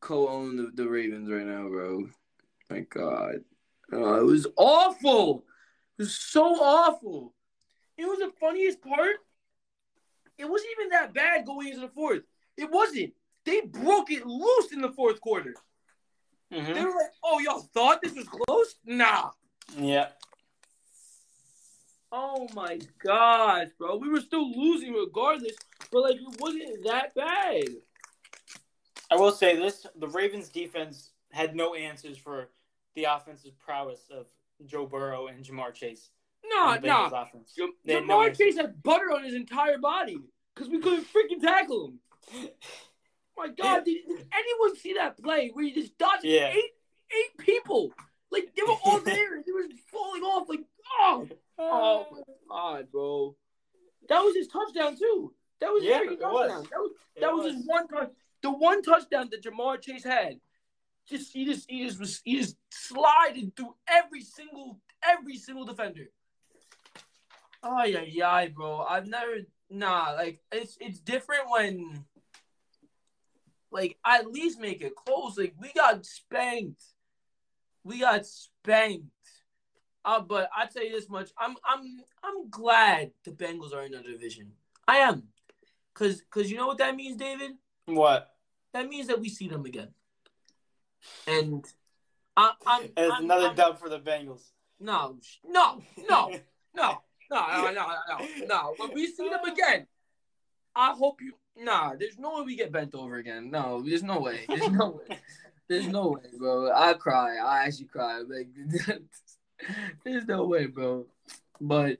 co-own the, the Ravens right now, bro. My God, oh, it was awful. It was so awful. It was the funniest part it wasn't even that bad going into the fourth. It wasn't. They broke it loose in the fourth quarter. Mm-hmm. They were like, "Oh, y'all thought this was close? Nah." Yeah. Oh my gosh, bro. We were still losing regardless, but like it wasn't that bad. I will say this: the Ravens' defense had no answers for the offensive prowess of Joe Burrow and Ja'Marr Chase. No, no. Ja'Marr no Chase had butter on his entire body because we couldn't freaking tackle him. My God, did, did, anyone see that play where he just dodged yeah. eight eight people? Like they were all there, they were falling off. Like oh, oh my God, bro, that was his touchdown too. That was yeah, his freaking touchdown. Was. That was that was. was. his one touch. The one touchdown that Ja'Marr Chase had. Just he just he just was he just slided through every single every single defender. Oh yeah, yeah, bro. I've never nah. Like it's it's different when like at least make it close. Like we got spanked. We got spanked. Uh, but I tell you this much, I'm I'm I'm glad the Bengals are in the division. I am, cause cause you know what that means, David. What? That means that we see them again. And I, I'm. It's I'm, another I'm, dub for the Bengals. No, no, no, no. No, no, no, no, no. When we see them again, I hope you. Nah, there's no way we get bent over again. No, there's no way. There's no way. There's no way, bro. I cry. I actually cry. Like, there's no way, bro. But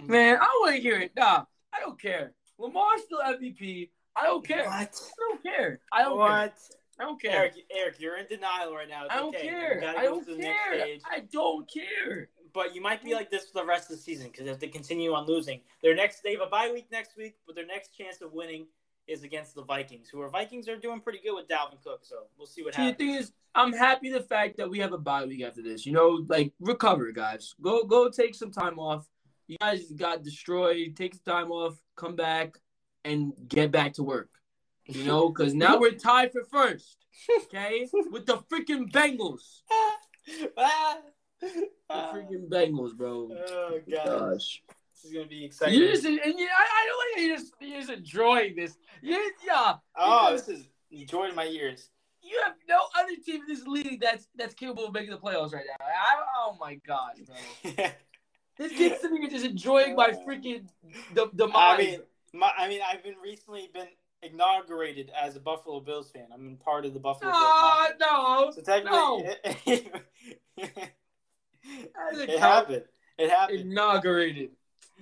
mm. man, I want to hear it. Nah, I don't care. Lamar's still MVP. I don't care. What? I don't care. I don't what? care. I don't care. Eric, Eric, you're in denial right now. It's I don't okay. care. I don't to the next care. I don't care. But you might be mm. like this for the rest of the season because if they continue on losing, their next they have a bye week next week, but their next chance of winning is against the Vikings, who are Vikings are doing pretty good with Dalvin Cook. So we'll see what See, the happens. thing is, I'm happy the fact that we have a bye week after this. You know, like recover, guys. Go, go, take some time off. You guys got destroyed. Take some time off. Come back and get back to work. You know, because now we're tied for first. Okay, with the freaking Bengals. Ah. Ah, The ah. freaking Bengals, bro. Oh gosh, Gosh. this is gonna be exciting. You just and you, I, I don't like you just you're just enjoying this. You, yeah, oh, this is joy in my ears. you have no other team in this league that's that's capable of making the playoffs right now. I, oh my gosh, bro. This kid's sitting here just enjoying my freaking the the I mean, my, I mean, I've been recently been inaugurated as a Buffalo Bills fan. I'm part of the Buffalo Ah, Bills. no, Mafia. So technically, no. it, As a it coach, happened. It happened. inaugurated.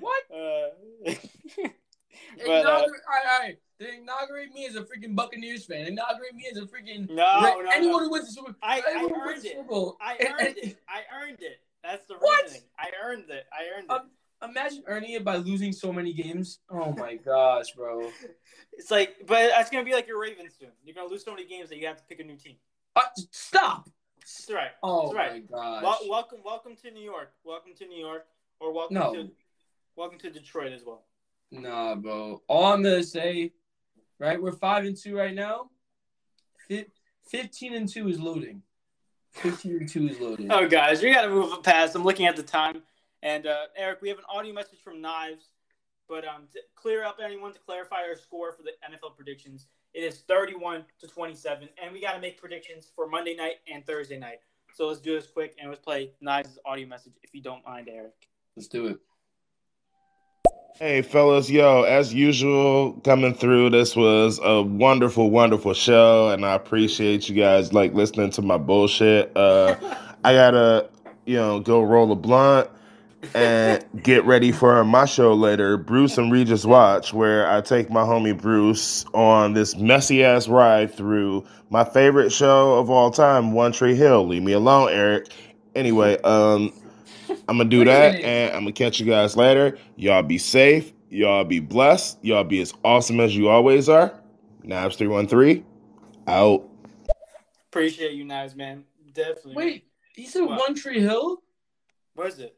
What? Uh, but uh, Inaugurate, all right, all right. They inaugurate me as a freaking Buccaneers fan. Inaugurate me as a freaking no, no, anyone no. who wins the Super I, I anyone who wins earned it. Super Bowl. I earned it. I earned it. That's the What? reasoning. I earned it. I earned it. Um, Imagine earning it by losing so many games. Oh my gosh, bro. it's like, but that's gonna be like your Ravens soon. You're gonna lose so many games that you have to pick a new team. Uh, stop. That's right. Oh That's right. my gosh. Wel- welcome, welcome to New York. Welcome to New York, or welcome No. to, welcome to Detroit as well. Nah, bro. All I'm gonna say, right? We're five and two right now. Fif- Fifteen and two is loading. Fifteen and two is loading. Oh, guys, we gotta move past. I'm looking at the time, and uh, Eric, we have an audio message from Knives, but um, to clear up anyone to clarify our score for the NFL predictions, it is 31 to 27, and we gotta make predictions for Monday night and Thursday night. So let's do this quick, and let's play Knives' audio message if you don't mind, Eric. Let's do it. Hey, fellas, yo, as usual, coming through. This was a wonderful, wonderful show, and I appreciate you guys like listening to my bullshit. Uh, I gotta, you know, go roll a blunt and get ready for my show later, Bruce and Regis Watch, where I take my homie Bruce on this messy ass ride through my favorite show of all time, One Tree Hill. Leave me alone, Eric. Anyway, um, I'm gonna do that, and I'm gonna catch you guys later. Y'all be safe. Y'all be blessed. Y'all be as awesome as you always are. Nabs three one three, out. Appreciate you, Knives, man. Definitely. Wait, he said What? One Tree Hill. Where's it?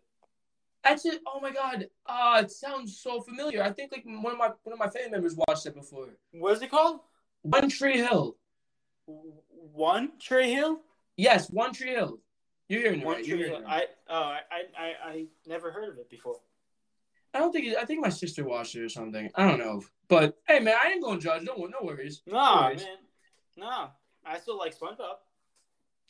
That's it. Oh my god. Ah, it sounds so familiar. I think like one of my one of my family members watched it before. What is it called? One Tree Hill. One Tree Hill. Yes, One Tree Hill. You're hearing it One right. Tree Hill. right. I oh I, I I never heard of it before. I don't think. It, I think my sister watched it or something. I don't know. But hey, man, I ain't gonna judge. No, no worries. No, Alright. man. No, I still like SpongeBob.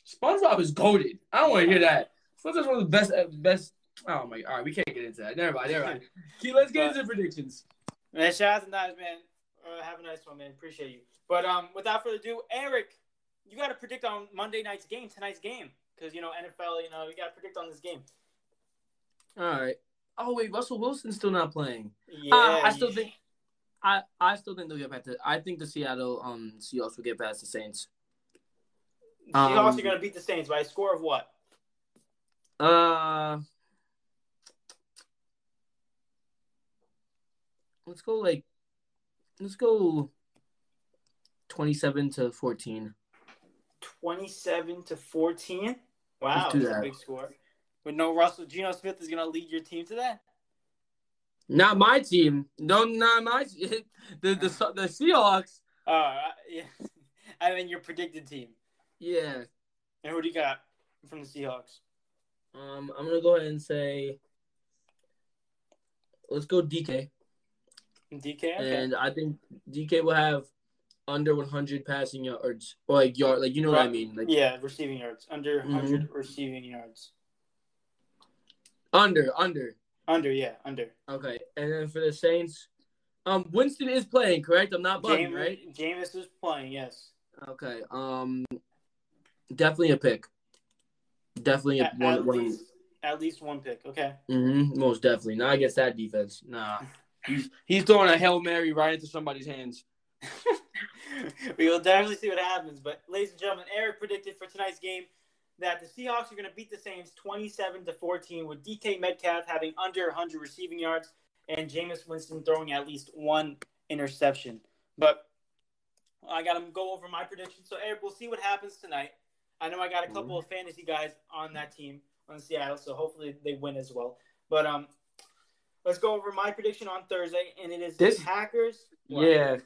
SpongeBob is goaded. I don't want to hear that. SpongeBob's one of the best. uh, Best. Oh my. All right, we can't get into that. Never mind. Never mind. Let's get into the predictions. Man, shout out to man. Uh, have a nice one, man. Appreciate you. But um, without further ado, Eric, you got to predict on Monday night's game, tonight's game, because you know NFL. You know, you got to predict on this game. All right. Oh wait, Russell Wilson's still not playing. Yeah, Uh, I still think. I, I still think they'll get past. The, I think the Seattle um Seahawks will get past the Saints. Seahawks um, are gonna beat the Saints by a score of what? Uh, let's go like, let's go. Twenty-seven to fourteen. Twenty-seven to fourteen. Wow, Let's do that's a big score. With no Russell, Geno Smith is gonna lead your team to that. Not my team. No, not my team. The the the Seahawks. Uh, I- yeah. I mean your predicted team. Yeah. And who do you got from the Seahawks? Um, I'm gonna go ahead and say. Let's go DK, DK. Okay. and I think DK will have under 100 passing yards, or like yard, like you know what I mean, like yeah, receiving yards under Mhm. 100 receiving yards. under, under. Under, yeah, under. Okay, and then for the Saints, um, Winston is playing, correct? I'm not bugging, Jameis, right? Jameis is playing, yes. Okay, um, definitely a pick. Definitely a At, one. at one least, at least one pick. Okay. mhm, most definitely. Not against that defense. Nah, he's he's throwing a hail mary right into somebody's hands. we will definitely see what happens. But, ladies and gentlemen, Eric predicted for tonight's game that the Seahawks are going to beat the Saints 27 to 14 with DK Metcalf having under 100 receiving yards and Jameis Winston throwing at least one interception. But I got to go over my prediction. So, Eric, we'll see what happens tonight. I know I got a couple of fantasy guys on that team on Seattle, so hopefully they win as well. But um, let's go over my prediction on Thursday, and it is this, the Packers. Yeah.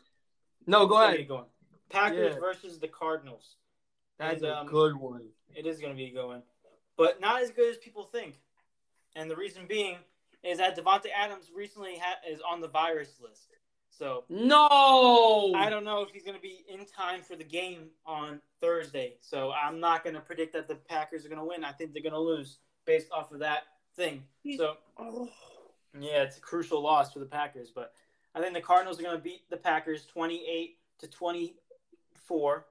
No, go ahead. Going. Packers yeah. versus the Cardinals. That's and, a um, good one. It is going to be going, but not as good as people think. And the reason being is that Davante Adams recently ha- is on the virus list. So no, I don't know if he's going to be in time for the game on Thursday. So I'm not going to predict that the Packers are going to win. I think they're going to lose based off of that thing. So oh. Yeah, it's a crucial loss for the Packers, but I think the Cardinals are going to beat the Packers 28 to 24.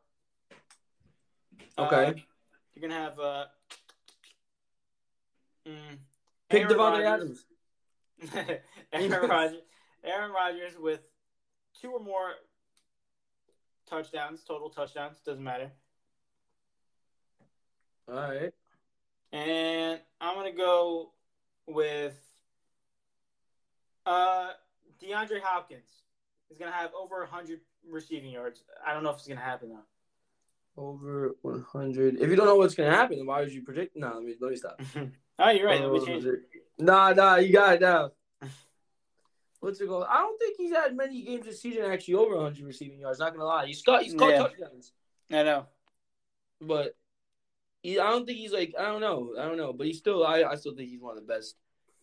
Okay. Uh, you're going to have uh mm, Pick Davante Adams. Aaron Rodgers. Aaron Rodgers with two or more touchdowns, total touchdowns, doesn't matter. All right. And I'm going to go with uh, DeAndre Hopkins. is going to have over 100 receiving yards. I don't know if it's going to happen, though. Over 100. If you don't know what's going to happen, then why would you predict? No, let me, let me stop. oh, you're right. Let me change it. Nah, nah, you got it now what's it called? I don't think he's had many games this season actually over 100 receiving yards. Not gonna lie, he's got he's caught yeah. touchdowns. I know, but he, I don't think he's like I don't know, I don't know, but he's still I, I still think he's one of the best.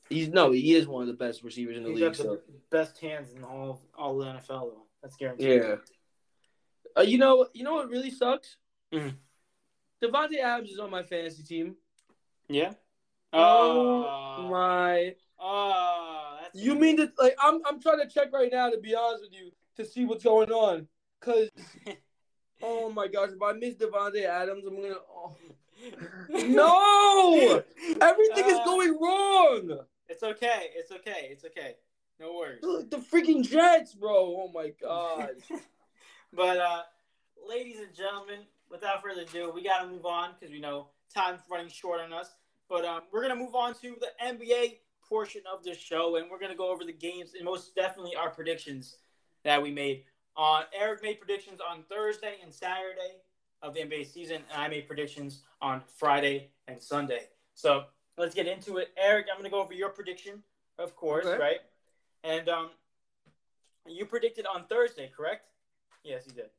He's no, he is one of the best receivers in the he's league. Got the so. best hands in all all the NFL though. That's guaranteed. Yeah. Uh, you know, you know what really sucks? Mm. Davante Adams is on my fantasy team. Yeah. Oh, oh my. Oh. You mean that? Like, I'm I'm trying to check right now to be honest with you to see what's going on, cause oh my gosh, if I miss Davante Adams, I'm gonna. Oh. no, everything uh, is going wrong. It's okay. It's okay. It's okay. No worries. The freaking Jets, bro. Oh my god. but uh, ladies and gentlemen, without further ado, we got to move on because we know time's running short on us. But um, we're gonna move on to the NBA portion of the show, and we're going to go over the games and most definitely our predictions that we made. On Eric made predictions on Thursday and Saturday of the NBA season, and I made predictions on Friday and Sunday. So let's get into it. Eric, I'm going to go over your prediction, of course, okay. right? And um, you predicted on Thursday, correct? Yes, you did.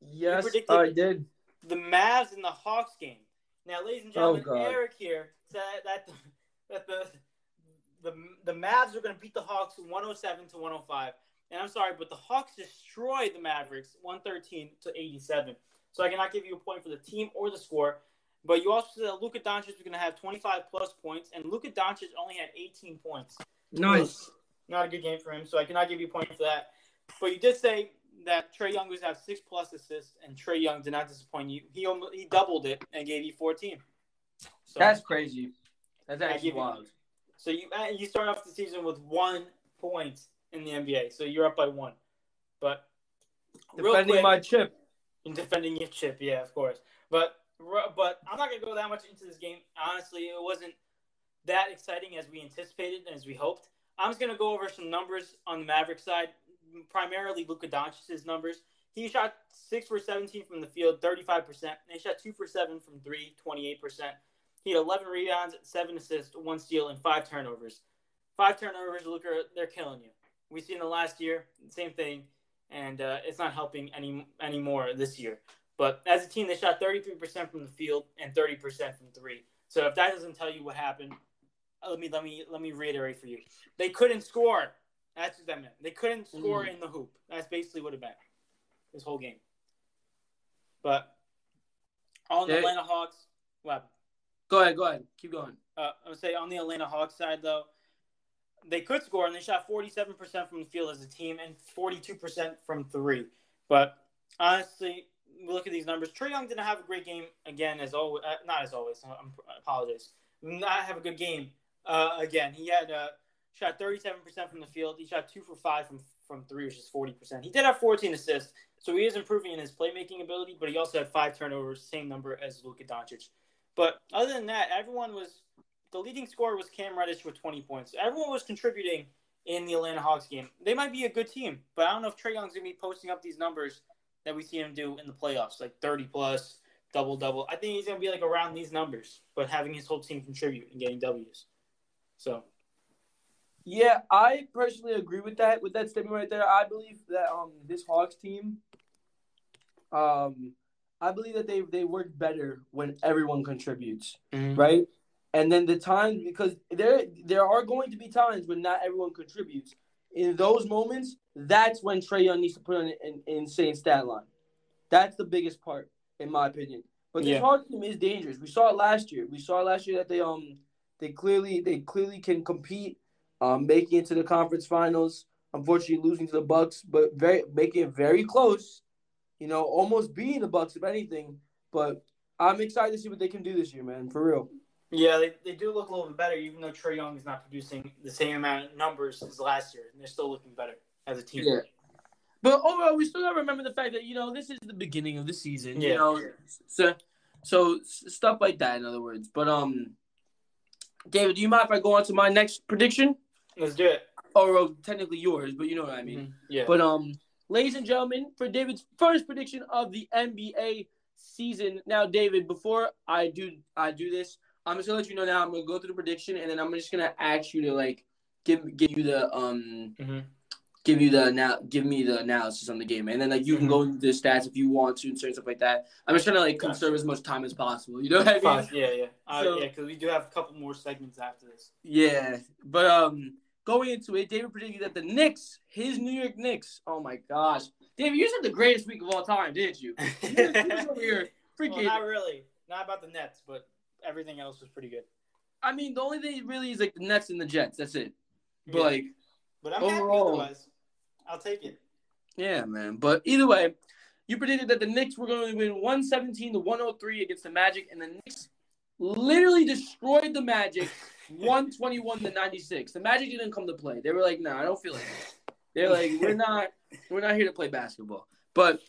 Yes, you I did. The Mavs and the Hawks game. Now, ladies and gentlemen, oh, Eric here said that the, that the the the Mavs are going to beat the Hawks 107 to 105. And I'm sorry, but the Hawks destroyed the Mavericks 113 to 87. So I cannot give you a point for the team or the score. But you also said that Luka Doncic was going to have 25 plus points, and Luka Doncic only had 18 points. Nice. Not a good game for him, so I cannot give you points for that. But you did say that Trae Young was have six plus assists, and Trae Young did not disappoint you. He he doubled it and gave you 14. So, That's crazy. That's actually wild. So you uh, you start off the season with one point in the NBA, so you're up by one. But defending quick, my chip, in defending your chip, yeah, of course. But but I'm not gonna go that much into this game. Honestly, it wasn't that exciting as we anticipated and as we hoped. I'm just gonna go over some numbers on the Maverick side, primarily Luka Doncic's numbers. He shot six for 17 from the field, 35%. And he shot two for seven from three, 28%. He had 11 rebounds, seven assists, one steal, and five turnovers. Five turnovers, look, they're killing you. We've seen the last year, same thing, and uh, it's not helping any anymore this year. But as a team, they shot 33% from the field and 30% from three. So if that doesn't tell you what happened, uh, let me let me let me reiterate for you. They couldn't score. That's what that meant. They couldn't score mm. in the hoop. That's basically what it meant. This whole game. But on the Atlanta Hawks, what Go ahead, go ahead. Keep going. Uh, I would say on the Atlanta Hawks side, though, they could score and they shot 47% from the field as a team and 42% from three. But honestly, look at these numbers. Trae Young didn't have a great game again, as always. Uh, not as always. I'm apologize. Not have a good game uh, again. He had uh, shot 37% from the field. He shot two for five from from three, which is 40%. He did have 14 assists, so he is improving in his playmaking ability, but he also had five turnovers, same number as Luka Doncic. But other than that, everyone was the leading scorer was Cam Reddish with 20 points. Everyone was contributing in the Atlanta Hawks game. They might be a good team, but I don't know if Trae Young's gonna be posting up these numbers that we see him do in the playoffs, like 30 plus, double double. I think he's gonna be like around these numbers, but having his whole team contribute and getting W's. So yeah, I personally agree with that with that statement right there. I believe that um this Hawks team, um, I believe that they they work better when everyone contributes, mm-hmm. right? And then the times because there there are going to be times when not everyone contributes. In those moments, that's when Trae Young needs to put on an, an, insane stat line. That's the biggest part, in my opinion. But this yeah. Hawks team is dangerous. We saw it last year. We saw last year that they um they clearly they clearly can compete um, making it to the conference finals. Unfortunately, losing to the Bucks, but very making it very close. You know, almost beating the Bucks if anything. But I'm excited to see what they can do this year, man. For real. Yeah, they, they do look a little bit better, even though Trae Young is not producing the same amount of numbers as last year, and they're still looking better as a team. Yeah. But overall, we still gotta remember the fact that you know this is the beginning of the season. Yeah. You know, so so stuff like that. In other words, but um, David, do you mind if I go on to my next prediction? Let's do it. Or well, technically yours, but you know what I mean. Mm-hmm. Yeah. But um, ladies and gentlemen, for David's first prediction of the NBA season. Now, David, before I do I do this, I'm just gonna let you know now. I'm gonna go through the prediction, and then I'm just gonna ask you to like give give you the um. Mm-hmm give you the now give me the analysis on the game and then like you can go mm-hmm. into the stats if you want to and certain stuff like that i'm just trying to like conserve as much time as possible you know what i mean yeah yeah uh, so, yeah because we do have a couple more segments after this yeah but um going into it, David predicted that the Knicks, his New York Knicks, oh my gosh. David, you said the greatest week of all time, didn't you? you over here freaking. Well, not really. Not about the Nets, but everything else was pretty good. I mean, the only thing really is like the Nets and the Jets. That's it. But yeah. like, but I'm overall, happy otherwise. I'll take it. Yeah, man. But either way, you predicted that the Knicks were going to win 117 to 103 against the Magic, and the Knicks literally destroyed the Magic 121 to 96. The Magic didn't come to play. They were like, "No, nah, I don't feel like it." They're like, "We're not, we're not here to play basketball." But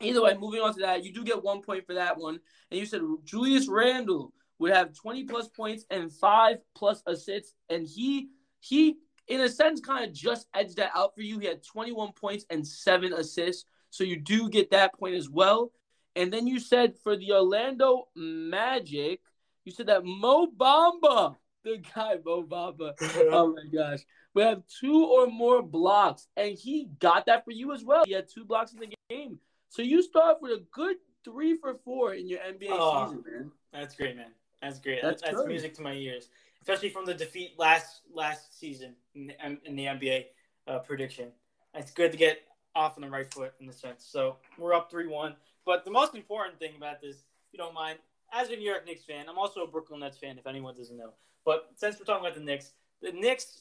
either way, moving on to that, you do get one point for that one. And you said Julius Randle would have 20 plus points and five plus assists, and he he in a sense kind of just edged that out for you. He had 21 points and seven assists, so you do get that point as well. And then you said for the Orlando Magic, you said that Mo Bamba the guy Mo Bamba. oh my gosh. We have two or more blocks, and he got that for you as well. He had two blocks in the game. So you start with a good three for four in your NBA oh, season, man. That's great, man. That's great. That's, that's music to my ears, especially from the defeat last last season in the, in the NBA uh, prediction. It's good to get off on the right foot in the sense. So we're up three one. But the most important thing about this, if you don't mind, as a New York Knicks fan, I'm also a Brooklyn Nets fan. If anyone doesn't know, but since we're talking about the Knicks, the Knicks,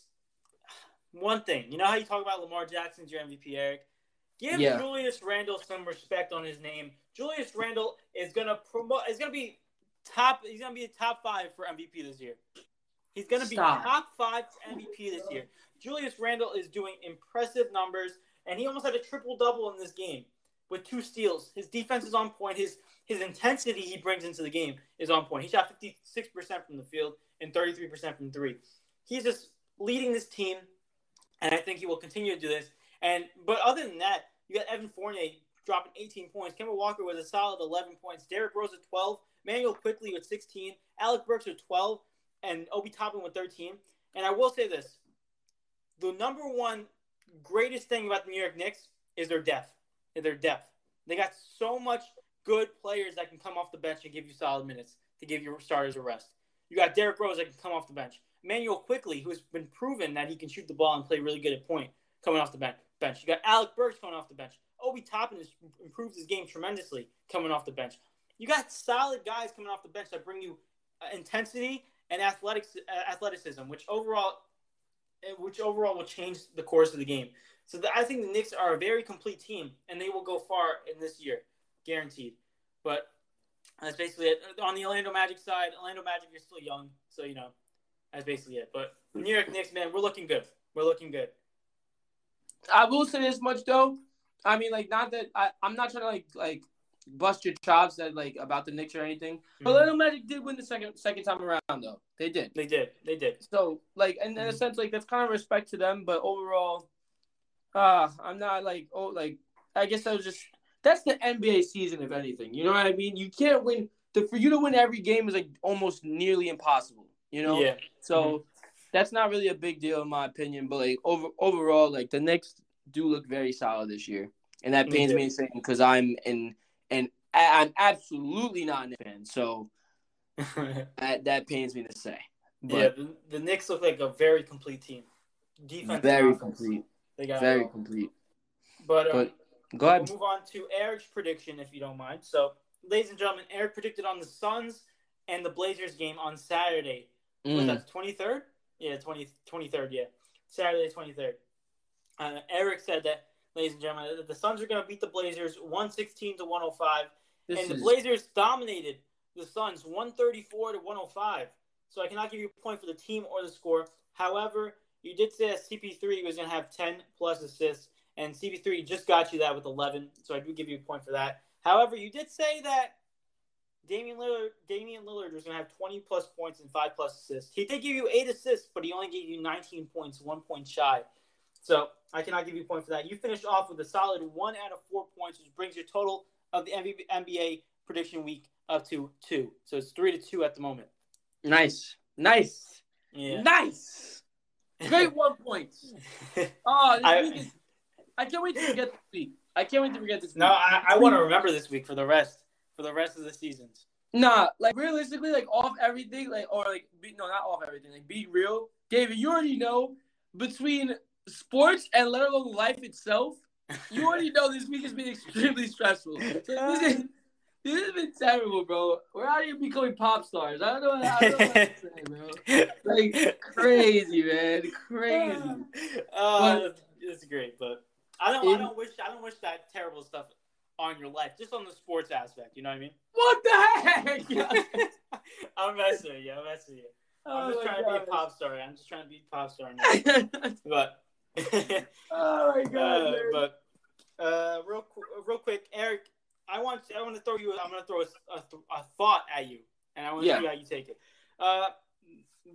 one thing, you know how you talk about Lamar Jackson's your MVP, Eric? Give yeah. Julius Randle some respect on his name. Julius Randle is gonna promote. Is gonna be top. He's gonna be a top five for MVP this year. He's gonna be top five MVP this year. Julius Randle is doing impressive numbers, and he almost had a triple double in this game with two steals. His defense is on point. His his intensity he brings into the game is on point. He shot 56% from the field and 33% from three. He's just leading this team, and I think he will continue to do this. And but other than that, you got Evan Fournier dropping 18 points. Kemba Walker with a solid 11 points. Derrick Rose at 12. Immanuel Quickley with 16. Alec Burks with 12, and Obi Toppin with 13. And I will say this: the number one greatest thing about the New York Knicks is their depth. Their depth. They got so much good players that can come off the bench and give you solid minutes to give your starters a rest. You got Derrick Rose that can come off the bench. Immanuel Quickley, who's been proven that he can shoot the ball and play really good at point, coming off the bench. You got Alec Burks coming off the bench. Obi Toppin has improved his game tremendously coming off the bench. You got solid guys coming off the bench that bring you uh, intensity and athletics, uh, athleticism, which overall, uh, which overall will change the course of the game. So the, I think the Knicks are a very complete team, and they will go far in this year, guaranteed. But that's basically it. On the Orlando Magic side, Orlando Magic you're still young, so you know that's basically it. But New York Knicks, man, we're looking good. We're looking good. I will say this much though. I mean, like, not that I, I'm not trying to like like bust your chops that like about the Knicks or anything. Mm-hmm. But Orlando Magic did win the second second time around though. They did. They did. They did. So like, and in mm-hmm. a sense, like that's kind of respect to them. But overall, uh I'm not like oh like I guess I was just that's the NBA season if anything. You know what I mean? You can't win. The, for you to win every game is like almost nearly impossible. You know. Yeah. So. Mm-hmm. That's not really a big deal in my opinion, but like over overall, like the Knicks do look very solid this year, and that pains me, me saying because I'm in and I'm absolutely not a fan. So that, that pains me to say. But yeah, the, the Knicks look like a very complete team. Defense, very complete. They got very complete. But, um, but go ahead. We'll move on to Eric's prediction, if you don't mind. So, ladies and gentlemen, Eric predicted on the Suns and the Blazers game on Saturday. Mm. Was that twenty third? Yeah, 20, 23rd, Yeah, Saturday twenty third. Uh, Eric said that ladies and gentlemen. The Suns are going to beat the Blazers 116 to 105. This and the Blazers dominated the Suns 134 to 105. So I cannot give you a point for the team or the score. However, you did say that CP3 was going to have 10 plus assists, and CP3 just got you that with 11. So I do give you a point for that. However, you did say that Damian Lillard, Damian Lillard was going to have 20 plus points and 5 plus assists. He did give you 8 assists, but he only gave you 19 points, 1 point shy. So I cannot give you a point for that. You finished off with a solid one out of four points, which brings your total of the NBA prediction week up to two. So it's three to two at the moment. Nice, nice, yeah, nice. Great one points. Oh, I, is, I can't wait to forget this week. I can't wait to forget this. No, week. I, I want to remember this week for the rest for the rest of the seasons. Nah, like realistically, like off everything, like or like be, no, not off everything. Like be real, David. You already know between sports and let alone life itself, you already know this week has been extremely stressful. So this, uh. is, this has been terrible, bro. We're out here becoming pop stars. I don't know, I don't know what to say, bro. Like crazy, man, crazy. Oh, but, it's great, but I don't. I don't wish. I don't wish that terrible stuff on your life, just on the sports aspect. You know what I mean? What the heck? I'm messing with you. I'm messing with you. I'm oh just trying God. to be a pop star. I'm just trying to be a pop star now. but oh my god! Uh, but uh, real real quick, Eric, I want I want to throw you. I'm going to throw a, a, a, thought at you, and I want to yeah. see how you take it. Uh,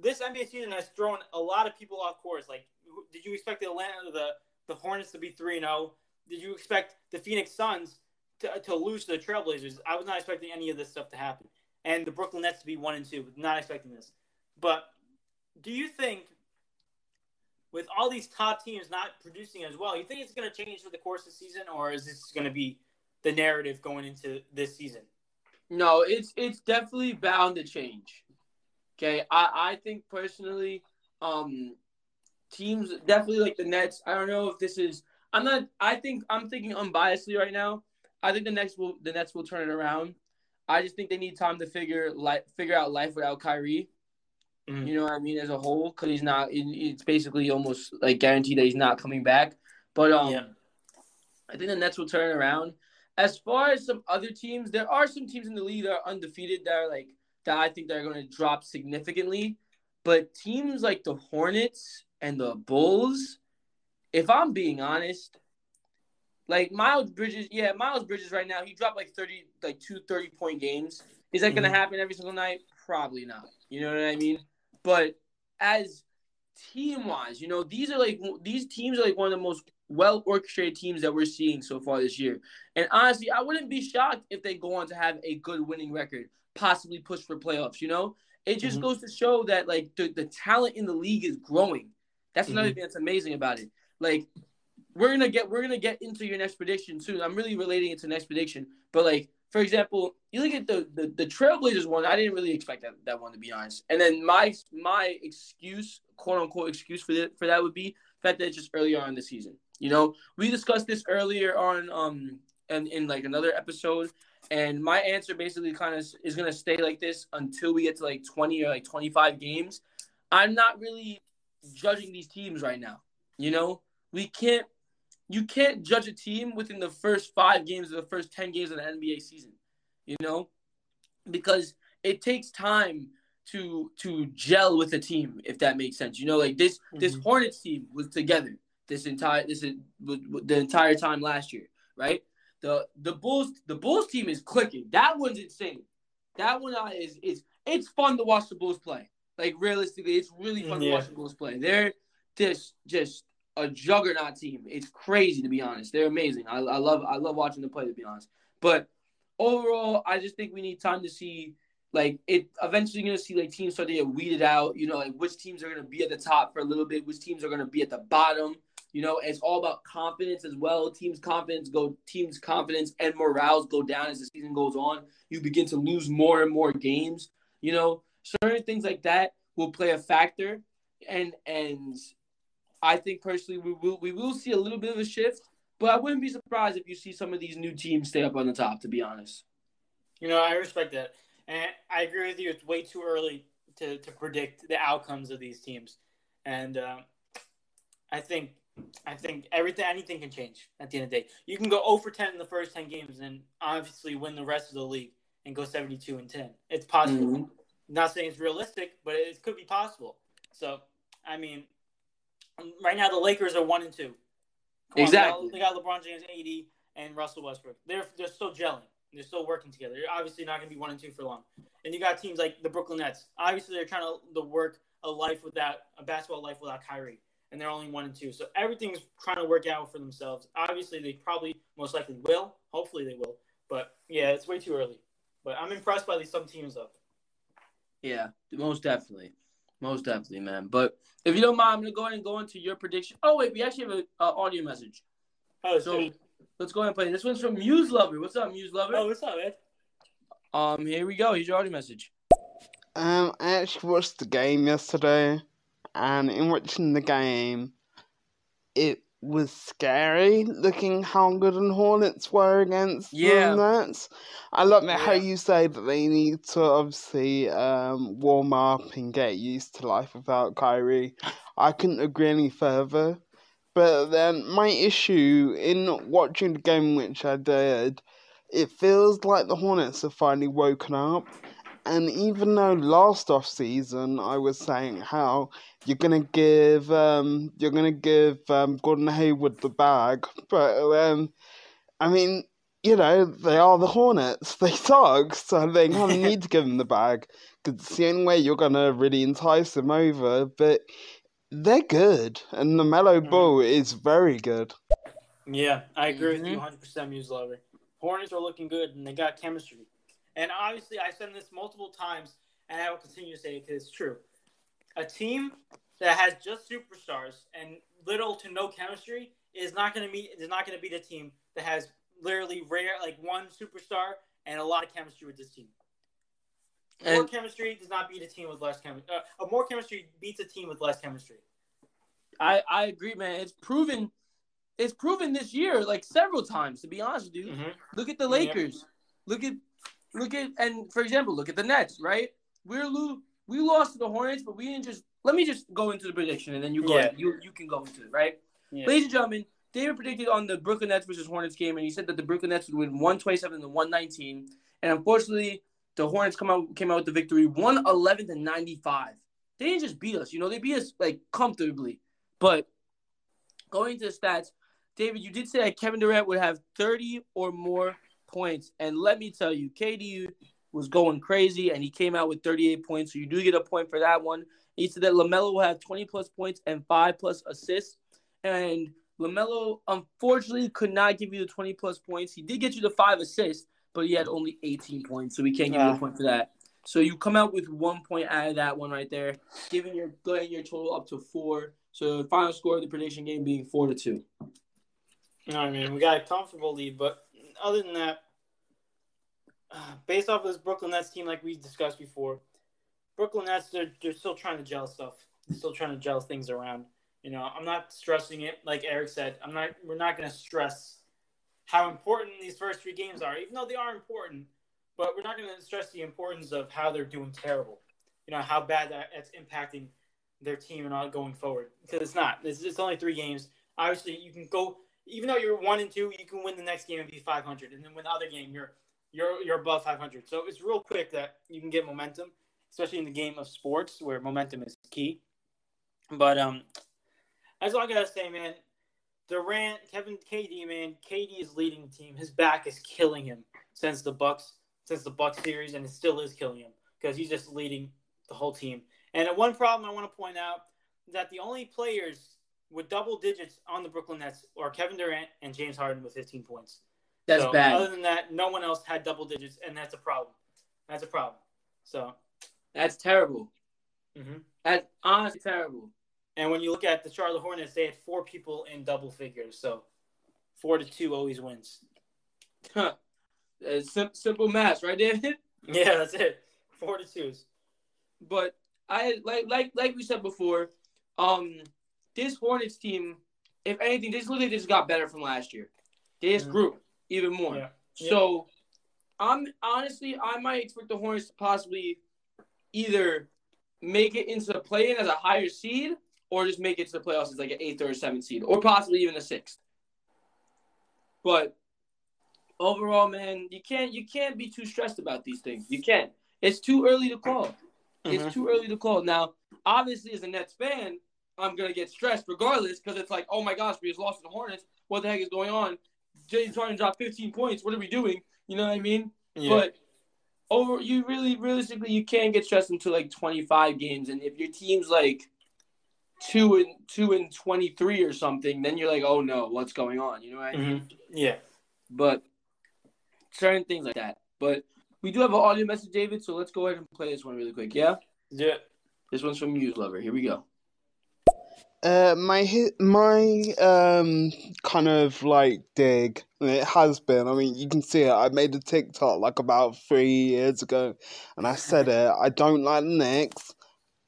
this NBA season has thrown a lot of people off course. Like, did you expect the Atlanta the the Hornets to be three and zero? Oh? Did you expect the Phoenix Suns to, to lose to the Trailblazers? I was not expecting any of this stuff to happen, and the Brooklyn Nets to be one and two. Not expecting this. But do you think with all these top teams not producing as well, you think it's going to change for the course of the season, or is this going to be the narrative going into this season? No, it's it's definitely bound to change. Okay, I I think personally, um, teams definitely like the Nets. I don't know if this is. I'm not. I think I'm thinking unbiasedly right now. I think the next will the Nets will turn it around. I just think they need time to figure life figure out life without Kyrie. Mm-hmm. You know what I mean, as a whole, because he's not. It's basically almost like guaranteed that he's not coming back. But um, yeah. I think the Nets will turn around. As far as some other teams, there are some teams in the league that are undefeated that are like that. I think they're going to drop significantly. But teams like the Hornets and the Bulls, if I'm being honest, like Miles Bridges, yeah, Miles Bridges right now, he dropped like 30, like two 30 point games. Is that mm-hmm. going to happen every single night? Probably not. You know what I mean? But as team wise, you know, these are like these teams are like one of the most well orchestrated teams that we're seeing so far this year. And honestly, I wouldn't be shocked if they go on to have a good winning record, possibly push for playoffs. You know, it just mm-hmm. goes to show that like the, the talent in the league is growing. That's another mm-hmm. thing that's amazing about it. Like we're gonna get we're gonna get into your next prediction soon. I'm really relating it to next prediction, but like for example, you look at the, the the Trailblazers one. I didn't really expect that, that one to be honest. And then my my excuse, quote unquote, excuse for that for that would be the fact that it's just earlier on in the season. You know, we discussed this earlier on um and in like another episode, and my answer basically kind of is gonna stay like this until we get to like 20 or like 25 games. I'm not really judging these teams right now. You know, we can't you can't judge a team within the first five games of the first 10 games of the NBA season, you know, because it takes time to to gel with a team, if that makes sense. You know, like this mm-hmm. this Hornets team was together. this entire this is the entire time last year, right? The the Bulls the Bulls team is clicking. That one's insane. That one uh, is is it's fun to watch the Bulls play. Like realistically, it's really fun yeah. to watch the Bulls play. They're just just a juggernaut team. It's crazy to be honest. They're amazing. I, I love I love watching them play to be honest. But overall, I just think we need time to see like it eventually you're gonna see like teams start to get weeded out, you know, like which teams are gonna be at the top for a little bit, which teams are gonna be at the bottom. You know, it's all about confidence as well. Teams' confidence go teams' confidence and morales go down as the season goes on. You begin to lose more and more games. You know, certain things like that will play a factor. And and I think personally we will we will see a little bit of a shift, but I wouldn't be surprised if you see some of these new teams stay up on the top, to be honest. You know, I respect that. And I agree with you. It's way too early to, to predict the outcomes of these teams, and uh, I think I think everything anything can change at the end of the day. You can go 0 for 10 in the first 10 games and obviously win the rest of the league and go 72 and 10. It's possible. Mm-hmm. Not saying it's realistic, but it could be possible. So, I mean, Um, right now the Lakers are one and two. Come exactly. On, they, got, they got LeBron James, AD, and Russell Westbrook. They're they're still gelling. They're still working together. They're obviously not going to be one and two for long. And you got teams like the Brooklyn Nets. Obviously, they're trying to, to work a life without a basketball life without Kyrie, and they're only one and two. So everything's trying to work out for themselves. Obviously, they probably most likely will. Hopefully, they will. But yeah, it's way too early. But I'm impressed by these some teams though. Yeah, most definitely, most definitely, man. But if you don't mind, I'm gonna go ahead and go into your prediction. Oh wait, we actually have an uh, audio message. Oh, so let's go ahead and play. This one's from Muse Lover. What's up, Muse Lover? Oh, what's up, man? Um, here we go. Here's your audio message. Um, I actually watched the game yesterday, and in watching the game, it was scary looking how good the Hornets were against yeah. the Nets. I love yeah. how you say that they need to obviously um, warm up and get used to life without Kyrie. I couldn't agree any further. But then my issue in watching the game, which I did, it feels like the Hornets have finally woken up. And even though last off season I was saying how you're gonna give um you're gonna give um Gordon Hayward the bag, but um I mean you know they are the Hornets. They suck, so they kind of need to give them the bag because it's the only way you're gonna really entice them over. But they're good, and the Mellow mm-hmm. Ball is very good. Yeah, I agree mm-hmm. with you 100, percent Muse Lover. Hornets are looking good, and they got chemistry. And obviously, I said this multiple times, and I will continue to say it because it's true. A team that has just superstars and little to no chemistry is not going to be is not going to be the team that has literally rare like one superstar and a lot of chemistry with this team. More and, chemistry does not beat a team with less chemistry. Uh, more chemistry beats a team with less chemistry. I I agree, man. It's proven. It's proven this year, like several times. To be honest with you, mm-hmm. look at the Lakers. Look at look at and for example, look at the Nets. Right, we're lo- we lost to the Hornets, but we didn't just. Let me just go into the prediction, and then you go. Yeah. You you can go into it, right? Yeah. Ladies and gentlemen, David predicted on the Brooklyn Nets versus Hornets game, and he said that the Brooklyn Nets would win 127 to 119. And unfortunately, the Hornets come out came out with the victory, 111 to 95. They didn't just beat us, you know, they beat us like comfortably. But going to the stats, David, you did say that Kevin Durant would have 30 or more points. And let me tell you, KD was going crazy and he came out with 38 points. So you do get a point for that one. He said that LaMelo will have 20 plus points and five plus assists. And LaMelo, unfortunately, could not give you the 20 plus points. He did get you the five assists, but he had only 18 points. So we can't give yeah. you a ah. point for that. So you come out with one point out of that one right there, giving your getting your total up to four. So the final score of the prediction game being four to two. You know what I mean, we got a comfortable lead, but other than that, based off of this Brooklyn Nets team, like we discussed before, Brooklyn Nets they're they're still trying to gel stuff, they're still trying to gel things around. You know, I'm not stressing it like Eric said. I'm not. We're not going to stress how important these first three games are, even though they are important. But we're not going to stress the importance of how they're doing terrible. You know how bad that, that's impacting their team and all going forward because it's not. It's, it's only three games. Obviously, you can go even though you're one and two, you can win the next game and be 500, and then win the other game, you're you're you're above 500. So it's real quick that you can get momentum, especially in the game of sports where momentum is key. But um, that's all I gotta say, man. Durant, Kevin, KD, man, KD is leading the team. His back is killing him since the Bucks, since the Bucks series, and it still is killing him because he's just leading the whole team. And one problem I want to point out that the only players with double digits on the Brooklyn Nets are Kevin Durant and James Harden with 15 points. That's so, bad. Other than that, no one else had double digits, and that's a problem. That's a problem. So that's terrible. Mm-hmm. That's honestly terrible. And when you look at the Charlotte Hornets, they had four people in double figures. So four to two always wins. Huh. Sim- simple math, right, David? Yeah, that's it. Four to twos. But I like like like we said before, um, this Hornets team, if anything, this literally just got better from last year. They just mm-hmm. grew even more. Yeah. So, I'm honestly, I might expect the Hornets to possibly either make it into the play-in as a higher seed, or just make it to the playoffs as like an eighth or a seventh seed, or possibly even a sixth. But overall, man, you can't you can't be too stressed about these things. You can't. It's too early to call. Mm-hmm. It's too early to call. Now, obviously, as a Nets fan, I'm gonna get stressed regardless because it's like, oh my gosh, we just lost to the Hornets. What the heck is going on? James Harden dropped 15 points. What are we doing? You know what I mean? Yeah. But over, you really, realistically, you can't get stressed into like 25 games, and if your team's like two and two and 23 or something, then you're like, oh no, what's going on? You know what I mean? Mm-hmm. Yeah. But certain things like that. But we do have an audio message, David. So let's go ahead and play this one really quick. Yeah. Yeah. This one's from Muse Lover. Here we go. Uh, my my um kind of like dig it has been. I mean, you can see it. I made a TikTok like about three years ago, and I said it. I don't like the Knicks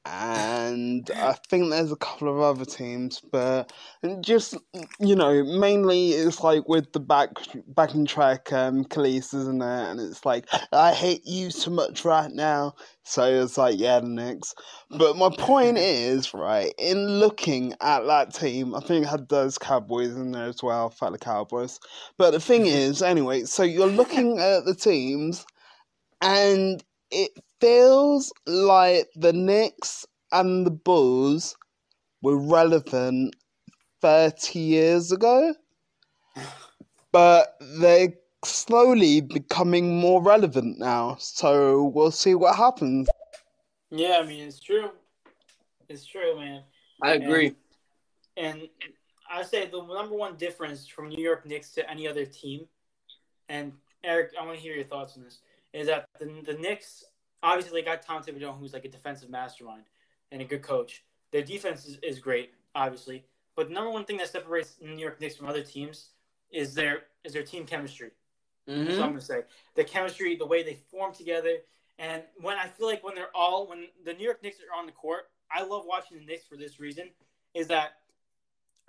and I think there's a couple of other teams, but just you know, mainly it's like with the back back and track um Khalees, isn't it? And it's like I hate you so much right now. So it's like yeah, the Knicks. But my point is, right, in looking at that team, I think it had those Cowboys in there as well, fellow Cowboys. But the thing is, anyway, so you're looking at the teams and it feels like the Knicks and the Bulls were relevant 30 years ago, but they're slowly becoming more relevant now. So we'll see what happens. Yeah, I mean, it's true. It's true, man. I agree. And, and I say the number one difference from New York Knicks to any other team, and Eric, I want to hear your thoughts on this, is that the, the Knicks obviously they got Tom Thibodeau, who's like a defensive mastermind and a good coach. Their defense is, is great, obviously, but the number one thing that separates the New York Knicks from other teams is their is their team chemistry. Mm-hmm. That's what I'm gonna say. The chemistry, the way they form together, and when I feel like when they're all when the New York Knicks are on the court, I love watching the Knicks for this reason, is that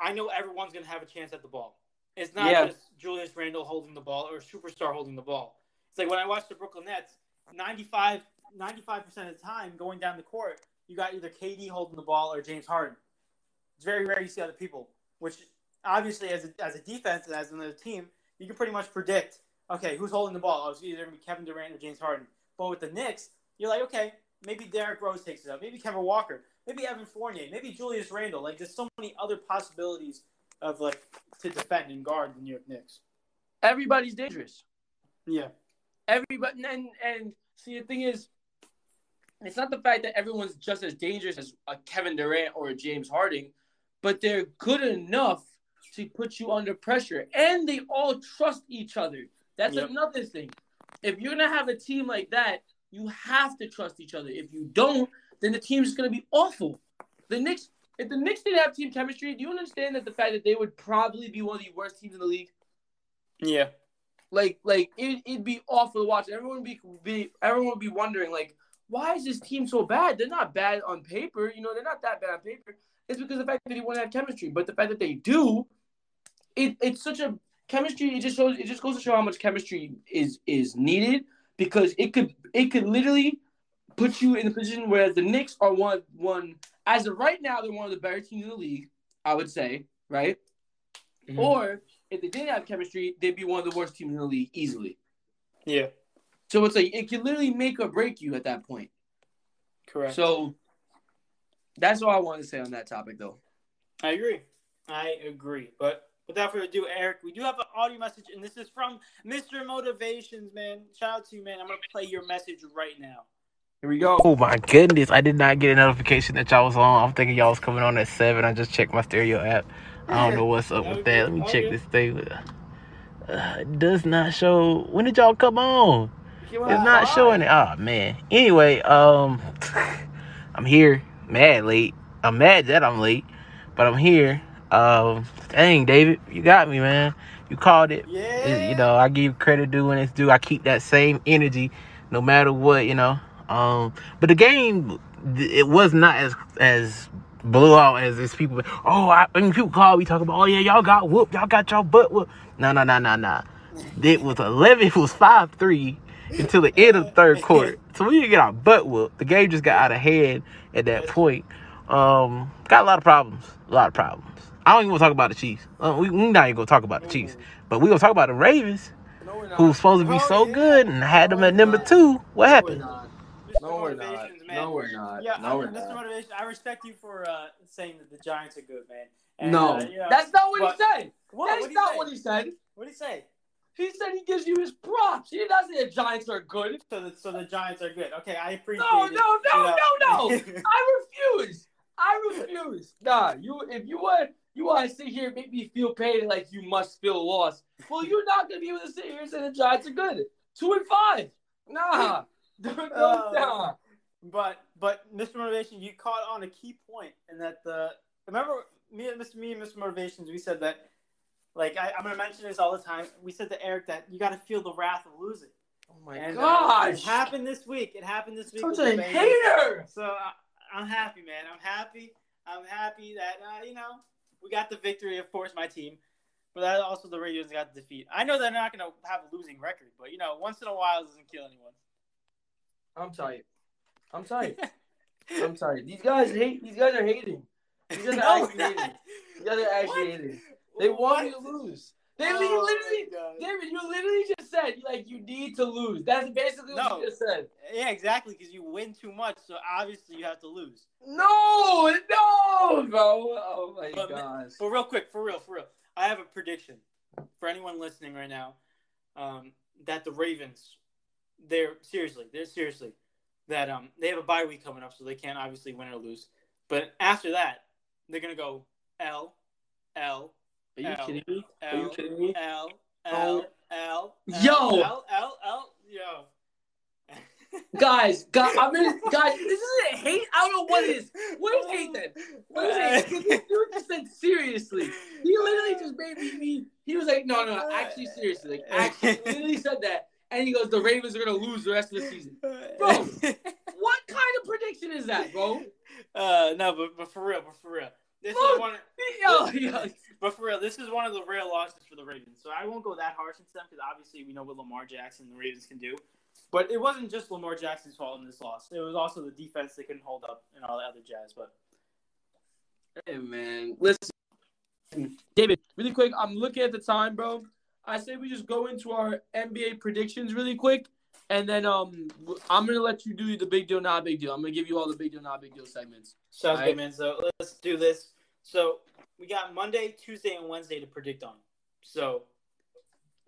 I know everyone's gonna have a chance at the ball. It's not yeah. just Julius Randle holding the ball or a superstar holding the ball. It's like when I watch the Brooklyn Nets, 95 95% of the time going down the court, you got either KD holding the ball or James Harden. It's very rare you see other people, which obviously as a, as a defense and as another team, you can pretty much predict, okay, who's holding the ball? It's either going to be Kevin Durant or James Harden. But with the Knicks, you're like, okay, maybe Derrick Rose takes it up, maybe Kemba Walker, maybe Evan Fournier, maybe Julius Randle. Like there's so many other possibilities of like to defend and guard the New York Knicks. Everybody's dangerous. Yeah. Everybody and and see the thing is it's not the fact that everyone's just as dangerous as a Kevin Durant or a James Harden, but they're good enough to put you under pressure, and they all trust each other. That's yep. another thing. If you're gonna have a team like that, you have to trust each other. If you don't, then the team's gonna be awful. The Knicks, if the Knicks didn't have team chemistry, do you understand that the fact that they would probably be one of the worst teams in the league? Yeah. Like, like it, it'd be awful to watch. Everyone would be, be everyone would be wondering, like, why is this team so bad? They're not bad on paper. You know, they're not that bad on paper. It's because the fact that they want to have chemistry. But the fact that they do, it, it's such a chemistry. It just shows. It just goes to show how much chemistry is is needed because it could it could literally put you in a position where the Knicks are one one as of right now they're one of the better teams in the league. I would say right, mm-hmm. or if they didn't have chemistry, they'd be one of the worst teams in the league easily. Yeah. So it's like it can literally make or break you at that point. Correct. So that's all I want to say on that topic, though. I agree. I agree. But without further ado, Eric, we do have an audio message, and this is from Mr. Motivations, man. Shout out to you, man. I'm gonna play your message right now. Here we go. Oh my goodness, I did not get a notification that y'all was on. I'm thinking y'all was coming on at seven. I just checked my stereo app. I don't know what's up with that. Let me check this thing. Uh, it does not show. When did y'all come on? It's not showing it. Oh man. Anyway, um, I'm here. Mad late. I'm mad that I'm late, but I'm here. Um, dang, David, you got me, man. You called it. Yeah. You know, I give credit due when it's due. I keep that same energy, no matter what. You know. Um, but the game, it was not as as blew out as this people. Oh, I, I mean, people call me talking about, oh yeah, y'all got whooped, y'all got y'all butt whooped. No, no, no, no, no. It was eleven. It was five three until the end of the third quarter. So we didn't get our butt whooped. The game just got out of hand at that point. Um, got a lot of problems. A lot of problems. I don't even want to talk about the Chiefs. Uh, we we not even gonna talk about the Chiefs, but we gonna talk about the Ravens, who's supposed to be so good and had them at number two. What happened? No, we're not. Man. No, we're not. Yeah, no, we're Mr. not. Motivation, I respect you for uh, saying that the Giants are good, man. And, No, uh, you know, that's not what but- he said. What? That's What'd not say? what he said. What did he say? He said he gives you his props. He doesn't say the Giants are good. So the, so the Giants are good. Okay, I appreciate No, it. no, no, no, know. no. I refuse. I refuse. Nah, you if you want you want to sit here and make me feel pain like you must feel lost. Well, you're not gonna be able to sit here and say the Giants are good. Two and five. Nah. no, Oh. nah. But but Mr. Motivation, you caught on a key point, and that the remember me and Mr. Me and Mr. Motivations, we said that like I, I'm gonna mention this all the time. We said to Eric that you got to feel the wrath of losing. Oh my and, uh, gosh. it happened this week. It happened this week. Such a hater. So I, I'm happy, man. I'm happy. I'm happy that uh, you know we got the victory. Of course, my team, but that also the Ravens got the defeat. I know they're not gonna have a losing record, but you know once in a while it doesn't kill anyone. I'm tight. I'm tight. I'm tight. These guys hate. These guys are hating. These guys are actually hating. These guys are actually hating. They want you to lose. They Oh, literally. David, you literally just said like you need to lose. That's basically what No. you just said. Yeah, exactly. Because you win too much, so obviously you have to lose. No, no, bro. Oh my But- gosh. But real quick, for real, for real, I have a prediction for anyone listening right now um, that the Ravens, they're seriously, they're seriously that um they have a bye week coming up, so they can't obviously win or lose. But after that, they're gonna go L, L, Are you L, kidding me? Are you kidding me? L, Oh. L, L, Yo. L, L, L, yo. Guys, guys, I mean, guys, this isn't hate. I don't know what it is. What is hate then? What is hate? Because this dude just said seriously. He literally just made me. he was like, no, no, no, actually, seriously, like, actually, literally said that, and he goes, the Ravens are gonna lose the rest of the season. Bro. What kind of prediction is that, bro? Uh, no, but, but for real, but for real, this Look. is one. Yo, oh, yo. But for real, this is one of the rare losses for the Ravens. So I won't go that harsh into them because obviously we know what Lamar Jackson and the Ravens can do. But it wasn't just Lamar Jackson's fault in this loss. It was also the defense they couldn't hold up and all the other jazz. But Hey man, listen, David. Really quick, I'm looking at the time, bro. I say we just go into our NBA predictions really quick, and then um, I'm gonna let you do the big deal, not big deal. I'm gonna give you all the big deal, not big deal segments. sounds Alright. good, man. So let's do this. So we got Monday, Tuesday, and Wednesday to predict on. So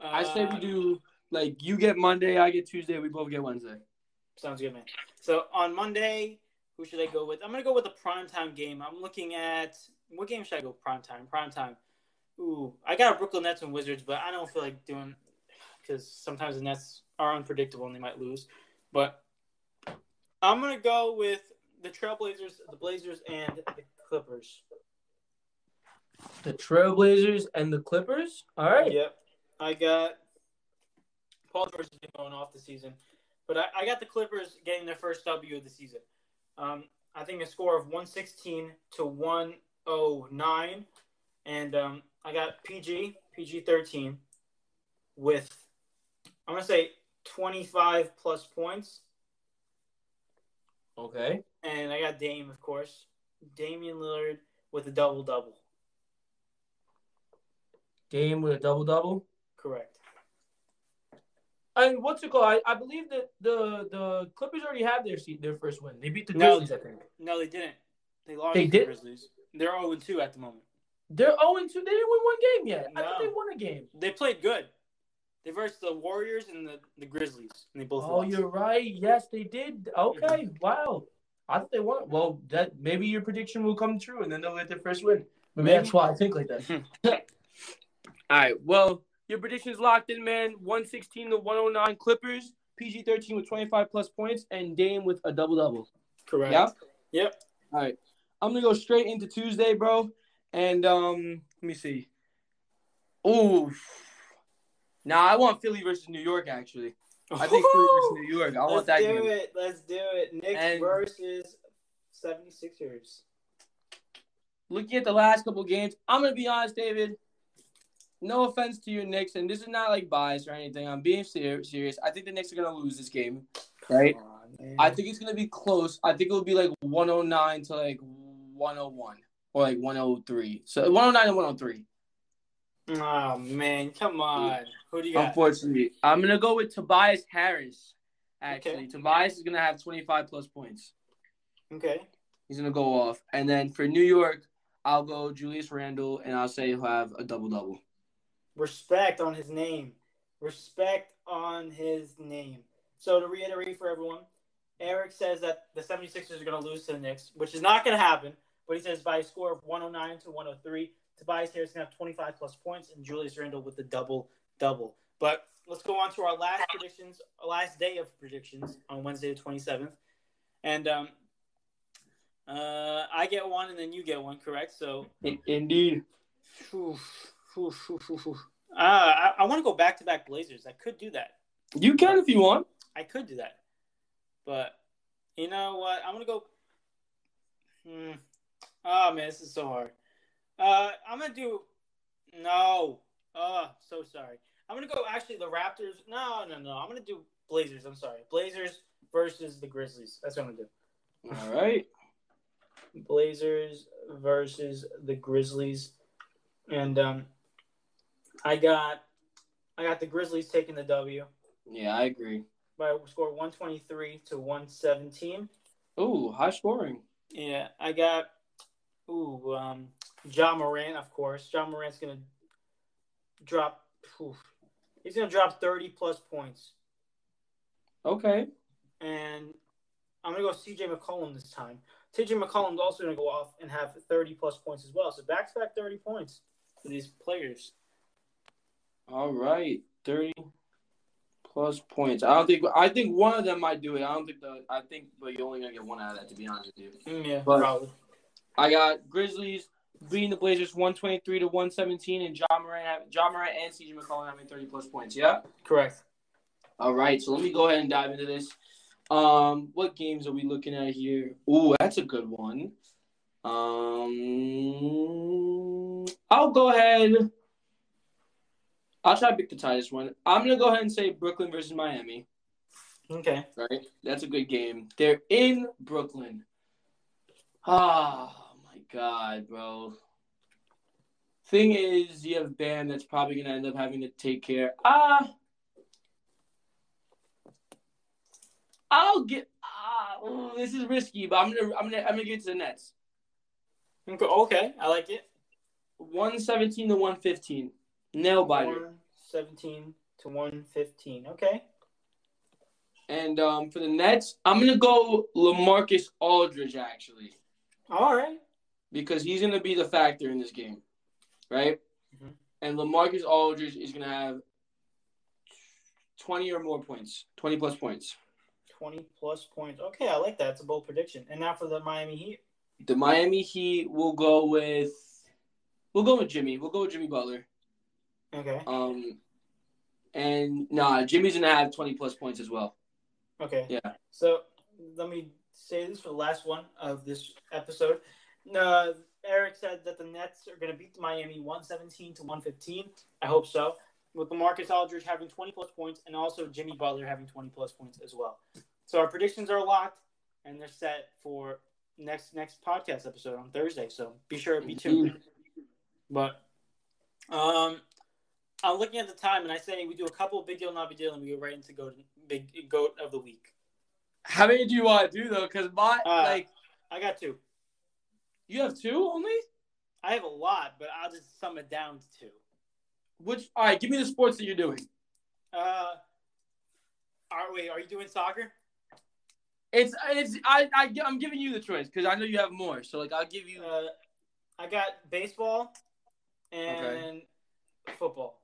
uh, I say we do like you get Monday, I get Tuesday, we both get Wednesday. Sounds good, man. So on Monday, who should I go with? I'm gonna go with a primetime game. I'm looking at what game should I go primetime? Primetime. Ooh, I got a Brooklyn Nets and Wizards, but I don't feel like doing because sometimes the Nets are unpredictable and they might lose. But I'm gonna go with the Trailblazers, the Blazers, and the Clippers. The Trailblazers and the Clippers. All right. Yep, I got Paul George has been going off the season, but I, I got the Clippers getting their first W of the season. Um, I think a score of 116 to 109, and um, I got PG PG 13 with I'm gonna say 25 plus points, Okay. and I got Dame of course, Damian Lillard with a double double. Dame with a double double. Correct. And what's it called? I, I believe that the the Clippers already have their seat, their first win. They beat the No. Grizzlies, I think. No, they didn't. They lost They to the did? Grizzlies. They're 0 2 at the moment. They're 0 2. They didn't win one game yet. I No. thought they won a game. They played good. They versed the Warriors and the, the Grizzlies, and they both. Oh, lost. you're right. Yes, they did. Okay, wow. I thought they won. Well, that maybe your prediction will come true, and then they'll get their first win. Maybe, Maybe. that's why I think like that. All right. Well, your predictions locked in, man. 116 to 109 Clippers. PG 13 with 25 plus points, and Dame with a double double. correct. Yeah. Yep. All right. I'm gonna go straight into Tuesday, bro. And um, let me see. Ooh. Now I want Philly versus New York. Actually, I think Philly versus New York. I want Let's that do game. it. Let's do it. Knicks And- versus 76ers. looking at the last couple games, I'm gonna be honest, David. No offense to your Knicks, and this is not like bias or anything. I'm being ser- serious. I think the Knicks are gonna lose this game, right? On. I think it's gonna be close. I think it'll be like 109 to like 101 or like 103. So 109 and 103. Oh man, come on. Who do you got? Unfortunately, I'm gonna go with Tobias Harris. Actually, Okay. Tobias is gonna have 25 plus points. Okay. He's gonna go off, and then for New York, I'll go Julius Randle, and I'll say he'll have a double double. Respect on his name. Respect on his name. So to reiterate for everyone, Eric says that the 76ers are going to lose to the Knicks, which is not going to happen. But he says by a score of 109 to 103, Tobias Harris going to have 25 plus points, and Julius Randle with the double double. But let's go on to our last predictions, our last day of predictions on Wednesday the 27th. And um, uh, I get one, and then you get one, correct? So Indeed. Phew, phew, phew. Uh, I, I want to go back to back Blazers. I could do that. You can if you want. I could do that. But you know what? I'm gonna go. Hmm. Oh man, this is so hard. Uh, I'm gonna do. No. Oh, so sorry. I'm gonna go. Actually, the Raptors. No, no, no. I'm gonna do Blazers. I'm sorry. Blazers versus the Grizzlies. That's what I'm gonna do. All right. Blazers versus the Grizzlies, and um, I got I got the Grizzlies taking the W Yeah, I agree. by a score one twenty three to one seventeen. Ooh, high scoring. Yeah, I got ooh um, Ja Morant, of course. Ja Morant's gonna drop. Oof, he's gonna drop thirty plus points, Okay. and I'm gonna go C.J. McCollum this time. C.J. McCollum's also gonna go off and have thirty plus points as well. So back to back thirty points for these players. All right. 30 plus points. I don't think I think one of them might do it. I don't think the I think but you're only gonna get one out of that to be honest with you. Mm, yeah, But- probably. I got Grizzlies beating the Blazers 123 to 117 and Ja Morant have, Ja Morant and CJ McCollum having 30 plus points. Yeah. Correct. All right, so let me go ahead and dive into this. Um, what games are we looking at here? Ooh, that's a good one. Um, I'll go ahead. I'll try to pick the tightest one. I'm gonna go ahead and say Brooklyn versus Miami. Okay. Right, that's a good game. They're in Brooklyn. My god, bro. Thing is, you have Bam that's probably gonna end up having to take care. Ah. I'll get. Ah, this is risky, but I'm gonna, I'm gonna, I'm gonna give it to the Nets. Okay. Okay. I like it. One seventeen to one fifteen. Nail biter. One seventeen to one fifteen. Okay. And um, for the Nets, I'm gonna go Lamarcus Aldridge actually. All right. Because he's going to be the factor in this game, right? Mhm. And Lamarcus Aldridge is going to have 20 or more points, 20 plus points. Twenty plus points. Okay, I like that. It's a bold prediction. And now for the Miami Heat. The Miami Heat will go with we'll go with Jimmy. We'll go with Jimmy Butler. Okay. Um and nah, Jimmy's going to have 20 plus points as well. Okay. Yeah. So let me say this for the last one of this episode. Uh, Eric said that the Nets are going to beat Miami 117 to 115. I hope so. With Lamarcus Aldridge having 20 plus points and also Jimmy Butler having 20 plus points as well. So our predictions are locked and they're set for next next podcast episode on Thursday. So be sure to be tuned. But um, I'm looking at the time and I say we do a couple of big deal, not big deal, and we go right into go big goat of the week. How many do you want to do though cuz my Uh, like I got two. You have two only? I have a lot, but I'll just sum it down to two. Which all right, give me the sports that you're doing. Uh, are wait, are you doing soccer? It's it's I, I I'm giving you the choice because I know you have more. So like I'll give you. Uh, I got baseball and okay. football.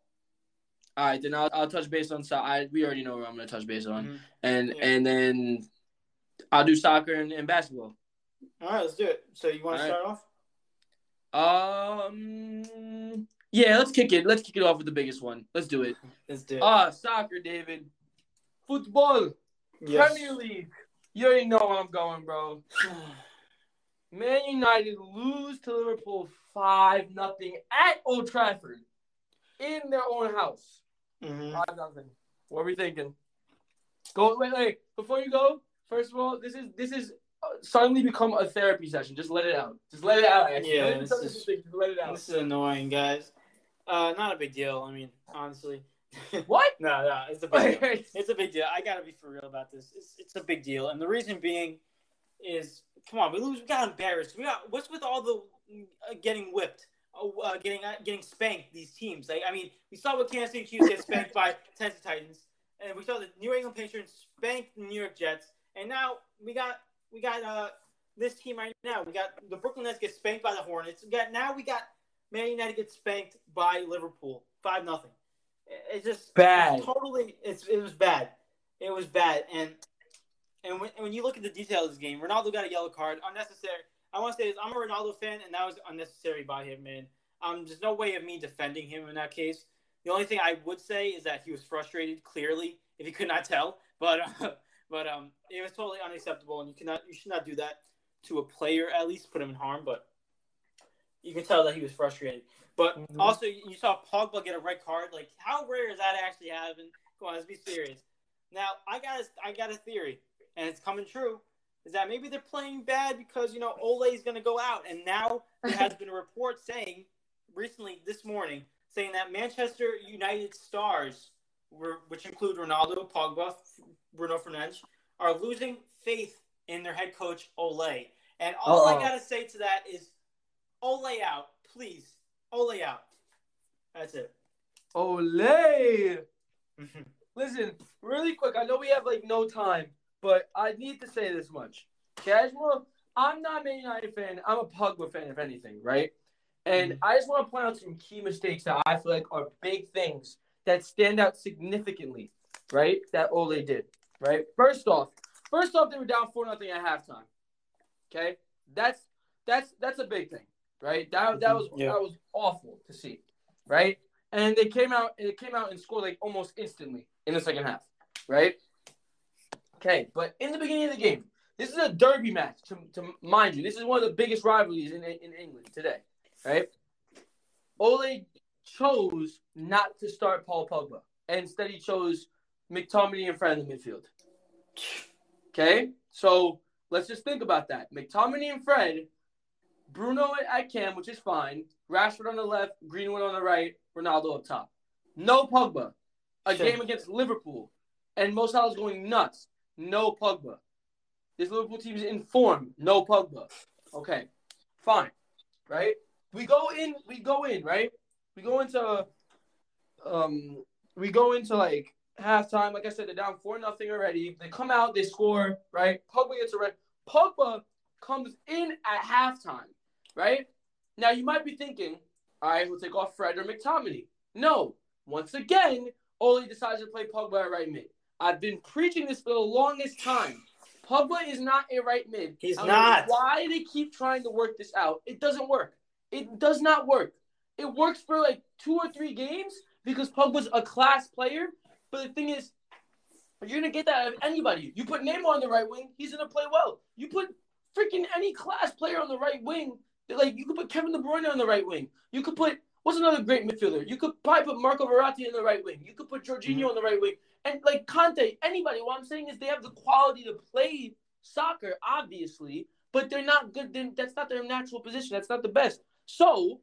All right, then I'll, I'll touch base on so I we already know where I'm gonna touch base on, mm-hmm. and yeah. and then I'll do soccer and, and, basketball. All right, let's do it. So you want to start off? Um, yeah, let's kick it. Let's kick it off with the biggest one. Let's do it. Let's do it. Ah, soccer, David. Football. Yes. Premier League. You already know where I'm going, bro. Man United lose to Liverpool five nothing at Old Trafford in their own house. Mm-hmm. Five nothing. What are we thinking? Go wait, wait. Before you go, first of all, this is this is uh, suddenly become a therapy session. Just let it out. Just let it out. Actually. Yeah, this is, let it out. This is annoying, guys. Uh, not a big deal. I mean, honestly. What? no, no, it's a big deal. It's a big deal. I gotta be for real about this. It's, it's a big deal, and the reason being is, come on, we lose. We got embarrassed. We got what's with all the uh, getting whipped, uh, uh, getting uh, getting spanked. These teams. Like, I mean, we saw what Kansas City Chiefs get spanked by Tennessee Titans, and we saw the New England Patriots spank the New York Jets, and now we got we got uh this team right now. We got the Brooklyn Nets get spanked by the Hornets. We got now we got Man United get spanked by Liverpool five nothing. It's just bad. totally, it's it was bad. It was bad, and and when, when you look at the details of this game, Ronaldo got a yellow card, unnecessary. I want to say this: I'm a Ronaldo fan, and that was unnecessary by him, man. Um, there's no way of me defending him in that case. The only thing I would say is that he was frustrated, clearly, if you could not tell. But uh, but um, it was totally unacceptable, and you cannot you should not do that to a player. At least put him in harm, but you can tell that he was frustrated. But mm-hmm. also, you saw Pogba get a red card. Like, how rare is that actually happen? Come on, let's be serious. Now, I got a, I got a theory, and it's coming true. Is that maybe they're playing bad because you know Ole is going to go out, and now there has been a report saying recently this morning saying that Manchester United stars, which include Ronaldo, Pogba, Bruno Fernandes, are losing faith in their head coach Ole. And all Uh-oh. I gotta say to that is, Ole out, please. Ole out. That's it. Ole. Listen, really quick. I know we have like no time, but I need to say this much. Casual. I'm not a Man United fan. I'm a Pogba fan, if anything, right? And mm-hmm. I just want to point out some key mistakes that I feel like are big things that stand out significantly, right? That Ole did, right? First off, first off, they were down four nothing at halftime. Okay, that's that's that's a big thing right? That that mm-hmm. was yeah. that was awful to see, right? And they came out and it came out and scored like almost instantly in the second half, right? Okay, but in the beginning of the game, this is a derby match. To, to mind you, this is one of the biggest rivalries in in England today, right? Ole chose not to start Paul Pogba, and instead he chose McTominay and Fred in the midfield. Okay, so let's just think about that. McTominay and Fred Bruno at Cam, which is fine. Rashford on the left, Greenwood on the right, Ronaldo up top. No Pogba. A sure. game against Liverpool. And Mo Salah's going nuts. No Pogba. This Liverpool team is in form. No Pogba. Okay. Fine. Right? We go in, we go in, right? We go into um we go into like halftime. Like I said, they're down four nothing already. They come out, they score, right? Pogba gets a red. Pogba comes in at halftime right? Now you might be thinking, all right, we'll take off Fred or McTominay. No, once again, Ole decides to play Pogba at right mid. I've been preaching this for the longest time. Pogba is not a right mid. He's not. Why they keep trying to work this out? It doesn't work. It does not work. It works for like two or three games because Pogba's a class player. But the thing is, you're gonna get that out of anybody. You put Neymar on the right wing, he's gonna play well. You put freaking any class player on the right wing, like you could put Kevin De Bruyne on the right wing. You could put what's another great midfielder? You could probably put Marco Verratti on the right wing. You could put Jorginho mm-hmm. on the right wing. And like Kanté, anybody. What I'm saying is they have the quality to play soccer, obviously, but they're not good. They're, that's not their natural position. That's not the best. So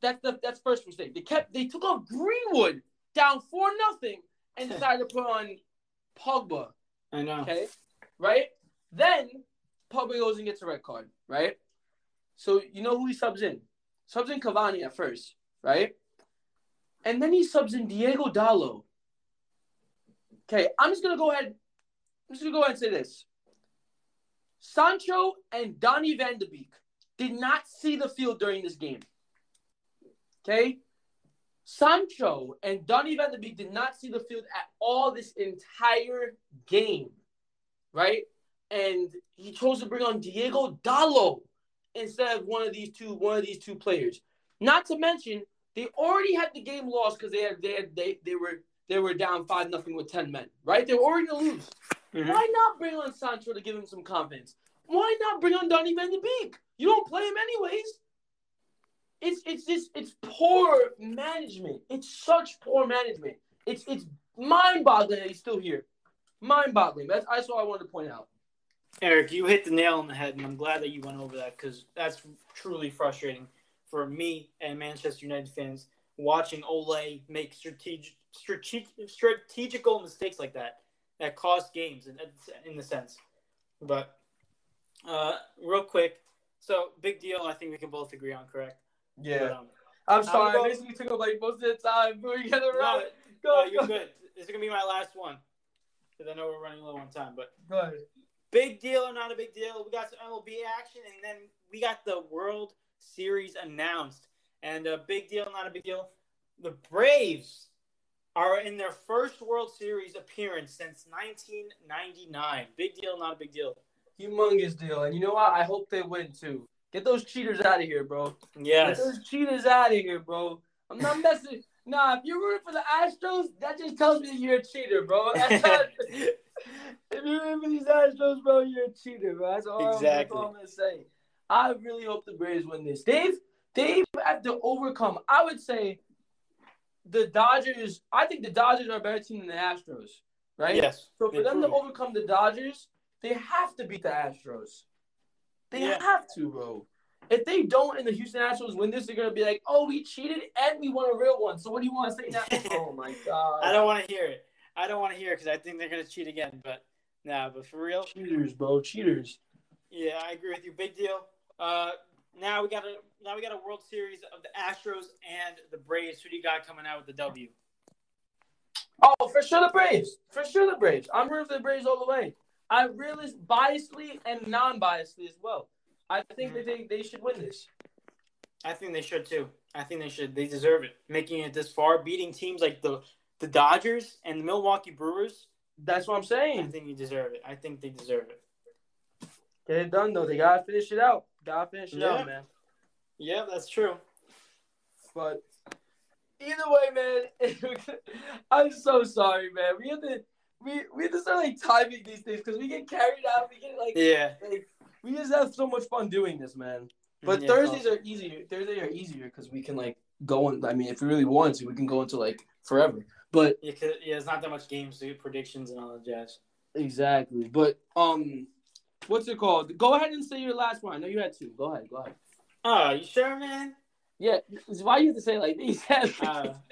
that's the that's first mistake. They kept they took off Greenwood down four nothing and decided to put on Pogba. I know. Okay, right? Then Pogba goes and gets a red card. Right? So you know who he subs in? subs in Cavani at first, right? And then he subs in Diogo Dalot. Okay, I'm just gonna go ahead. I'm just gonna go ahead and say this. Sancho and Donny Van de Beek did not see the field during this game. Okay? Sancho and Donny Van de Beek did not see the field at all this entire game. Right? And he chose to bring on Diogo Dalot instead of one of these two, one of these two players. Not to mention, they already had the game lost because they had they had they, they were they were down five nothing with ten men. Right? They were already gonna lose. Mm-hmm. Why not bring on Sancho to give him some confidence? Why not bring on Donny Van de Beek? You don't play him anyways. It's it's just it's poor management. It's such poor management. It's it's mind-boggling that he's still here. Mind-boggling. That's that's all I wanted to point out. Eric, you hit the nail on the head, and I'm glad that you went over that because that's truly frustrating for me and Manchester United fans watching Ole make strategic, strategic strategical mistakes like that that cost games in, in the sense. But uh, real quick, so big deal. I think we can both agree on, correct? Yeah. But, um, I'm sorry. I basically took up like most of the time, but we gotta run. No, go, no, you're good. This is gonna be my last one because I know we're running low on time. But go ahead. Big deal or not a big deal? We got some MLB action, and then we got the World Series announced. And a big deal, not a big deal. The Braves are in their first World Series appearance since 1999. Big deal, not a big deal. Humongous deal. And you know what? I hope they win too. Get those cheaters out of here, bro. Yes. Get those cheaters out of here, bro. I'm not messing. nah, if you're rooting for the Astros, that just tells me you're a cheater, bro. Not, if you're rooting for these Astros, bro, you're a cheater, bro. That's all, exactly. that's all I'm gonna say. I really hope the Braves win this. Dave, Dave have to overcome. I would say the Dodgers, I think the Dodgers are a better team than the Astros, right? Yes. So for them to overcome the Dodgers, they have to beat the Astros. They yeah. have to, bro. If they don't and the Houston Astros win this, they're gonna be like, "Oh, we cheated and we won a real one." So what do you want to say now? oh my god! I don't want to hear it. I don't want to hear it because I think they're gonna cheat again. But nah, but for real, cheaters, bro, cheaters. Yeah, I agree with you. Big deal. Uh, now we got a now we got a World Series of the Astros and the Braves. Who do you got coming out with the W? Oh, for sure the Braves. For sure the Braves. I'm rooting for the Braves all the way. I realize biasly and non-biasly as well. I think mm-hmm. they they should win this. I think they should too. I think they should. They deserve it. Making it this far, beating teams like the the Dodgers and the Milwaukee Brewers. That's what I'm saying. I think you deserve it. I think they deserve it. Get it done though. They gotta finish it out. Gotta finish it yeah. out, man. Yeah, that's true. But either way, man, I'm so sorry, man. We have to we we to start like timing these things because we get carried out. We get like yeah. Like, we just have so much fun doing this, man. But yeah, Thursdays are easier. Thursdays are easier because we can like go on. I mean, if we really want to, we can go into like forever. But yeah, yeah, it's not that much games, do predictions and all that jazz. Exactly. But um, what's it called? Go ahead and say your last one. I know you had two. Go ahead. Go ahead. Oh, you sure, man? Yeah. Why you have to say like these?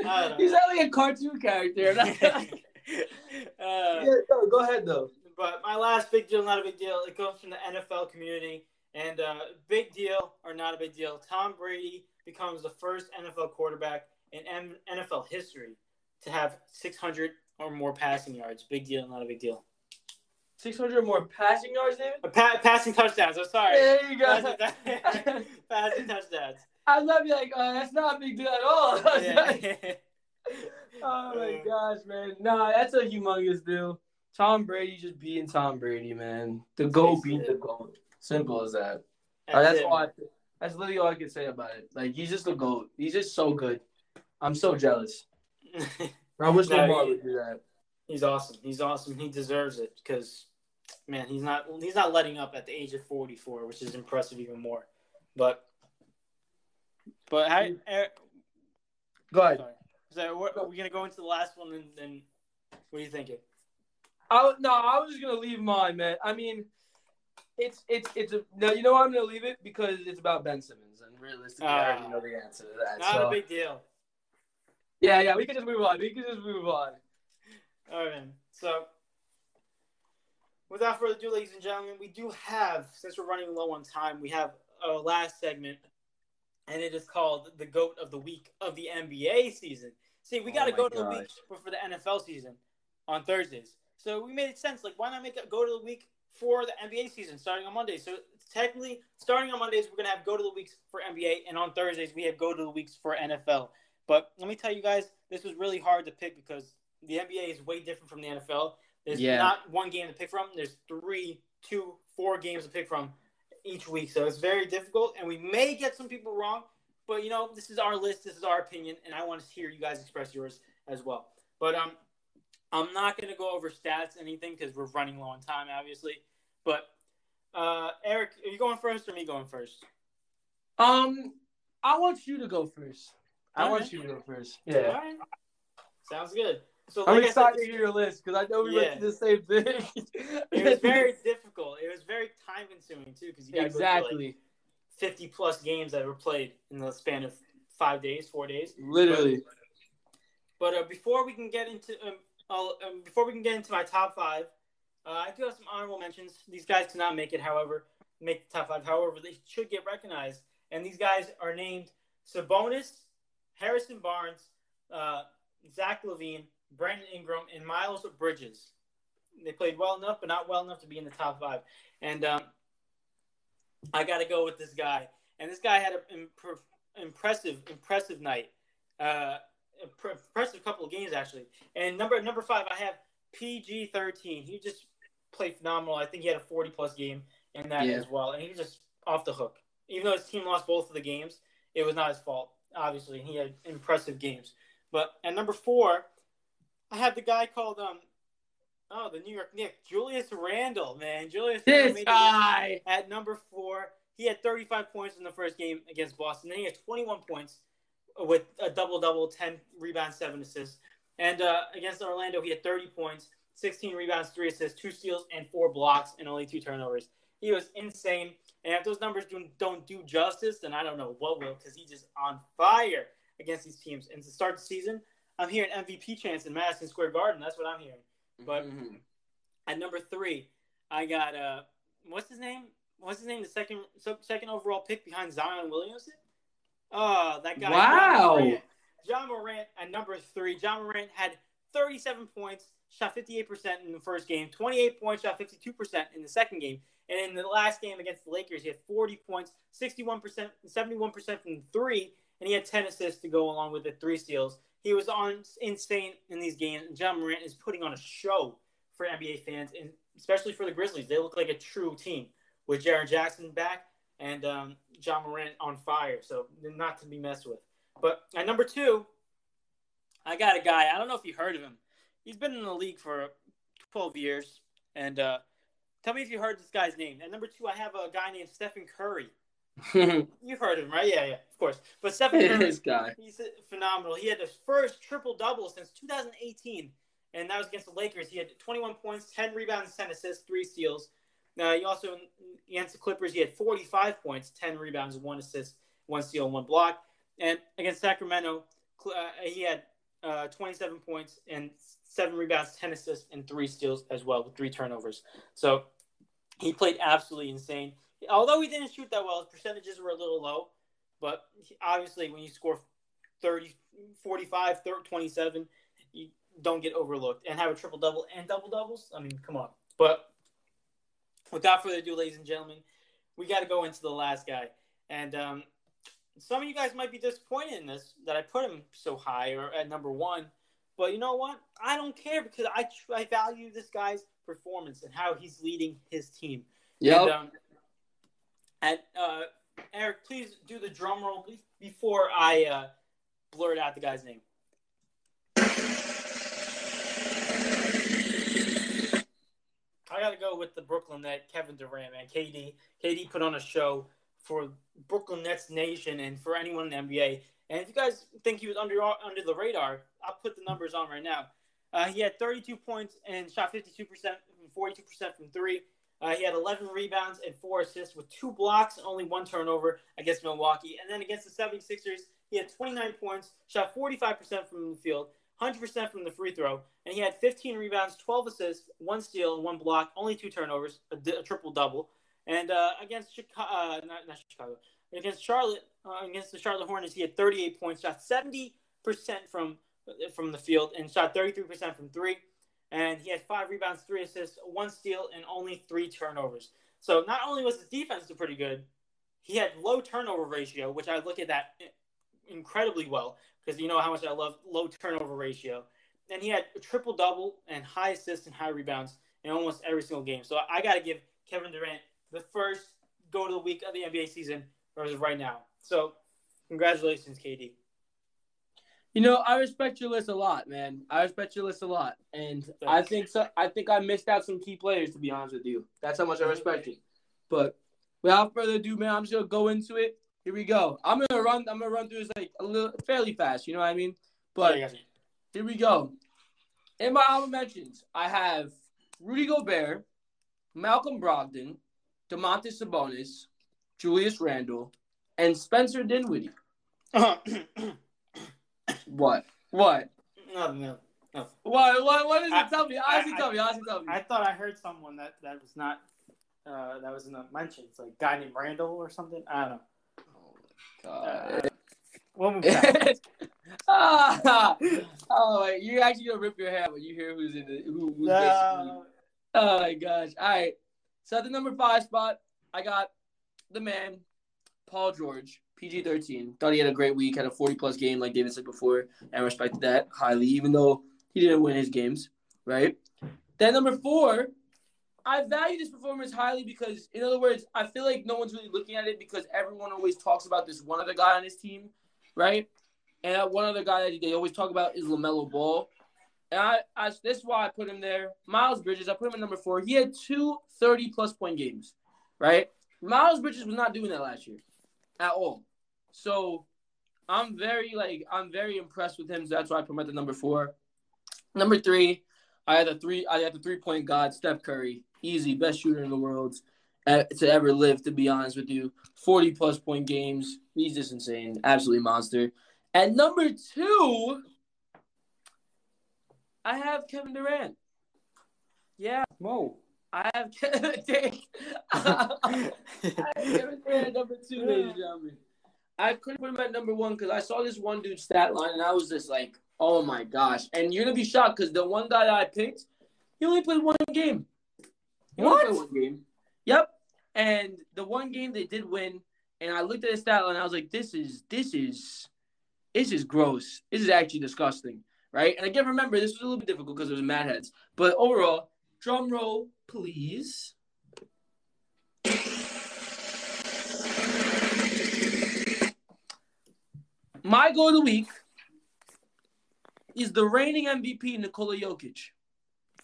Uh, he's like a cartoon character. uh, yeah, no, go ahead though. But my last big deal, not a big deal. It comes from the NFL community, and uh, big deal or not a big deal. Tom Brady becomes the first NFL quarterback in NFL history to have 600 or more passing yards. Big deal, not a big deal. 600 more passing yards, David? Uh, pa- passing touchdowns. I'm sorry. There you go. Passing, passing touchdowns. I love you. Like, oh, that's not a big deal at all. Yeah. Oh my gosh, man! Nah, that's a humongous deal. Tom Brady just being Tom Brady, man. The goat being the goat. Simple as that. That's, uh, that's all. I, that's literally all I can say about it. Like he's just a goat. He's just so good. I'm so jealous. I wish no, Lamar would do that. He's awesome. He's awesome. He deserves it because, man, he's not he's not letting up at the age of 44, which is impressive even more. But, but how? Er, Go ahead. Sorry. So we're, are we gonna go into the last one and then what are you thinking? I no, I was just gonna leave mine, man. I mean, it's it's it's a no. You know why I'm gonna leave it because it's about Ben Simmons, and realistically, uh, I already know the answer to that. Not so. a big deal. Yeah, yeah, we can just move on. We can just move on. All right, man. So, without further ado, ladies and gentlemen, we do have since we're running low on time, we have a last segment and it is called the GOAT of the Week of the NBA season. See, we got to oh go to the week for the NFL season on Thursdays. So we made it sense. Like, why not make it go to the week for the NBA season starting on Monday? So technically, starting on Mondays, we're gonna have go to the weeks for NBA, and on Thursdays we have go to the weeks for NFL. But let me tell you guys, this was really hard to pick because the NBA is way different from the NFL. There's yeah. not one game to pick from. There's three, two, four games to pick from each week. So it's very difficult, and we may get some people wrong. But you know, this is our list. This is our opinion, and I want to hear you guys express yours as well. But um, I'm not going to go over stats anything because we're running low on time, obviously. But uh, Eric, are you going first or me going first? Um, I want you to go first. I want you to go first. Yeah. Sounds good. So like I'm excited said, to hear your list because I know we yeah. went through the same thing. it was very difficult. It was very time consuming too because you got exactly like fifty plus games that were played in the span of five days, four days, literally. But, but uh, before we can get into um, um, before we can get into my top five, uh, I do have some honorable mentions. These guys cannot make it, however, make the top five. However, they should get recognized, and these guys are named Sabonis, Harrison Barnes, uh, Zach LaVine, Brandon Ingram, and Miles Bridges. They played well enough, but not well enough to be in the top five. And um, I got to go with this guy. And this guy had an imp- impressive, impressive night. Uh, impressive couple of games actually. And number number five, I have PG thirteen. He just played phenomenal. I think he had a forty plus game in that yeah. as well, and he was just off the hook. Even though his team lost both of the games, it was not his fault. Obviously, he had impressive games. But at number four, I have the guy called um oh the New York Knicks, Julius Randle, man. Julius this guy at number four. He had 35 points in the first game against Boston. Then he had 21 points with a double double, 10 rebounds, seven assists. And uh, against Orlando, he had 30 points, 16 rebounds, three assists, two steals, and four blocks, and only two turnovers. He was insane. And if those numbers do, don't do justice, then I don't know what will, because he's just on fire against these teams. And to start the season, I'm hearing MVP chance in Madison Square Garden. That's what I'm hearing. But mm-hmm. at number three, I got uh, what's his name? What's his name? The second second overall pick behind Zion Williamson. Oh, that guy. Wow. Ja Morant. Ja Morant at number three. Ja Morant had 37 points, shot 58% in the first game, 28 points, shot 52% in the second game. And in the last game against the Lakers, he had 40 points, 61%, 71% from three, and he had 10 assists to go along with the three steals. He was on insane in these games. Ja Morant is putting on a show for NBA fans, and especially for the Grizzlies. They look like a true team with Jaren Jackson back and um, Ja Morant on fire. So not to be messed with. But at number two, I got a guy. I don't know if you heard of him. He's been in the league for 12 years. And uh, tell me if you heard this guy's name. At number two, I have a guy named Stephen Curry. You've heard of him, right? Yeah, yeah, of course. But Stephen Curry, this guy, he's phenomenal. He had his first triple double since 2018, and that was against the Lakers. He had 21 points, 10 rebounds, 10 assists, three steals. Now he also against the Clippers, he had 45 points, 10 rebounds, one assist, one steal, one block. And against Sacramento, uh, he had uh, 27 points and seven rebounds, 10 assists, and three steals as well with three turnovers. So he played absolutely insane although he didn't shoot that well, his percentages were a little low. But obviously, when you score 30, 45, 30, 27, you don't get overlooked. And have a triple double and double doubles. I mean, come on. But without further ado, ladies and gentlemen, we got to go into the last guy. And um, some of you guys might be disappointed in this that I put him so high or at number one. But you know what? I don't care because I I value this guy's performance and how he's leading his team. Yeah. Um, and uh, Eric, please do the drum roll please, before I uh, blurt out the guy's name. I gotta go with the Brooklyn Net, Kevin Durant, man. KD, KD put on a show for Brooklyn Nets Nation and for anyone in the NBA. And if you guys think he was under under the radar, I'll put the numbers on right now. Uh, he had 32 points and shot 52%, 42% from three. Uh, he had 11 rebounds and four assists with two blocks and only one turnover against Milwaukee. And then against the 76ers, he had 29 points, shot 45% from the field, 100% from the free throw, and he had 15 rebounds, 12 assists, one steal, one block, only two turnovers, a, a triple double. And uh, against Chicago, uh, not, not, Chicago, against Charlotte, uh, against the Charlotte Hornets, he had 38 points, shot 70 percent from from the field, and shot 33 percent from three. And he had five rebounds, three assists, one steal, and only three turnovers. So not only was his defense pretty good, he had low turnover ratio, which I look at that incredibly well because you know how much I love low turnover ratio. And he had a triple double and high assists and high rebounds in almost every single game. So I got to give Kevin Durant the first go to the week of the NBA season versus right now. So congratulations, KD. You know, I respect your list a lot, man. I respect your list a lot, and Thanks. I think so. I think I missed out some key players, to be honest with you. That's how much I respect you. But without further ado, man, I'm just gonna go into it. Here we go. I'm gonna run. I'm gonna run through this like a little fairly fast. You know what I mean? But yeah, here we go. In my album mentions, I have Rudy Gobert, Malcolm Brogdon, Domantas Sabonis, Julius Randle, and Spencer Dinwiddie. what? What? Nothing. No, no. What? What? What does it tell me? Honestly, I, tell me. Honestly, tell me. I thought I heard someone that that was not uh, that was in the mentions, like a guy named Randall or something. I don't know. Oh my god. Uh, we'll move ah, oh, you actually gonna rip your hair when you hear who's in the who, who's uh, Oh my gosh! All right. So at the number five spot, I got the man, Paul George, PG thirteen. Thought he had a great week, had a forty plus game, like David said before, and respected that highly, even though he didn't win his games. Right. Then number four, I value this performance highly because, in other words, I feel like no one's really looking at it because everyone always talks about this one other guy on his team, right? And that one other guy that they always talk about is LaMelo Ball. And I, I this is why I put him there. Miles Bridges, I put him at number four. He had two 30 plus point games, right? Miles Bridges was not doing that last year at all. So I'm very like I'm very impressed with him. So that's why I put him at the number four. Number three, I had the three I had the three point god, Steph Curry easy best shooter in the world eh, to ever live. To be honest with you, forty plus point games. He's just insane, absolutely monster. At number two, I have Kevin Durant. Yeah, whoa. I have Kevin Durant. I have number two, ladies and gentlemen. I couldn't put him at number one because I saw this one dude stat line and I was just like, oh my gosh. And you're gonna be shocked because the one guy I picked, he only played one game. What? One game. Yep. And the one game they did win, and I looked at the stat line and I was like, this is this is this is gross. This is actually disgusting. Right? And again, remember this was a little bit difficult because it was mad heads. But overall, drum roll, please. My goal of the week is the reigning MVP Nikola Jokic.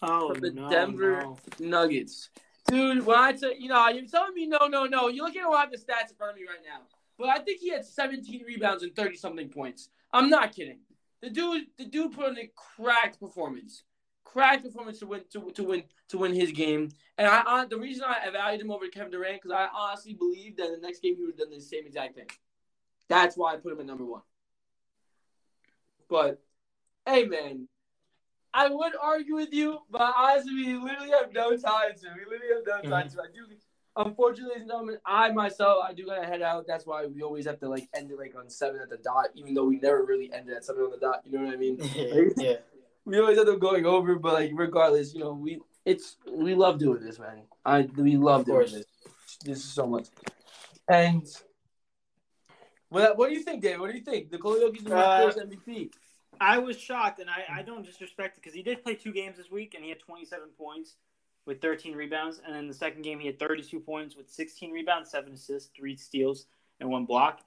Oh, the no, Denver no. Nuggets. Dude, when I tell you know, you're telling me no, no, no. You look at have the stats in front of me right now. But I think he had 17 rebounds and 30 something points. I'm not kidding. The dude, the dude put in a cracked performance, cracked performance to win to, to win to win his game. And I, the reason I valued him over Kevin Durant because I honestly believe that the next game he would have done the same exact thing. That's why I put him at number one. But hey, man, I would argue with you, but honestly, we literally have no time to. We literally have no time mm-hmm. to. I do. Unfortunately, ladies and gentlemen, I myself, I do gotta head out. That's why we always have to like end it like on seven at the dot, even though we never really ended at seven on the dot. You know what I mean? yeah. We always end up going over, but like regardless, you know, we it's we love doing this, man. I we love doing this. This is so much. And what what do you think, Dave? What do you think? Nikola Jokic's the uh, first MVP. I was shocked, and I, I don't disrespect it because he did play two games this week, and he had 27 points with 13 rebounds. And then the second game, he had 32 points with 16 rebounds, seven assists, three steals, and one block.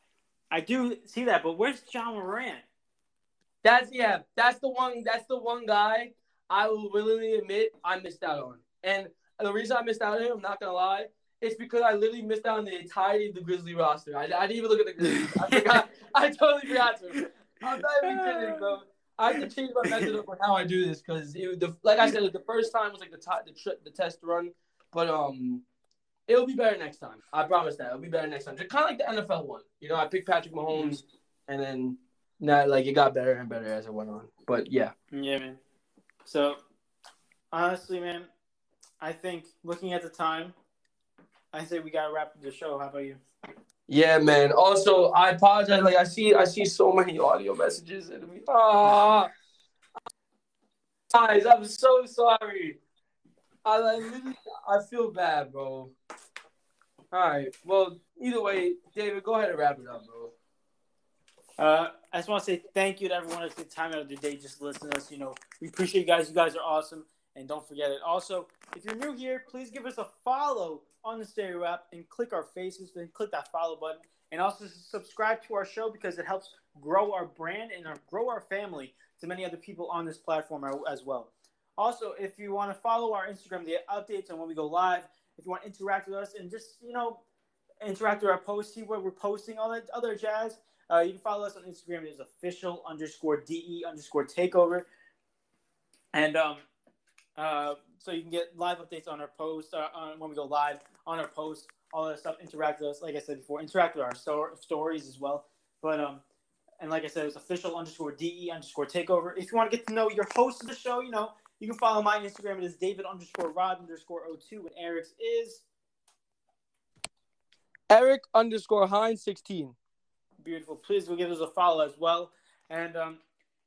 I do see that, but where's Ja Morant? That's yeah, that's the one. That's the one guy I will willingly admit I missed out on. And the reason I missed out on him, I'm not gonna lie, it's because I literally missed out on the entirety of the Grizzly roster. I, I didn't even look at the Grizzlies. I forgot. I totally forgot to. I'm not even kidding, bro. I have to change my method of how I do this because the like I said, the first time was like the t- the trip, the test run, but um, it'll be better next time. I promise that it'll be better next time. Just kind of like the NFL one, you know. I picked Patrick Mahomes, and then now like it got better and better as it went on. But yeah, yeah, man. So honestly, man, I think looking at the time, I say we gotta wrap the show. How about you? Yeah, man. Also, I apologize. Like I see, I see so many audio messages, and we ah, guys, I'm so sorry. I like, I feel bad, bro. All right. Well, either way, David, go ahead and wrap it up, bro. Uh, I just want to say thank you to everyone that's taking time out of their day just listen to us. You know, we appreciate you guys. You guys are awesome. And don't forget it. Also, if you're new here, please give us a follow on the Stereo app and click our faces, then click that follow button. And also subscribe to our show because it helps grow our brand and our, grow our family to many other people on this platform as well. Also, if you want to follow our Instagram, the updates on when we go live, if you want to interact with us and just, you know, interact with our posts, see what we're posting, all that other jazz, uh, you can follow us on Instagram. It is official underscore DE underscore takeover. And um, uh, so you can get live updates on our post uh, when we go live on our post, all that stuff. Interact with us, like I said before, interact with our sto- stories as well. But um, and like I said, it's official underscore de underscore takeover. If you want to get to know your host of the show, you know you can follow my Instagram. It is David underscore Rod underscore O two, and Eric's is Eric underscore Hines sixteen. Beautiful. Please go give us a follow as well. And um,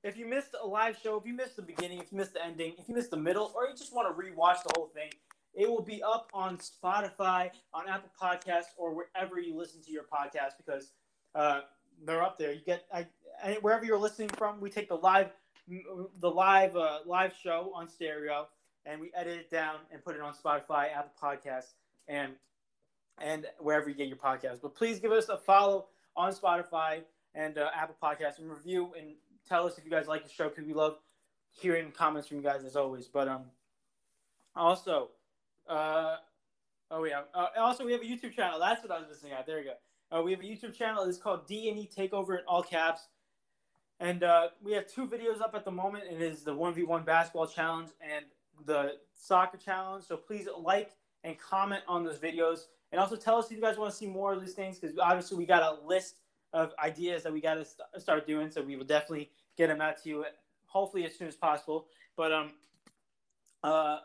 if you missed a live show, if you missed the beginning, if you missed the ending, if you missed the middle, or you just want to rewatch the whole thing, it will be up on Spotify, on Apple Podcasts, or wherever you listen to your podcast because uh, they're up there. You get I, wherever you're listening from. We take the live the live uh, live show on stereo and we edit it down and put it on Spotify, Apple Podcasts, and and wherever you get your podcast. But please give us a follow on Spotify and uh, Apple Podcasts and review and tell us if you guys like the show because we love hearing comments from you guys as always. But um, also, uh, oh yeah, uh, also we have a YouTube channel. That's what I was missing out. There we go. Uh, we have a YouTube channel. It's called D&E Takeover in all caps. And uh, we have two videos up at the moment. It is the 1v1 basketball challenge and the soccer challenge. So please like and comment on those videos. And also tell us if you guys want to see more of these things because obviously we got a list of ideas that we got to st- start doing. So we will definitely get them out to you, hopefully as soon as possible. But um, uh,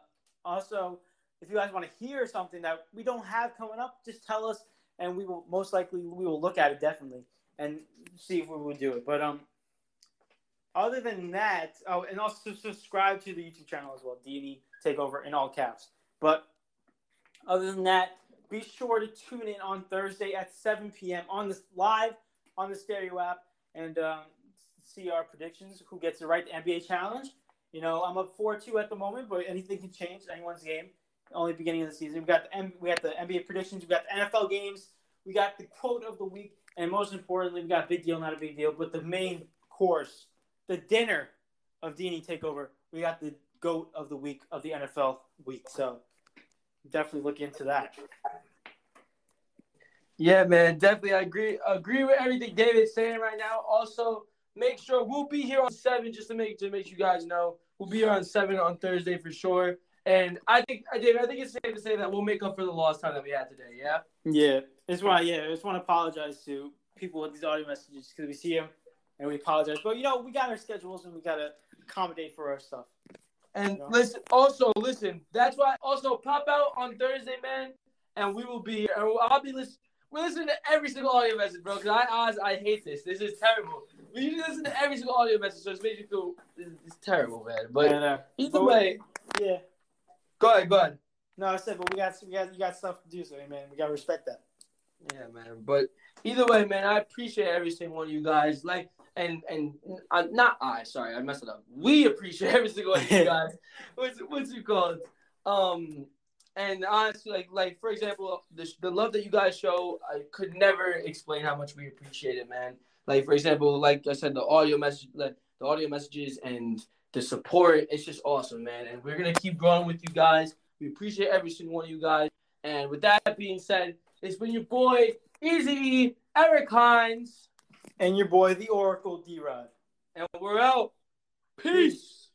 also, if you guys want to hear something that we don't have coming up, just tell us, and we will most likely we will look at it definitely and see if we would do it. But um, other than that, oh, and also subscribe to the YouTube channel as well, D&E Takeover in all caps. But other than that, be sure to tune in on Thursday at 7 p.m. on this live on the Stereo app and um, see our predictions. Who gets it right? The NBA Challenge. You know, I'm up four two at the moment, but anything can change. Anyone's game. Only beginning of the season. We got the M- we got the NBA predictions. We got the NFL games. We got the quote of the week, and most importantly, we got big deal, not a big deal, but the main course, the dinner of D&E Takeover. We got the goat of the week of the NFL week. So definitely look into that. Yeah, man, definitely. I agree agree with everything David's saying right now. Also, make sure we'll be here on seven just to make to make you guys know. We'll be here on seven on Thursday for sure. And I think, David, I think it's safe to say that we'll make up for the lost time that we had today. Yeah. Yeah, it's why. Yeah, I just want to apologize to people with these audio messages because we see them and we apologize. But you know, we got our schedules and we gotta accommodate for our stuff. And listen, also listen. That's why also pop out on Thursday, man, and we will be here. I'll be listening. We listen to every single audio message, bro. Because I, I, I hate this. This is terrible. We listen to every single audio message, so it's made you feel it's, it's terrible, man. But yeah, no. either but way, yeah. Go ahead, go ahead. No, I said, but we got we got you got stuff to do, so man, we gotta respect that. Yeah, man. But either way, man, I appreciate every single one of you guys. Like, and and uh, not I, sorry, I messed it up. We appreciate every single one of you guys. what's what's you call it? Um, and honestly, like like for example, the, the love that you guys show, I could never explain how much we appreciate it, man. Like for example, like I said, the audio message, like the audio messages and the support, it's just awesome, man. And we're gonna keep growing with you guys. We appreciate every single one of you guys. And with that being said, it's been your boy Easy Eric Hines, and your boy, the Oracle D Rod. And we're out. Peace. Peace.